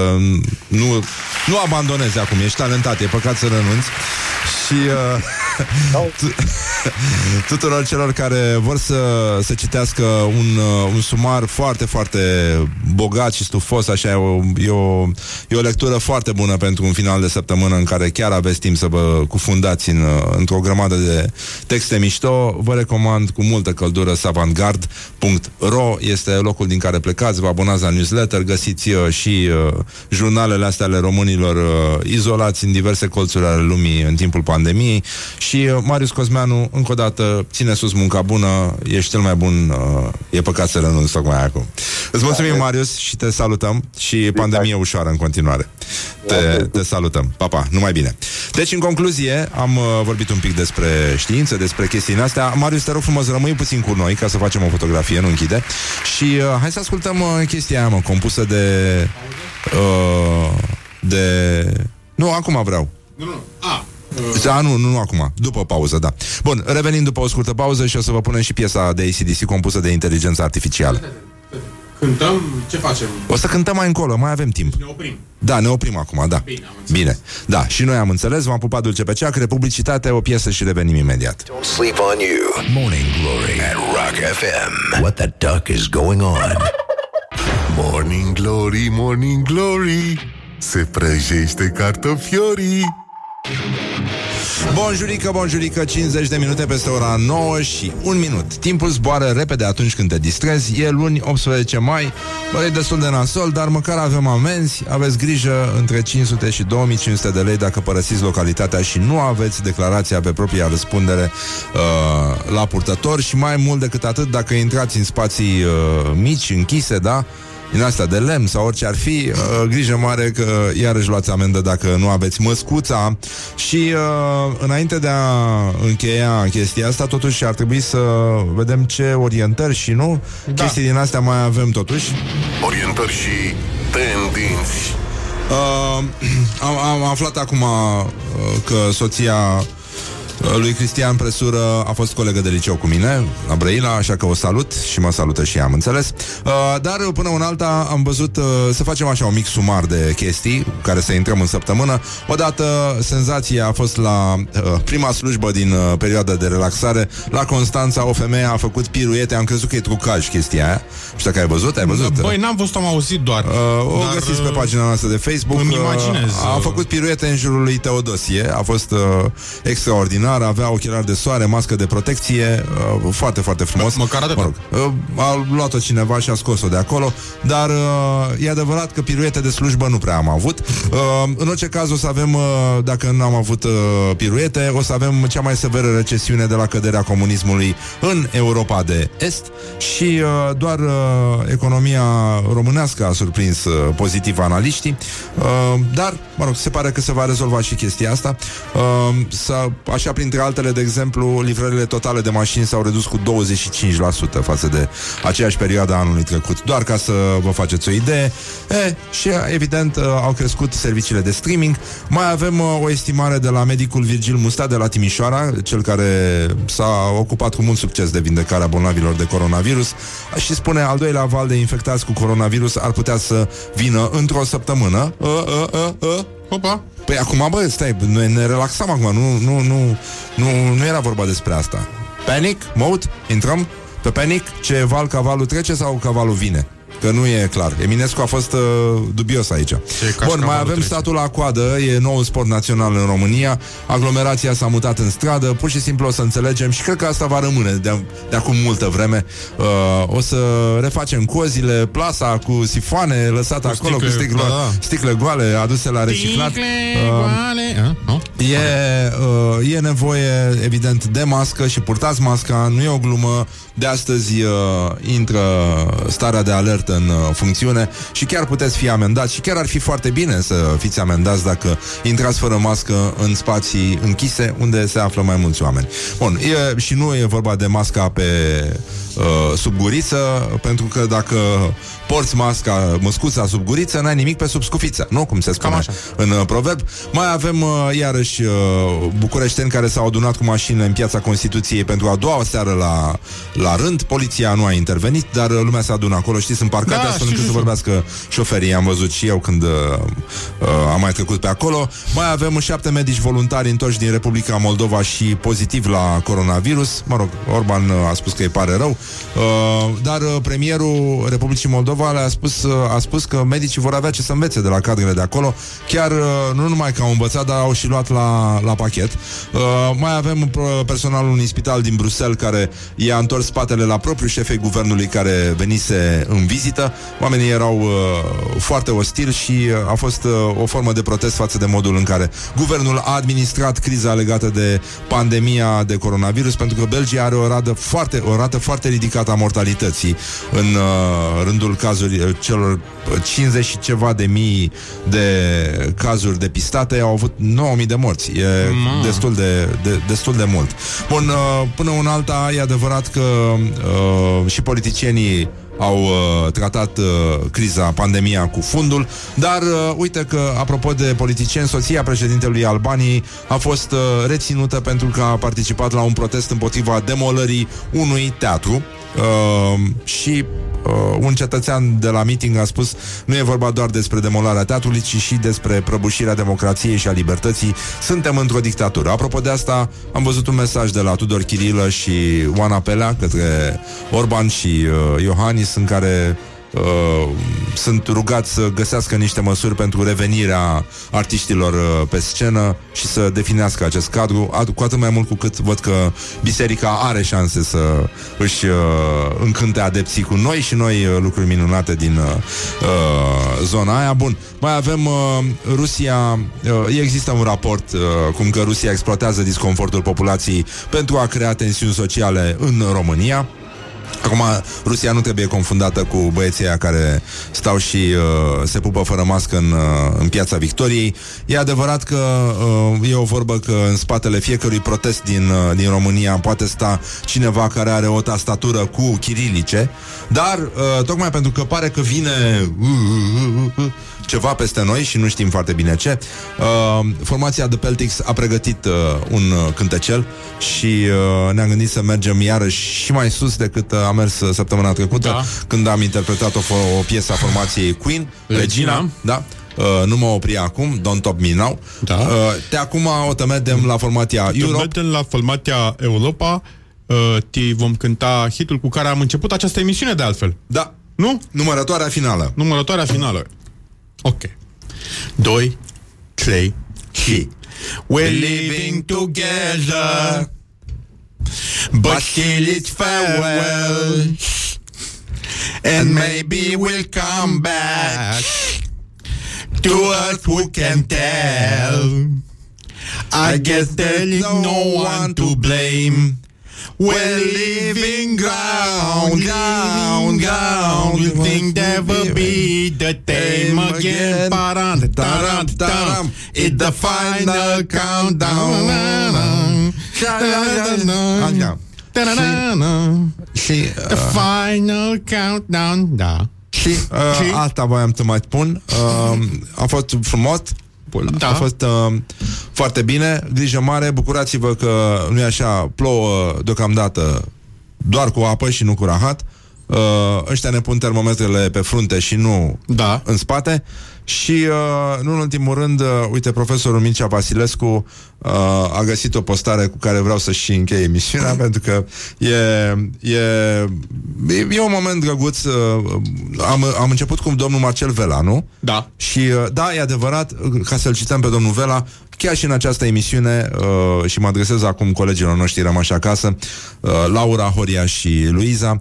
nu, nu abandonezi acum. Ești talentat, e păcat să renunți. Și uh, tu- [LAUGHS] tuturor celor care vor să, să citească un, uh, un sumar foarte, foarte bogat și stufos, așa, e o, e, o, e o lectură foarte bună pentru un final de săptămână în care chiar aveți timp să vă cufundați în, uh, într-o grămadă de texte mișto. Vă recomand cu multă căldură savantgard.ro este locul din care plecați, vă abonați la newsletter, găsiți uh, și uh, jurnalele astea ale românilor uh, izolați în diverse colțuri ale lumii în timpul pandemiei și uh, Marius Cosmeanu, încă o dată, ține sus munca bună, ești cel mai bun, uh, e păcat să renunți tocmai acum. Îți mulțumim, Marius, și te salutăm și pandemie ușoară în continuare. Te, te salutăm. Pa, pa, numai bine. Deci, în concluzie, am uh, vorbit un pic despre știință, despre chestiile astea. Marius, te rog frumos, rămâi puțin cu noi ca să facem o fotografie, nu închide. Și uh, hai să ascultăm uh, chestia aia, mă, compusă de... Uh, de... Nu, acum vreau. Nu, nu. A, Da, nu, nu, nu acum, după pauză, da. Bun, revenim după o scurtă pauză și o să vă punem și piesa de ACDC compusă de inteligență artificială. Cântăm, ce facem? O să cântăm mai încolo, mai avem timp. Ne oprim. Da, ne oprim acum, da. Bine, am înțeles. Bine. Da, și noi am înțeles, v-am pupat dulce pe ceac, republicitate, o piesă și revenim imediat. Don't sleep on you. Morning Glory at Rock FM. What the duck is going on? Morning Glory, Morning Glory Se prăjește cartofiorii Bonjurică, bonjurică, 50 de minute peste ora 9 și 1 minut. Timpul zboară repede atunci când te distrezi. E luni, 18 mai. Bă, e destul de nasol, dar măcar avem amenzi. Aveți grijă între 500 și 2500 de lei dacă părăsiți localitatea și nu aveți declarația pe propria răspundere uh, la purtător și mai mult decât atât dacă intrați în spații uh, mici, închise, da? Din asta de lemn sau orice ar fi, uh, grijă mare că iarăși luați amendă dacă nu aveți măscuța și uh, înainte de a încheia chestia asta, totuși ar trebui să vedem ce orientări și nu, da. chestii din astea mai avem totuși. Orientări și tendinți Uh, [CLEARS THROAT] am, am aflat acum uh, că soția uh, lui Cristian Presură a fost colegă de liceu cu mine la Brăila, așa că o salut și mă salută și ea, am înțeles. Uh, dar până în alta am văzut uh, să facem așa un mic sumar de chestii cu care să intrăm în săptămână. Odată senzația a fost la uh, prima slujbă din uh, perioada de relaxare la Constanța, o femeie a făcut piruete, am crezut că e trucaj chestia aia. Știu că ai văzut, ai văzut? Băi, n-am văzut, am auzit doar. Uh, o Dar, găsiți pe uh, pagina noastră de Facebook. îmi Uh, imaginez, A uh, făcut piruete în jurul lui Teodosie. A fost uh, extraordinar. Extraordinar, avea ochelari de soare, mască de protecție, uh, foarte, foarte frumos. Măcar atât. Mă rog, uh, a luat-o cineva și a scos-o de acolo, dar uh, e adevărat că piruete de slujbă nu prea am avut. Uh, în orice caz o să avem, uh, dacă n-am avut uh, piruete, o să avem cea mai severă recesiune de la căderea comunismului în Europa de Est și uh, doar uh, economia românească a surprins uh, pozitiv analiștii, uh, dar, mă rog, se pare că se va rezolva și chestia asta. Uh, să, așa, printre altele, de exemplu, livrările totale de mașini s-au redus cu 25% față de aceeași perioadă a anului trecut. Doar ca să vă faceți o idee. E, și, evident, uh, au crescut serviciile de streaming. Mai avem uh, o estimare de la medicul Virgil Musta de la Timișoara, cel care s-a ocupat cu mult succes de vindecarea bolnavilor de coronavirus și spune al doilea val de infectați cu coronavirus ar putea să vină într-o săptămână. Uh, uh, uh, uh. Opa. Păi acum, bă, stai, noi ne relaxăm acum, nu, nu, nu, nu, nu era vorba despre asta. Panic, mode, intrăm pe panic, ce val cavalul trece sau cavalul vine? Că nu e clar. Eminescu a fost uh, dubios aici. Bun, mai avem trece. statul la coadă, e nou sport național în România, aglomerația s-a mutat în stradă, pur și simplu o să înțelegem și cred că asta va rămâne de, de acum multă vreme. Uh, o să refacem cozile, plasa cu sifoane lăsate Cu acolo, sticle, cu sticle, da, da. sticle goale aduse la reciclat. Sticle Uh, goale. Ah, nu? E, uh, e nevoie, evident, de mască și purtați masca, nu e o glumă. De astăzi uh, intră starea de alertă în uh, funcțiune și chiar puteți fi amendați și chiar ar fi foarte bine să fiți amendați dacă intrați fără mască în spații închise unde se află mai mulți oameni. Bun, e, și nu e vorba de masca pe uh, sub guriță, pentru că dacă porți masca măscuța sub guriță, n-ai nimic pe sub scufiță, nu? Cum se spune așa. în uh, proverb. Mai avem uh, iarăși uh, bucureșteni care s-au adunat cu mașinile în piața Constituției pentru a doua seară la, la rând. Poliția nu a intervenit, dar uh, lumea s-a adunat acolo, știți, sunt parcate Da, astfel știu, încât să știu. vorbească șoferii. Am văzut și eu când uh, uh, am mai trecut pe acolo. Mai avem șapte medici voluntari întorși din Republica Moldova și pozitiv la coronavirus. Mă rog, Orban uh, a spus că îi pare rău. Uh, dar uh, premierul Republicii Moldova le-a spus, uh, a spus că medicii vor avea ce să învețe de la cadrele de acolo. Chiar uh, nu numai că au învățat, dar au și luat la, la pachet. Uh, mai avem uh, personalul unui spital din Bruxelles care i-a întors spatele la propriul șefei guvernului care venise în vizită. Oamenii erau uh, foarte ostili și uh, a fost uh, o formă de protest față de modul în care guvernul a administrat criza legată de pandemia de coronavirus, pentru că Belgia are o rată foarte, o rată foarte ridicată a mortalității în uh, rândul cazuri, celor uh, 50 și ceva de mii de cazuri depistate au avut 9000 de morți. E Ma. destul de, de, destul de mult. Bun, uh, până un alta, e adevărat că uh, și politicienii au uh, tratat uh, criza, pandemia cu fundul, dar uh, uite că, apropo de politicieni, soția președintelui Albaniei a fost uh, reținută pentru că a participat la un protest împotriva demolării unui teatru uh, și uh, un cetățean de la meeting a spus nu e vorba doar despre demolarea teatrului, ci și despre prăbușirea democrației și a libertății. Suntem într-o dictatură. Apropo de asta, am văzut un mesaj de la Tudor Chirilă și Oana Pelea către Orban și uh, Iohannis în care uh, sunt rugați să găsească niște măsuri pentru revenirea artiștilor uh, pe scenă și să definească acest cadru, at- cu atât mai mult cu cât văd că biserica are șanse să își uh, încânte adepții cu noi și noi uh, lucruri minunate din uh, uh, zona aia. Bun, mai avem uh, Rusia, uh, există un raport uh, cum că Rusia exploatează disconfortul populației pentru a crea tensiuni sociale în România. Acum, Rusia nu trebuie confundată cu băieții aia care stau și uh, se pupă fără mască în, uh, în piața Victoriei. E adevărat că uh, e o vorbă că în spatele fiecărui protest din, uh, din România poate sta cineva care are o tastatură cu chirilice, dar uh, tocmai pentru că pare că vine uh, ceva peste noi și nu știm foarte bine ce, uh, formația The Peltics a pregătit uh, un uh, cântecel și uh, ne-am gândit să mergem iarăși și mai sus decât uh, am mers uh, săptămâna trecută, Da. când am interpretat o, fo- o piesă a formației Queen, Regina. Regina, da? Uh, nu mă opri acum, Don't Top Me Now. Da. Uh, de acum o te mergem la formația Europe. Mergem la formația Europa uh, Te vom cânta hitul cu care am început această emisiune de altfel Da. Nu? Numărătoarea finală. Numărătoarea finală Ok 2 3 Și We're living together. But still it's farewell. And maybe we'll come back to us who can tell. I guess there is no one to blame. We're living ground, ground, ground. You think there will be the time again? Taran, taran, taran. It's the final countdown. Așa. Și, The final countdown, da. și, uh, Și? asta voiam să mai spun. Uh, a fost frumos. Da. A fost uh, foarte bine, grijă mare, bucurați-vă că nu e așa, plouă deocamdată doar cu apă și nu cu rahat. Uh, ăștia ne pun termometrele pe frunte și nu Da. în spate. Și, uh, nu în ultimul rând, uh, uite, profesorul Mircea Vasilescu uh, a găsit o postare cu care vreau să și încheie emisiunea, [LAUGHS] pentru că e, e, e, e un moment drăguț. Uh, am, am început cu domnul Marcel Vela, nu? Da. Și, uh, da, e adevărat, uh, ca să-l cităm pe domnul Vela, chiar și în această emisiune, uh, și mă adresez acum colegilor noștri rămași acasă, uh, Laura, Horia și Luiza,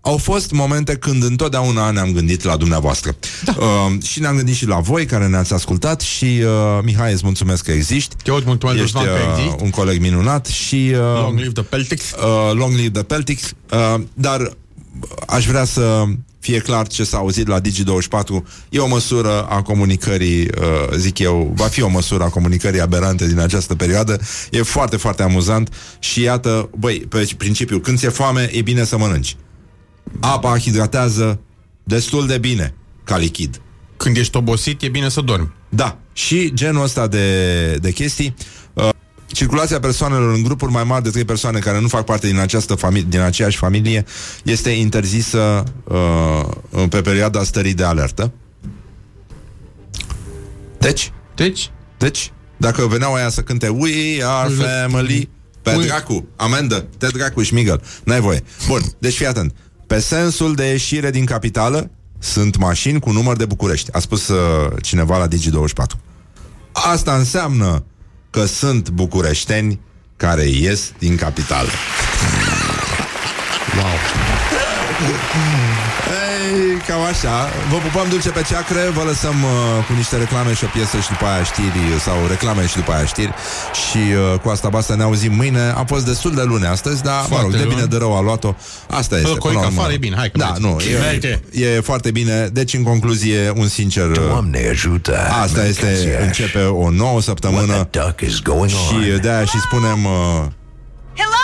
au fost momente când întotdeauna ne-am gândit la dumneavoastră. Da. Uh, și ne-am gândit și la voi care ne-ați ascultat și uh, Mihai, îți mulțumesc că existi. Eu îți mulțumesc, Ești Răzvan, că uh, existi. un coleg minunat și... Uh, Long live the Peltics. uh, long live the Peltics, uh, dar aș vrea să fie clar ce s-a auzit la Digi24. E o măsură a comunicării, uh, zic eu, va fi o măsură a comunicării aberante din această perioadă. E foarte, foarte amuzant și iată, băi, pe principiu, când ți-e foame, e bine să mănânci. Apa hidratează destul de bine ca lichid. Când ești obosit, e bine să dormi. Da, și genul ăsta de, de chestii. Uh, circulația persoanelor în grupuri mai mari de trei persoane care nu fac parte din, această familie, din aceeași familie este interzisă uh, pe perioada stării de alertă. Deci, Deci, deci, dacă veneau aia să cânte We are family, pe We- dracu, amendă, te dracu, șmigăl, n-ai voie. Bun, deci fii atent. Pe sensul de ieșire din capitală sunt mașini cu număr de București, a spus uh, cineva la Digi24. Asta înseamnă că sunt bucureșteni care ies din capitală. wow. Ei, cam așa. Vă pupăm dulce pe ceacre, vă lăsăm uh, cu niște reclame și o piesă și după aia știri sau reclame și după aia știri și uh, cu asta basta ne auzim mâine. A fost destul de lune astăzi, dar mă Foarte rog, de luni. bine de rău a luat-o. Asta este. Bă, până la Coica urmă. afară e bine, hai că Da, merge. nu, Merge. e, e foarte bine. Deci, în concluzie, un sincer... uh, Doamne ajută! Asta este, Mâncați-aș. începe o nouă What săptămână the duck is going și on? de-aia și spunem... Uh, Hello?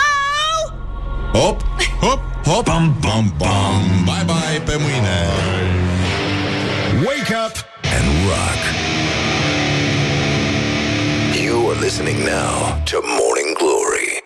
hop, Hop! Hop, bam, bam, bam. Bye, bye, pe mâine. Wake up and rock. You are listening now to Morning Glory.